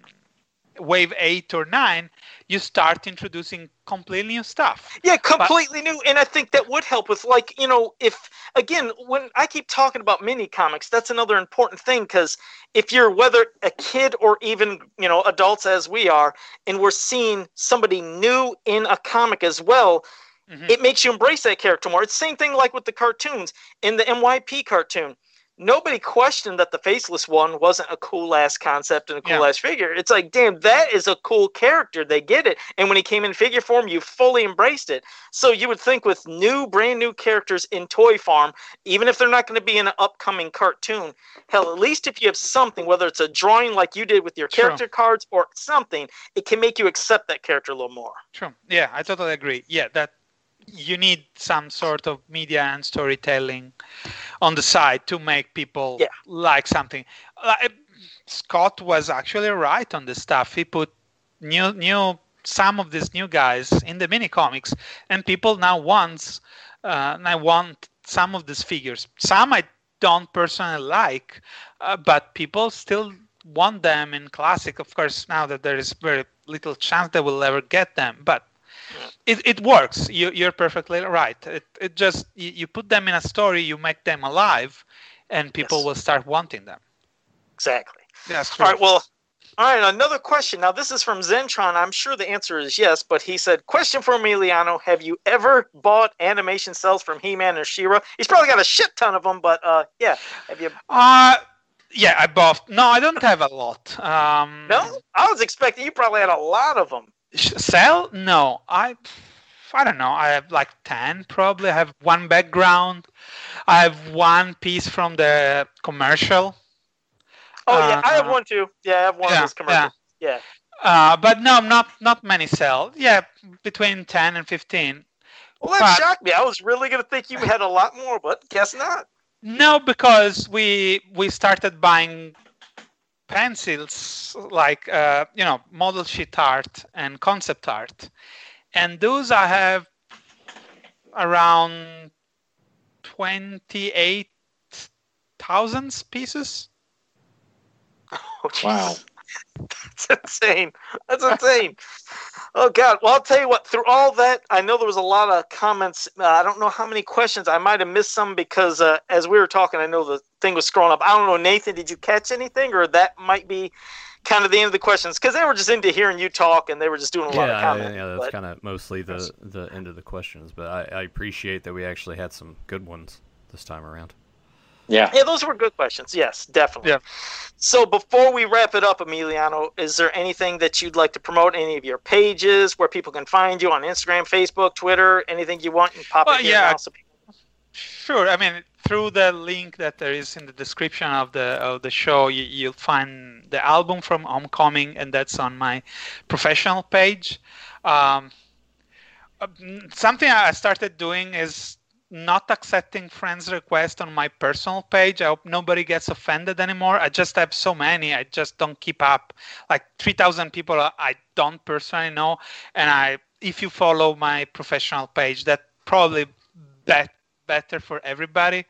wave eight or nine, you start introducing completely new stuff. Yeah, completely but, new. And I think that would help with, like, you know, if, again, when I keep talking about mini comics, that's another important thing because if you're, whether a kid or even, you know, adults as we are, and we're seeing somebody new in a comic as well, mm-hmm. it makes you embrace that character more. It's the same thing like with the cartoons. In the MYP cartoon, nobody questioned that the faceless one wasn't a cool ass concept and a cool yeah. ass figure. It's like, damn, that is a cool character. They get it. And when he came in figure form, you fully embraced it. So you would think with new, brand new characters in Toy Farm, even if they're not going to be in an upcoming cartoon, hell, at least if you have something, whether it's a drawing like you did with your character True. cards or something, it can make you accept that character a little more. True. Yeah, I totally agree. Yeah, that you need some sort of media and storytelling on the side to make people yeah. like something. Scott was actually right on this stuff. He put new new some of these new guys in the mini comics, and people now want uh, I want some of these figures. Some I don't personally like, uh, but people still want them in classic. Of course, now that there is very little chance they will ever get them, but it, it works. You, you're perfectly right. It, it just you, you put them in a story, you make them alive, and people yes. will start wanting them. Exactly. That's true. All right. Well, all right. Another question. Now, this is from Zentron. I'm sure the answer is yes, but he said, "Question for Emiliano: Have you ever bought animation cels from He-Man or She-Ra? He's probably got a shit ton of them, but uh, yeah. Have you? Uh yeah, I bought. No, I don't have a lot. Um, no, I was expecting you probably had a lot of them. Cell? No, I. I don't know. I have like ten probably. I have one background. I have one piece from the commercial. Oh yeah, I have uh, one too. Yeah, I have one yeah, of those commercials. Yeah. yeah. Uh, but no, not not many cels. Yeah, between ten and fifteen. Well, that but, shocked me. I was really gonna think you had a lot more, but guess not. No, because we we started buying pencils like uh, you know model sheet art and concept art. And those i have around 28,000 pieces. Oh, wow that's insane that's insane Oh God! Well, I'll tell you what. Through all that, I know there was a lot of comments. Uh, I don't know how many questions. I might have missed some because uh, as we were talking, I know the thing was scrolling up. I don't know, Nathan. Did you catch anything, or that might be kind of the end of the questions because they were just into hearing you talk and they were just doing a yeah, lot of comments. Yeah, that's kind of mostly the the end of the questions. But I, I appreciate that we actually had some good ones this time around. Yeah. Yeah, those were good questions. Yes, definitely. Yeah. So before we wrap it up, Emiliano, is there anything that you'd like to promote? Any of your pages where people can find you on Instagram, Facebook, Twitter, anything you want? And pop well, it yeah. So sure. I mean, through the link that there is in the description of the of the show, you, you'll find the album from Homecoming, and that's on my professional page. Um, uh, something I started doing is not accepting friends requests on my personal page. I hope nobody gets offended anymore. I just have so many. I just don't keep up. Like 3,000 people I don't personally know. And I, if you follow my professional page, that probably bet, better for everybody.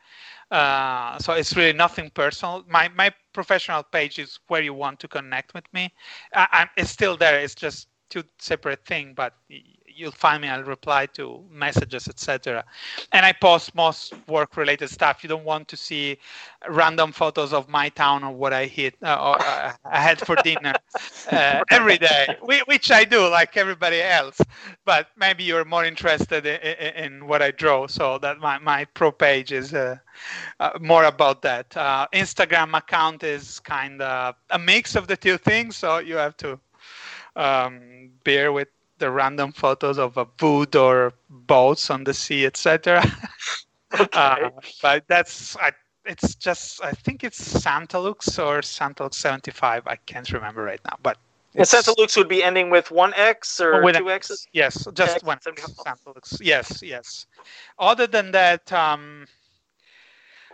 Uh, so it's really nothing personal. My my professional page is where you want to connect with me. I, it's still there. It's just two separate things, but you'll find me. I'll reply to messages, etc. And I post most work-related stuff. You don't want to see random photos of my town or what I hit uh, or uh, I had for dinner uh, every day, which I do, like everybody else. But maybe you're more interested in, in what I draw, so that my my pro page is. Uh, uh, more about that. Uh, Instagram account is kind of a mix of the two things, so you have to um, bear with the random photos of a boat or boats on the sea, etc. okay. uh, but that's I, it's just I think it's Santa Lux or Santa Lux 75. I can't remember right now, but and Santa Lux would be ending with one X or with two X's. Yes, just X, one. Santa Lux. Yes, yes. Other than that, um,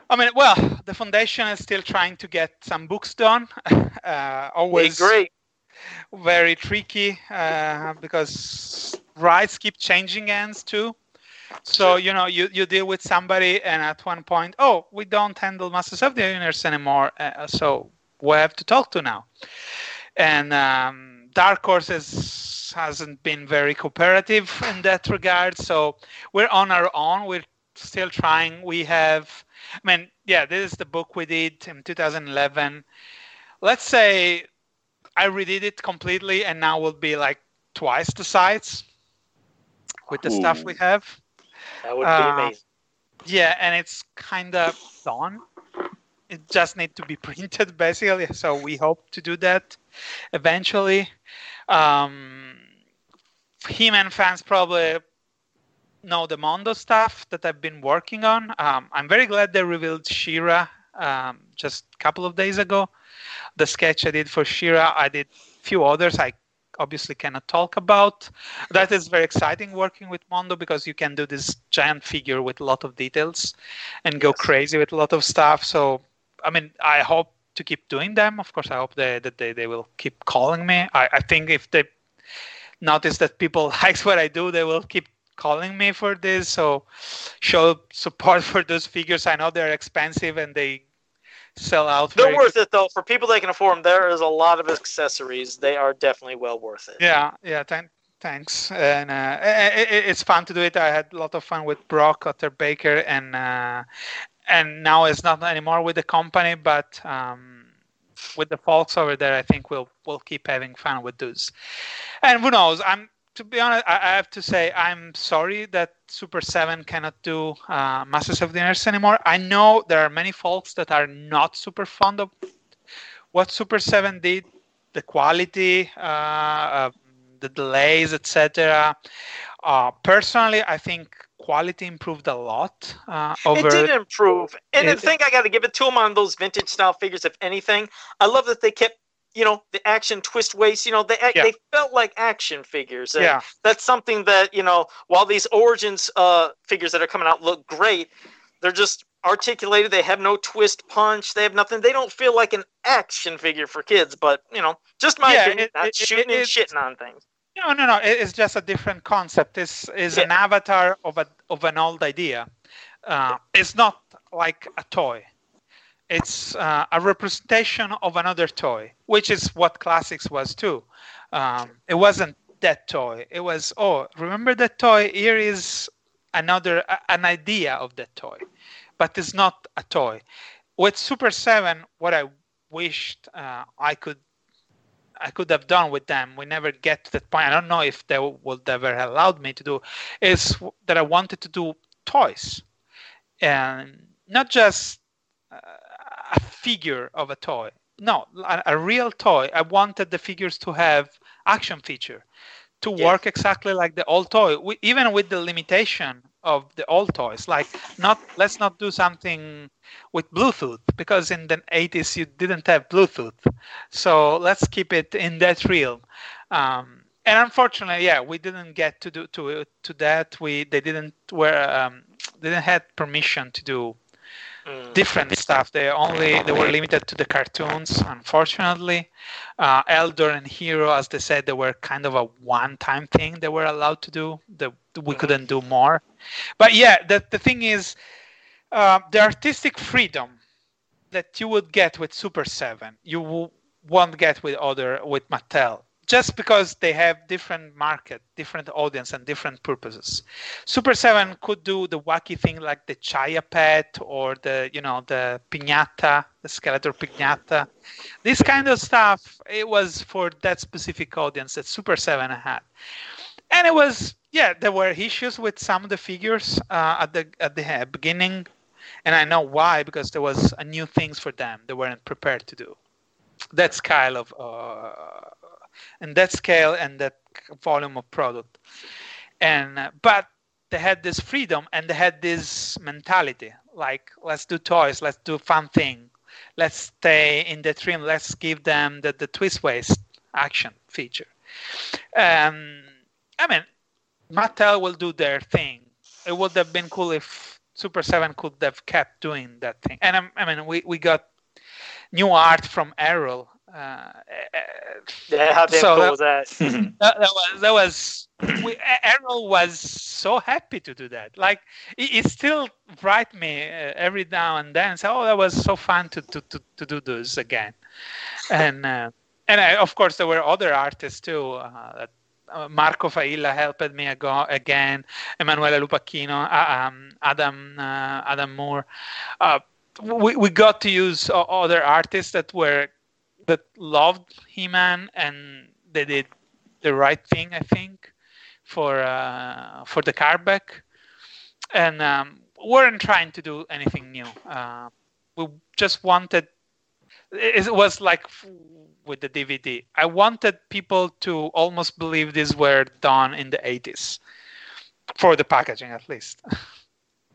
I mean, well, the foundation is still trying to get some books done. Uh, always great. Very tricky uh, because rights keep changing hands too. So you know, you, you deal with somebody, and at one point, oh, we don't handle Masters of the Universe anymore. Uh, so we have to talk to now. And um, Dark Horse hasn't been very cooperative in that regard. So we're on our own. We're still trying. We have I mean, yeah, this is the book we did in 2011. Let's say I redid it completely, and now will be like twice the size with the Ooh. stuff we have. That would be uh, amazing. Yeah, and it's kind of done. It just needs to be printed, basically. So we hope to do that eventually. Um, He-Man fans probably know the Mondo stuff that I've been working on. Um, I'm very glad they revealed She-Ra um, just a couple of days ago. The sketch I did for She-Ra, I did a few others I obviously cannot talk about. That is very exciting working with Mondo because you can do this giant figure with a lot of details and go crazy with a lot of stuff. So, I mean, I hope to keep doing them. Of course, I hope they, that they, they will keep calling me. I, I think if they notice that people like what I do, they will keep calling me for this. So show support for those figures. I know they're expensive and they sell out. They're worth it though. For people that can afford them, there is a lot of accessories. They are definitely well worth it. Yeah, yeah. Th- thanks. And uh, it, it's fun to do it. I had a lot of fun with Brock Otterbacher, and uh, and now it's not anymore with the company, but. Um, with the folks over there, I think we'll we'll keep having fun with those. And who knows? I'm to be honest, I, I, have to say I'm sorry that Super 7 cannot do uh, Masters of the Universe anymore. I know there are many folks that are not super fond of what Super 7 did, the quality, uh, uh, the delays, etc. Uh, personally, I think quality improved a lot. Uh, over... It did improve, and it, the thing I got to give it to them on those vintage style figures, if anything, I love that they kept you know the action twist waist you know they yeah. they felt like action figures. And yeah. that's something that you know while these origins uh figures that are coming out look great they're just articulated they have no twist punch they have nothing they don't feel like an action figure for kids but you know just my yeah, opinion it, not it, shooting it, and shitting on things. No no no it's just a different concept. This is yeah. an avatar of a of an old idea. Uh, it's not like a toy it's uh, a representation of another toy, which is what Classics was too. Um, it wasn't that toy. It was, oh, remember that toy? Here is another, an idea of that toy, but it's not a toy. With Super 7, what I wished uh, I could I could have done with them. We never get to that point. I don't know if they would ever allowed me to do. Is that I wanted to do toys, and not just uh, figure of a toy. No, a, a, real toy. I wanted the figures to have action feature, to yes. work exactly like the old toy, we, even with the limitation of the old toys. Like, not let's not do something with Bluetooth because in the 80s you didn't have Bluetooth. So let's keep it in that realm. Um, and unfortunately, yeah, we didn't get to do to to that. We they didn't were um, didn't had permission to do. Different stuff. They only they were limited to the cartoons, unfortunately. Uh, Eldor and Hero, as they said, they were kind of a one-time thing they were allowed to do. That we mm-hmm. couldn't do more. But yeah, the the thing is, uh, the artistic freedom that you would get with Super Seven, you w- won't get with other with Mattel. Just because they have different market, different audience, and different purposes. Super Seven could do the wacky thing like the Chia Pet or the you know the piñata, the Skeletor piñata. This kind of stuff it was for that specific audience that Super Seven had, and it was yeah there were issues with some of the figures uh, at the at the beginning, and I know why because there was new things for them they weren't prepared to do. That kind of uh, and that scale and that volume of product. And uh, but they had this freedom and they had this mentality like let's do toys, let's do fun thing, let's stay in the trim, let's give them the, the twist waist action feature. Um, I mean, Mattel will do their thing. It would have been cool if Super 7 could have kept doing that thing. And um, I mean, we, we got new art from Errol uh, yeah, how so cool that, was that? that? that? was that was. We, Errol was so happy to do that. Like he, he still write me uh, every now and then. Say, "Oh, that was so fun to to to, to do this again," and uh, and I, of course there were other artists too. Uh, that uh, Marco Failla helped me again. Emanuele Lupacchino, uh, um, Adam Adam Moore. we we got to use other artists that were that loved He-Man and they did the right thing, I think, for uh, for the cardback, and um, weren't trying to do anything new. Uh, we just wanted. It was like with the DVD. I wanted people to almost believe these were done in the 80s, for the packaging at least.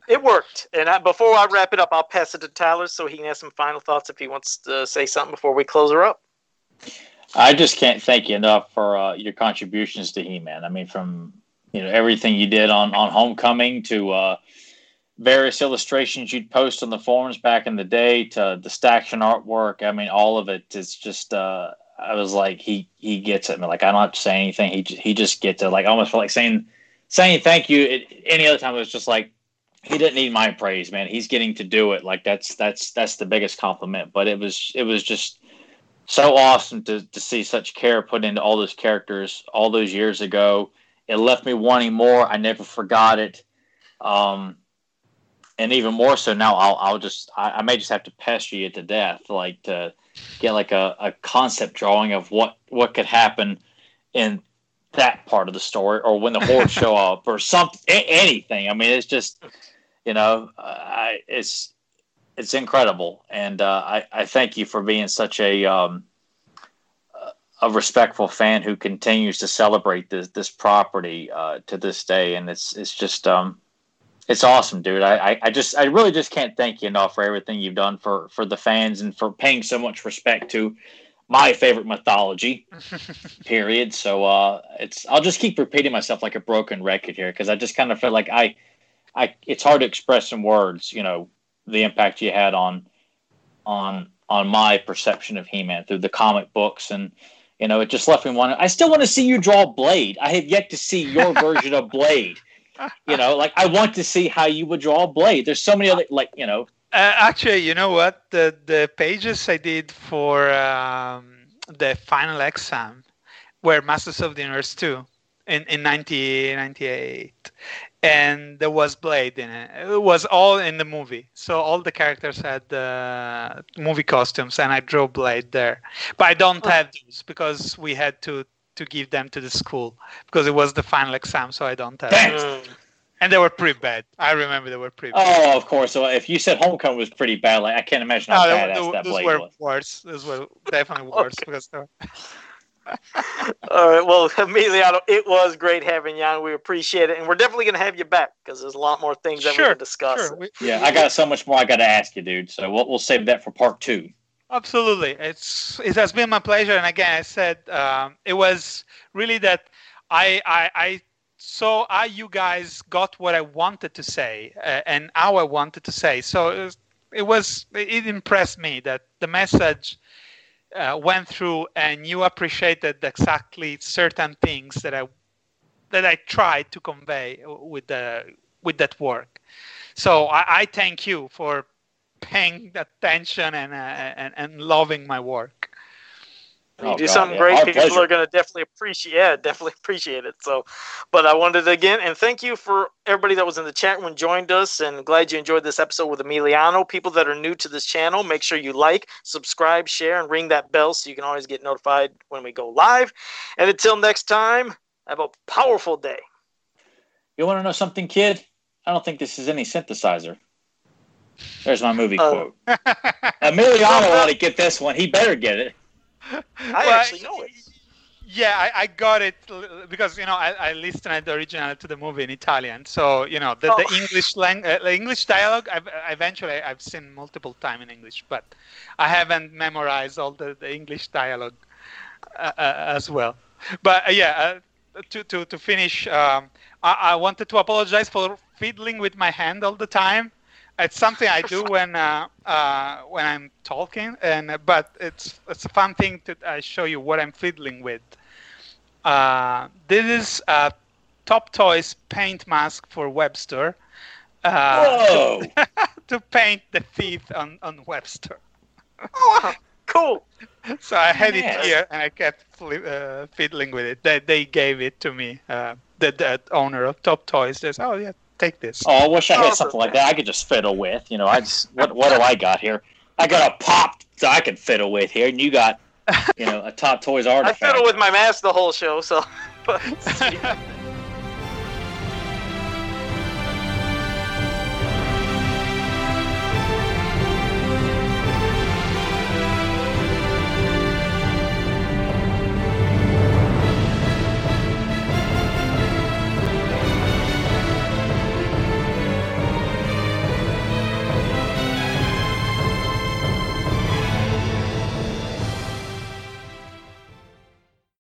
it worked. And I, before I wrap it up, I'll pass it to Tyler so he can have some final thoughts if he wants to say something before we close her up. I just can't thank you enough for uh, your contributions to He-Man. I mean, from you know everything you did on on Homecoming to uh, various illustrations you'd post on the forums back in the day to the Staction artwork. I mean, all of it is just. Uh, I was like, he he gets it. I like I don't have to say anything. He he just gets it. Like almost felt like saying saying thank you. It, any other time it was just like he didn't need my praise, man. He's getting to do it. Like that's that's that's the biggest compliment. But it was it was just so awesome to to see such care put into all those characters all those years ago. It left me wanting more. I never forgot it. Um, and even more so now, I'll I'll just I, I may just have to pester you to death, like to get like a, a concept drawing of what what could happen in that part of the story or when the hordes show up or something anything i mean it's just you know, I, it's it's incredible, and uh, I I thank you for being such a um, a respectful fan who continues to celebrate this this property uh, to this day, and it's it's just um, it's awesome, dude. I, I just I really just can't thank you enough for everything you've done for for the fans and for paying so much respect to my favorite mythology. period. So uh, it's I'll just keep repeating myself like a broken record here because I just kind of feel like I I it's hard to express in words, you know, the impact you had on on on my perception of He-Man through the comic books and you know, it just left me wanting. I still want to see you draw Blade. I have yet to see your version of Blade. You know, like I want to see how you would draw Blade. There's so many other, like you know. Uh, actually, you know what? The the pages I did for um, the final exam were Masters of the Universe 2 in in 1998 and there was Blade in it. It was all in the movie, so all the characters had uh, movie costumes, and I drew Blade there. But I don't have those because we had to to give them to the school because it was the final exam, so I don't have. Those. And they were pretty bad. I remember they were pretty. bad. Oh, of course. So if you said Homecoming was pretty bad, like I can't imagine how no, badass those, that those Blade were was. Worse. Those were definitely worse okay. because. They were All right. Well, Emiliano, it was great having you on. We appreciate it, and we're definitely going to have you back because there's a lot more things that sure, we can discuss. Sure. yeah, I got so much more I got to ask you, dude. So we'll we'll save that for part two. Absolutely, it's it has been my pleasure. And again, I said um, it was really that I I, I saw how you guys got what I wanted to say uh, and how I wanted to say. So it was, it was it impressed me that the message uh, went through and you appreciated exactly certain things that I that I tried to convey with the with that work. So I, I thank you for paying attention and, uh, and and loving my work. You oh, do God, something yeah. great, Our people pleasure. are going to definitely appreciate. Yeah, definitely appreciate it. So, but I wanted to again and thank you for everybody that was in the chat room joined us, and glad you enjoyed this episode with Emiliano. People that are new to this channel, make sure you like, subscribe, share, and ring that bell so you can always get notified when we go live. And until next time, have a powerful day. You want to know something, kid? I don't think this is any synthesizer. There's my movie uh, quote. Emiliano want to get this one. He better get it. I well, actually know it. Yeah, I, I, got it because you know I, I listened the original to the movie in Italian, so you know the, oh. the English lang- uh, the English dialogue. I've eventually I've seen multiple time in English, but I haven't memorized all the, the English dialogue uh, uh, as well. But uh, yeah, uh, to to to finish, um, I, I wanted to apologize for fiddling with my hand all the time it's something I do when uh, uh, when I'm talking, and but it's it's a fun thing to uh, show you what I'm fiddling with. Uh, this is a Top Toys paint mask for Webstor. Uh, Whoa! To, to, paint the teeth on on Webstor. Oh, wow. cool. So I had it here, and I kept uh, fiddling with it. They they gave it to me. the, the owner of Top Toys says, "Oh yeah, take this. Oh, I wish I had something like that I could just fiddle with. You know, I just what what do I got here? I got a pop so I can fiddle with here, and you got you know a top toys artifact. I fiddle with my mask the whole show, so.